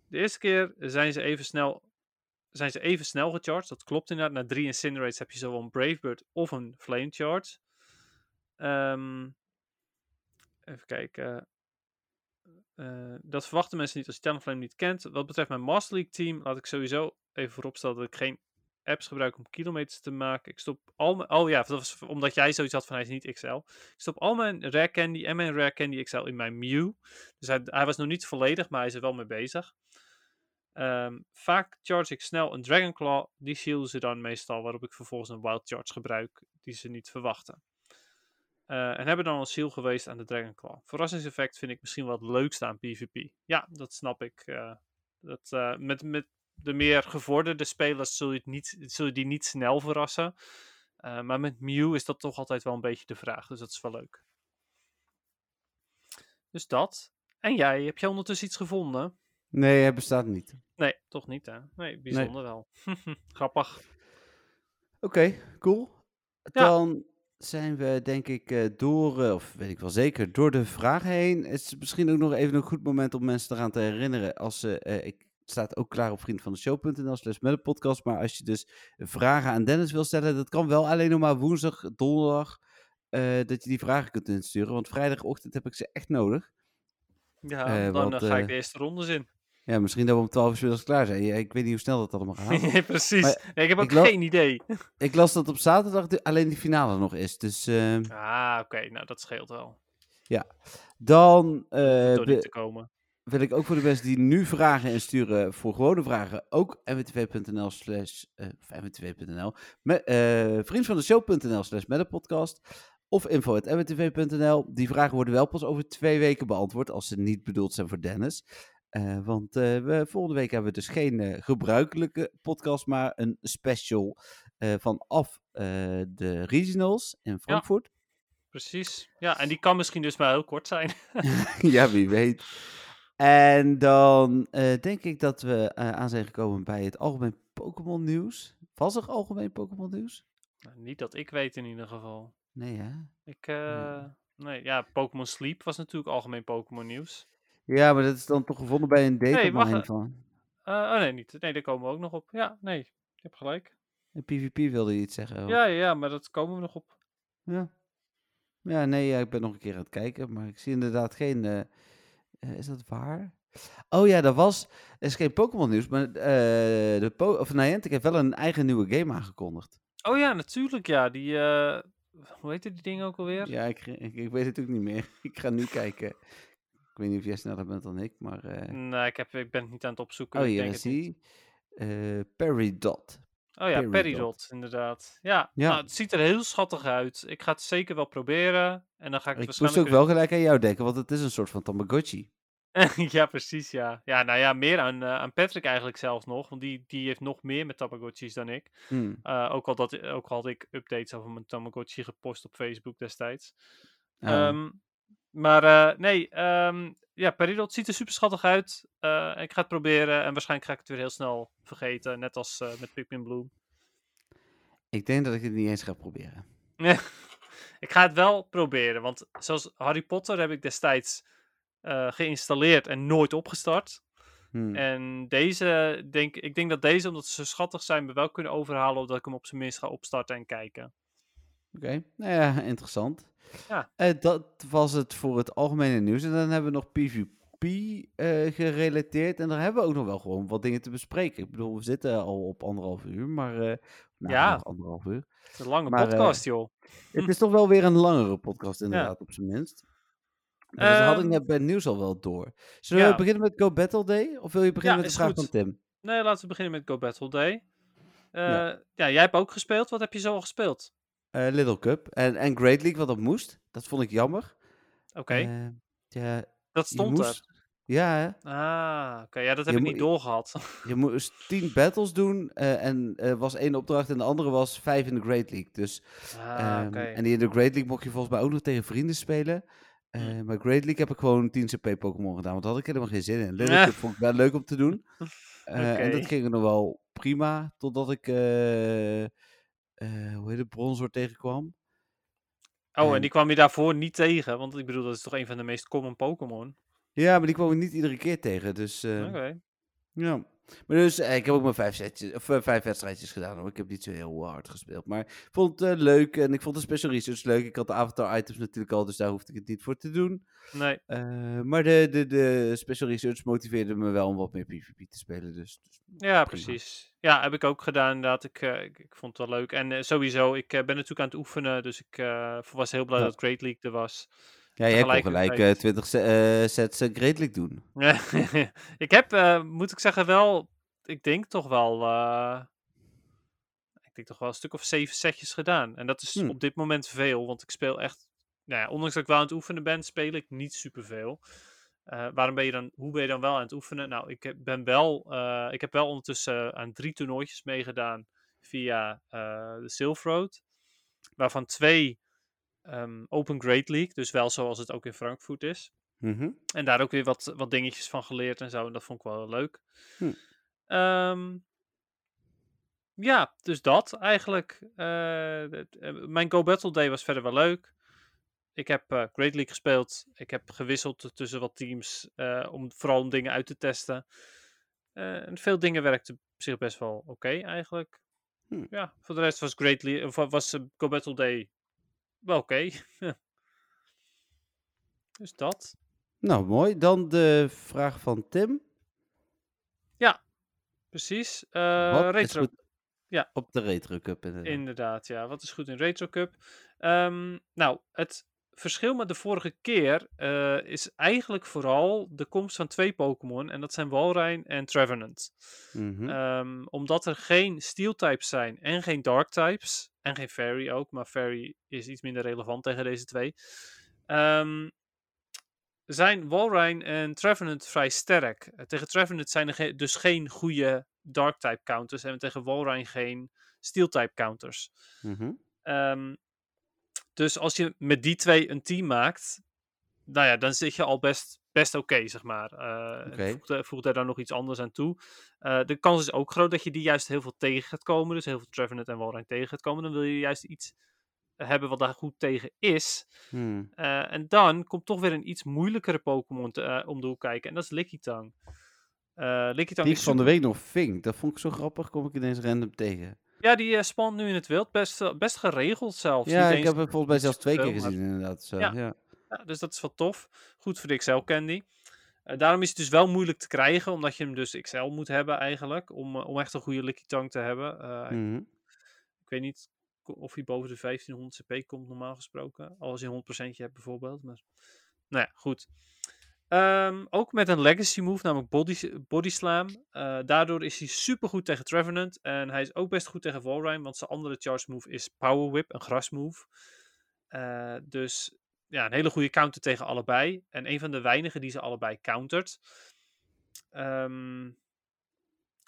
De eerste keer zijn ze even snel, zijn ze even snel gecharged. Dat klopt inderdaad. Na drie Incinerates heb je zowel een Brave Bird of een Flame Charge. Ehm, even kijken. Eh, dat verwachten mensen niet als je Talonflame niet kent. Wat betreft mijn Master League team, laat ik sowieso even vooropstellen dat ik geen apps gebruik om kilometers te maken. Ik stop al mijn... Oh ja, dat was omdat jij zoiets had van hij is niet XL. Ik stop al mijn Rare Candy en mijn Rare Candy XL in mijn Mew. Dus hij, hij was nog niet volledig, maar hij is er wel mee bezig. Ehm, vaak charge ik snel een Dragon Claw. Die shielden ze dan meestal, waarop ik vervolgens een Wild Charge gebruik die ze niet verwachten. Eh, en hebben dan een seal geweest aan de Dragon Claw. Verrassingseffect vind ik misschien wel het leukste aan PvP. Ja, dat snap ik. eh, dat, eh, met, met de meer gevorderde spelers zul je, het niet, zul je die niet snel verrassen. Maar met Mew is dat toch altijd wel een beetje de vraag. Dus dat is wel leuk. Dus dat. En jij, heb jij ondertussen iets gevonden? Nee, het bestaat niet. Nee, toch niet hè? Nee, bijzonder wel. [laughs] Grappig. Oké, cool. Ja. Dan zijn we denk ik eh, door, eh, of weet ik wel zeker, door de vragen heen. Het is misschien ook nog even een goed moment om mensen eraan te herinneren. Als ze, eh, ik staat ook klaar op vriendvandeshow.nl slash met podcast. Maar als je dus vragen aan Dennis wil stellen, dat kan wel alleen nog maar woensdag, donderdag, eh, dat je die vragen kunt insturen. Want vrijdagochtend heb ik ze echt nodig. Ja, dan want, ga ik de eerste ronde in. Ja, misschien dat we om 12 uur middags klaar zijn. Ja, ik weet niet hoe snel dat allemaal gaat. [laughs] Nee, precies. Maar Nee, ik heb ook ik geen idee. [laughs] ik las dat op zaterdag de- alleen de finale nog is. Dus eh, Ah, oké. Nou, dat scheelt wel. dan eh, Door niet te komen. wil ik ook voor de mensen die nu vragen insturen voor gewone vragen, ook mwtv.nl slash, eh, of mwtv.nl, eh vriend van de show.nl slash met een podcast, of info.mwtv.nl. Die vragen worden wel pas over twee weken beantwoord, als ze niet bedoeld zijn voor Dennis. Eh, want eh, we, volgende week hebben we dus geen eh, gebruikelijke podcast, maar een special vanaf de regionals in Frankfurt. Precies. Ja, en die kan misschien dus maar heel kort zijn. [laughs] [laughs] ja, wie weet. En dan denk ik dat we aan zijn gekomen bij het algemeen Pokémon nieuws. Was er algemeen Pokémon nieuws? Nou, niet dat ik weet in ieder geval. Nee, hè? Ik, nee, ja, Pokémon Sleep was natuurlijk algemeen Pokémon nieuws. Ja, maar dat is dan toch gevonden bij een Nee, wacht, datamine eh. van. Eh, oh nee, niet. Nee, daar komen we ook nog op. Ja, nee, je hebt gelijk. En PvP wilde je iets zeggen. Ja, ja, ja, maar dat komen we nog op. ja. Ja, nee, ja, ik ben nog een keer aan het kijken, maar ik zie inderdaad geen... eh, eh, is dat waar? Oh ja, dat was. Er is geen Pokémon nieuws, maar eh, de po of Niantic heeft wel een eigen nieuwe game aangekondigd. Oh ja, natuurlijk ja. Die, eh, hoe heet die ding ook alweer? Ja, ik, ik, ik weet het ook niet meer. [laughs] Ik ga nu kijken. Ik weet niet of jij sneller bent dan ik, maar. eh, Nee, ik, heb, ik ben het niet aan het opzoeken. oh, ik hier denk is het niet. die. Eh Peridot. Oh ja, Peridot. Inderdaad. Ja, Ja. Nou, het ziet er heel schattig uit. Ik ga het zeker wel proberen. En dan ga ik het Ik moest ook wel gelijk aan jou denken, want het is een soort van Tamagotchi. [laughs] ja, precies, ja. Ja, nou ja, meer aan, eh, aan Patrick eigenlijk zelfs nog. Want die, die heeft nog meer met Tamagotchis dan ik. Hmm. Eh, ook, al dat, ook al had ik updates over mijn Tamagotchi gepost op Facebook destijds. Ah. Ehm, maar eh, nee, ehm, ja, Peridot ziet er super schattig uit. Eh, ik ga het proberen en waarschijnlijk ga ik het weer heel snel vergeten. Net als eh, met Pikmin Bloom. ik denk dat ik het niet eens ga proberen. [laughs] ik ga het wel proberen, want zoals Harry Potter heb ik destijds geïnstalleerd en nooit opgestart. Hmm. En deze, denk, ik denk dat deze, omdat ze zo schattig zijn, me wel kunnen overhalen. Of dat ik hem op zijn minst ga opstarten en kijken. Oké, nou ja, interessant. Ja. Eh, dat was het voor het algemene nieuws. En dan hebben we nog PvP eh, gerelateerd. En daar hebben we ook nog wel gewoon wat dingen te bespreken. Ik bedoel, we zitten al op anderhalf uur, maar... eh, nou, Ja. anderhalf uur. Het is een lange Maar, podcast, joh. Het is toch wel weer een langere podcast, [laughs] inderdaad, op zijn minst. Maar dat had ik Ehm, net bij het nieuws al wel door. Zullen we beginnen met Go Battle Day? Of wil je beginnen Ja, met de vraag goed. van Tim? Nee, laten we beginnen met Go Battle Day. Ja. ja. jij hebt ook gespeeld. Wat heb je zo al gespeeld? Eh, Little Cup. En, en Great League, wat dat moest. Dat vond ik jammer. Oké, Eh, ja, dat stond er. Ja, hè? Ah, oké. Ja, dat heb Je ik niet doorgehad. [laughs] Je moest tien battles doen eh, en er was één opdracht en de andere was vijf in de Great League. Dus, Ah, oké. En die in de Great League mocht je volgens mij ook nog tegen vrienden spelen. Hm. Maar Great League heb ik gewoon 10 CP Pokémon gedaan, want daar had ik helemaal geen zin in. [laughs] Little. Cup vond ik wel leuk om te doen. En dat ging nog wel prima, totdat ik, eh, hoe heet het, Bronzor tegenkwam. Oh, en en- die kwam je daarvoor niet tegen? Want ik bedoel, dat is toch een van de meest common Pokémon? Ja, maar die kwam ik niet iedere keer tegen, dus... eh, Oké. Ja. Maar dus, eh, ik heb ook maar vijf, setjes, of, eh, vijf wedstrijdjes gedaan. Hoor. Ik heb niet zo heel hard gespeeld. Maar ik vond het eh, leuk en ik vond de special research leuk. Ik had de avatar items natuurlijk al, dus daar hoefde ik het niet voor te doen. Nee. Maar de, de, de special research motiveerde me wel om wat meer PvP te spelen. Dus, dus Ja, Prima. precies. Ja, heb ik ook gedaan inderdaad. Ik, ik, ik vond het wel leuk. En sowieso, ik ben natuurlijk aan het oefenen. Dus ik was heel blij Ja. dat Great League er was. Ja, jij kon gelijk Tegelijkertijd- eh 20 se- eh, sets eh, League doen. [laughs] ik heb, eh, moet ik zeggen, wel... Ik denk toch wel... eh, ik denk toch wel een stuk of zeven setjes gedaan. En dat is Hmm. op dit moment veel. Want ik speel echt... Nou ja, ondanks dat ik wel aan het oefenen ben, speel ik niet superveel. Eh waarom ben je dan, hoe ben je dan wel aan het oefenen? Nou, ik heb, ben wel, eh, ik heb wel ondertussen aan drie toernooitjes meegedaan via eh, de Silver Road. Waarvan twee ehm, Open Great League, dus wel zoals het ook in Frankfurt is. Mhm. En daar ook weer wat, wat dingetjes van geleerd en zo. En dat vond ik wel leuk. Hm. Ehm, ja, dus dat eigenlijk. Eh, eh, mijn Go Battle Day was verder wel leuk. Ik heb eh, Great League gespeeld. Ik heb gewisseld tussen wat teams. om, vooral om dingen uit te testen. En veel dingen werkten op zich best wel oké eigenlijk. Hm. Ja, voor de rest was Great League, was Go Battle Day wel oké. [laughs] dus dat. Nou, mooi. Dan de vraag van Tim. Precies. Eh, Wat is retro. Ja. op de Retro Cup inderdaad? Inderdaad, ja. Wat is goed in Retro Cup? Ehm, nou, het verschil met de vorige keer eh, is eigenlijk vooral de komst van twee Pokémon. En dat zijn Walrein en Trevenant. Mhm. Ehm, omdat er geen Steel-types zijn en geen Dark-types. En geen Fairy ook, maar Fairy is iets minder relevant tegen deze twee. Ehm, zijn Walrein en Trevenant vrij sterk. Eh, tegen Trevenant zijn er ge- dus geen goede Dark-type counters. En tegen Walrein geen Steel-type counters. Ehm, dus als je met die twee een team maakt, nou ja, dan zit je al best, best oké, zeg maar. Eh Oké. voegt, er- voegt er dan nog iets anders aan toe. Eh, de kans is ook groot dat je die juist heel veel tegen gaat komen. Dus heel veel Trevenant en Walrein tegen gaat komen. Dan wil je juist iets hebben wat daar goed tegen is. Hmm. Eh, en dan komt toch weer een iets moeilijkere Pokémon eh, om de hoek kijken. En dat is Lickitung. Eh Lickitung Die is van de week nog ving. Dat vond ik zo grappig. Kom ik ineens random tegen. Ja, die eh, spant nu in het wild. Best, eh, best geregeld zelfs. Ja, Niet ik heb hem volgens mij zelfs twee keer maar- gezien inderdaad. Zo. Ja. Ja. Ja, dus dat is wel tof. Goed voor de Excel Candy. Eh, daarom is het dus wel moeilijk te krijgen, omdat je hem dus XL moet hebben eigenlijk, om, om echt een goede Licky Tank te hebben. Mhm. Ik weet niet of hij boven de 1500 CP komt, normaal gesproken. Als je een 100% hebt bijvoorbeeld. Maar... Nou ja, goed. Ehm, ook met een legacy move, namelijk body, body slam. Eh, daardoor is hij super goed tegen Trevenant. En hij is ook best goed tegen Walrein, want zijn andere charge move is Power Whip, een gras move. Eh, dus ja, een hele goede counter tegen allebei. En een van de weinigen die ze allebei countert. Ehm,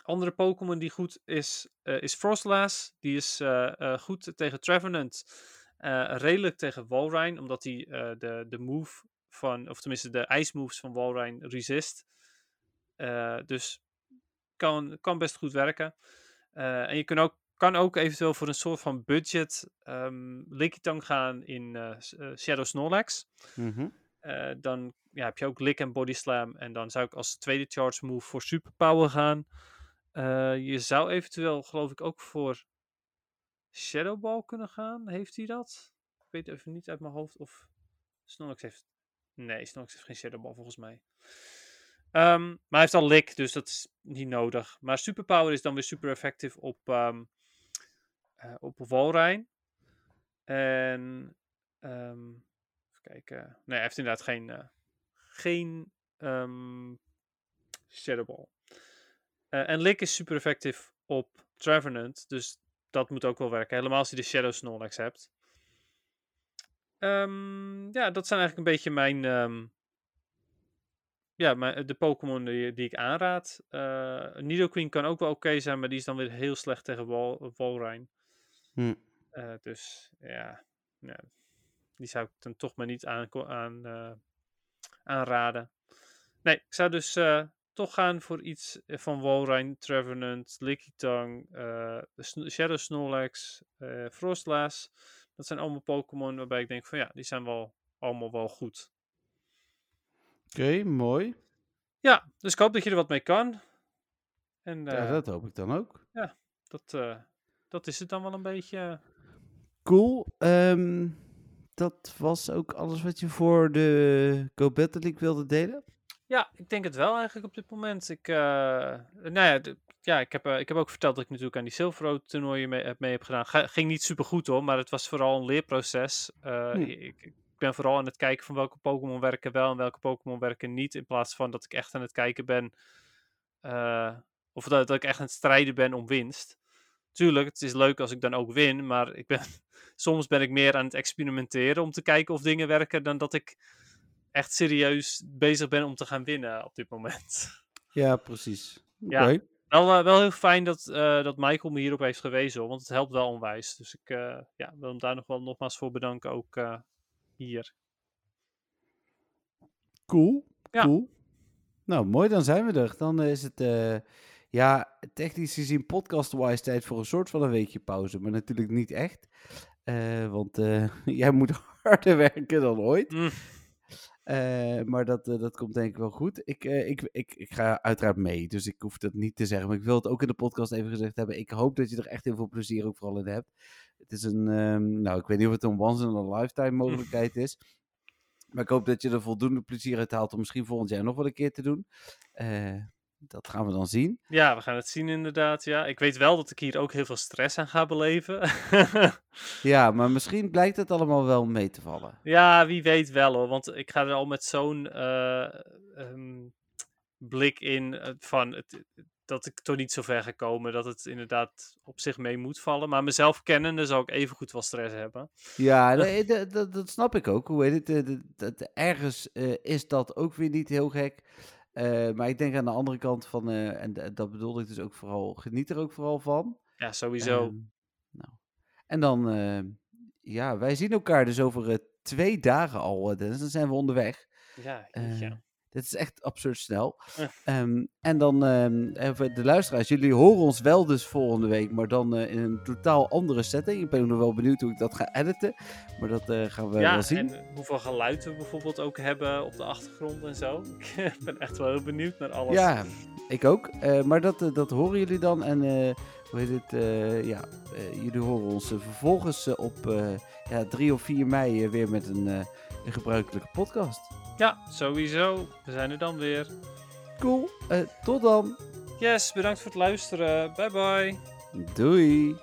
andere Pokémon die goed is, eh, is Frostlass. Die is goed tegen Trevenant. redelijk tegen Walrein, omdat hij de, de move van, of tenminste de ijsmoves van Walrein resist. Eh, dus kan, kan best goed werken. Eh, en je kan ook, kan ook eventueel voor een soort van budget um, Lickitung gaan in eh, Shadow Snorlax. Mhm. Dan ja, heb je ook Lick en Body Slam. En dan zou ik als tweede charge move voor Superpower gaan. Je zou eventueel, geloof ik, ook voor Shadow Ball kunnen gaan. Heeft hij dat? Ik weet even niet uit mijn hoofd of Snorlax heeft... Nee, Snorlax heeft geen Shadow Ball volgens mij. Ehm, maar hij heeft al Lick, dus dat is niet nodig. Maar Superpower is dan weer super effectief op, eh, op Walrein. En... ehm, even kijken. Nee, hij heeft inderdaad geen... eh, geen ehm Shadow Ball. Eh, en Lick is super effectief op Trevenant. Dus dat moet ook wel werken. Helemaal als je de Shadow Snorlax hebt. Ehm, ja, dat zijn eigenlijk een beetje mijn... ehm, ja, mijn, de Pokémon die, die ik aanraad. Eh Nidoqueen kan ook wel oké zijn, maar die is dan weer heel slecht tegen Wal Walrein. Hm. Eh, dus ja, ja, die zou ik dan toch maar niet aan, aan, eh, aanraden. Nee, ik zou dus eh, toch gaan voor iets eh, van Walrein, Trevenant, Lickitung, eh, Shadow Snorlax, eh Frostlass. Dat zijn allemaal Pokémon waarbij ik denk van ja, die zijn wel allemaal wel goed. Oké, mooi. Ja, dus ik hoop dat je er wat mee kan. En ja, eh, dat hoop ik dan ook. dat, eh, dat is het dan wel een beetje. Cool. Ehm, dat was ook alles wat je voor de Go Battle League wilde delen? Ja, ik denk het wel eigenlijk op dit moment. Ik, eh, nou ja, de- ja ik, heb, eh, ik heb ook verteld dat ik natuurlijk aan die Silver toernooien mee, heb- mee heb gedaan. Ga- ging niet super goed hoor, maar het was vooral een leerproces. Eh, Hm. ik, ik ben vooral aan het kijken van welke Pokémon werken wel en welke Pokémon werken niet. In plaats van dat ik echt aan het kijken ben. eh, of dat, dat ik echt aan het strijden ben om winst. Tuurlijk, het is leuk als ik dan ook win, maar ik ben, [laughs] soms ben ik meer aan het experimenteren om te kijken of dingen werken dan dat ik echt serieus bezig ben om te gaan winnen op dit moment. Ja, precies. Ja. Wel, eh, wel heel fijn dat, eh, dat Michael me hierop heeft gewezen, hoor, want het helpt wel onwijs. Dus ik eh, ja, wil hem daar nog wel nogmaals voor bedanken, ook hier. Cool. Ja. Cool. Nou, mooi, dan zijn we er. Dan is het, ja, technisch gezien podcast-wise tijd voor een soort van een weekje pauze. Maar natuurlijk niet echt. Want [laughs] jij moet [laughs] harder werken dan ooit. Mm. Eh, maar dat, eh, dat komt denk ik wel goed. Ik, eh, ik, ik, ik ga uiteraard mee, dus ik hoef dat niet te zeggen. Maar ik wil het ook in de podcast even gezegd hebben. Ik hoop dat je er echt heel veel plezier ook vooral in hebt. Het is een, ehm, nou, ik weet niet of het een once in a lifetime [laughs] mogelijkheid is. Maar ik hoop dat je er voldoende plezier uit haalt om misschien volgend jaar nog wel een keer te doen. Dat gaan we dan zien. Ja, we gaan het zien inderdaad. Ja. Ik weet wel dat ik hier ook heel veel stress aan ga beleven. [laughs] Ja, maar misschien blijkt het allemaal wel mee te vallen. ja, wie weet wel hoor. Want ik ga er al met zo'n eh, ehm, blik in eh, van het, dat ik toch niet zo ver ga komen. Dat het inderdaad op zich mee moet vallen. Maar mezelf kennende zal ik even goed wel stress hebben. Ja, [laughs] nee, dat, dat, dat snap ik ook. Hoe heet het? eh, dat- dat- ergens is dat ook weer niet heel gek. Eh, maar ik denk aan de andere kant van, eh, en dat bedoelde ik dus ook vooral, geniet er ook vooral van. Ja, sowieso. Ehm, nou. En dan, eh, ja, wij zien elkaar dus over twee dagen al, Dennis. Dan zijn we onderweg. ja, ja. Dit is echt absurd snel. Eh. Ehm, en dan, ehm, even de luisteraars, jullie horen ons wel dus volgende week, maar dan eh, in een totaal andere setting. Ik ben nog wel benieuwd hoe ik dat ga editen, maar dat eh, gaan we ja, wel zien. en hoeveel geluid we bijvoorbeeld ook hebben op de achtergrond en zo. [laughs] Ik ben echt wel heel benieuwd naar alles. Ja, ik ook. Maar dat, dat horen jullie dan. En hoe heet het? ja, jullie horen ons vervolgens op ja, 3 of 4 mei weer met een, een gebruikelijke podcast. Ja, sowieso. We zijn er dan weer. Cool. Eh, tot dan. Yes, bedankt voor het luisteren. Bye bye. Doei.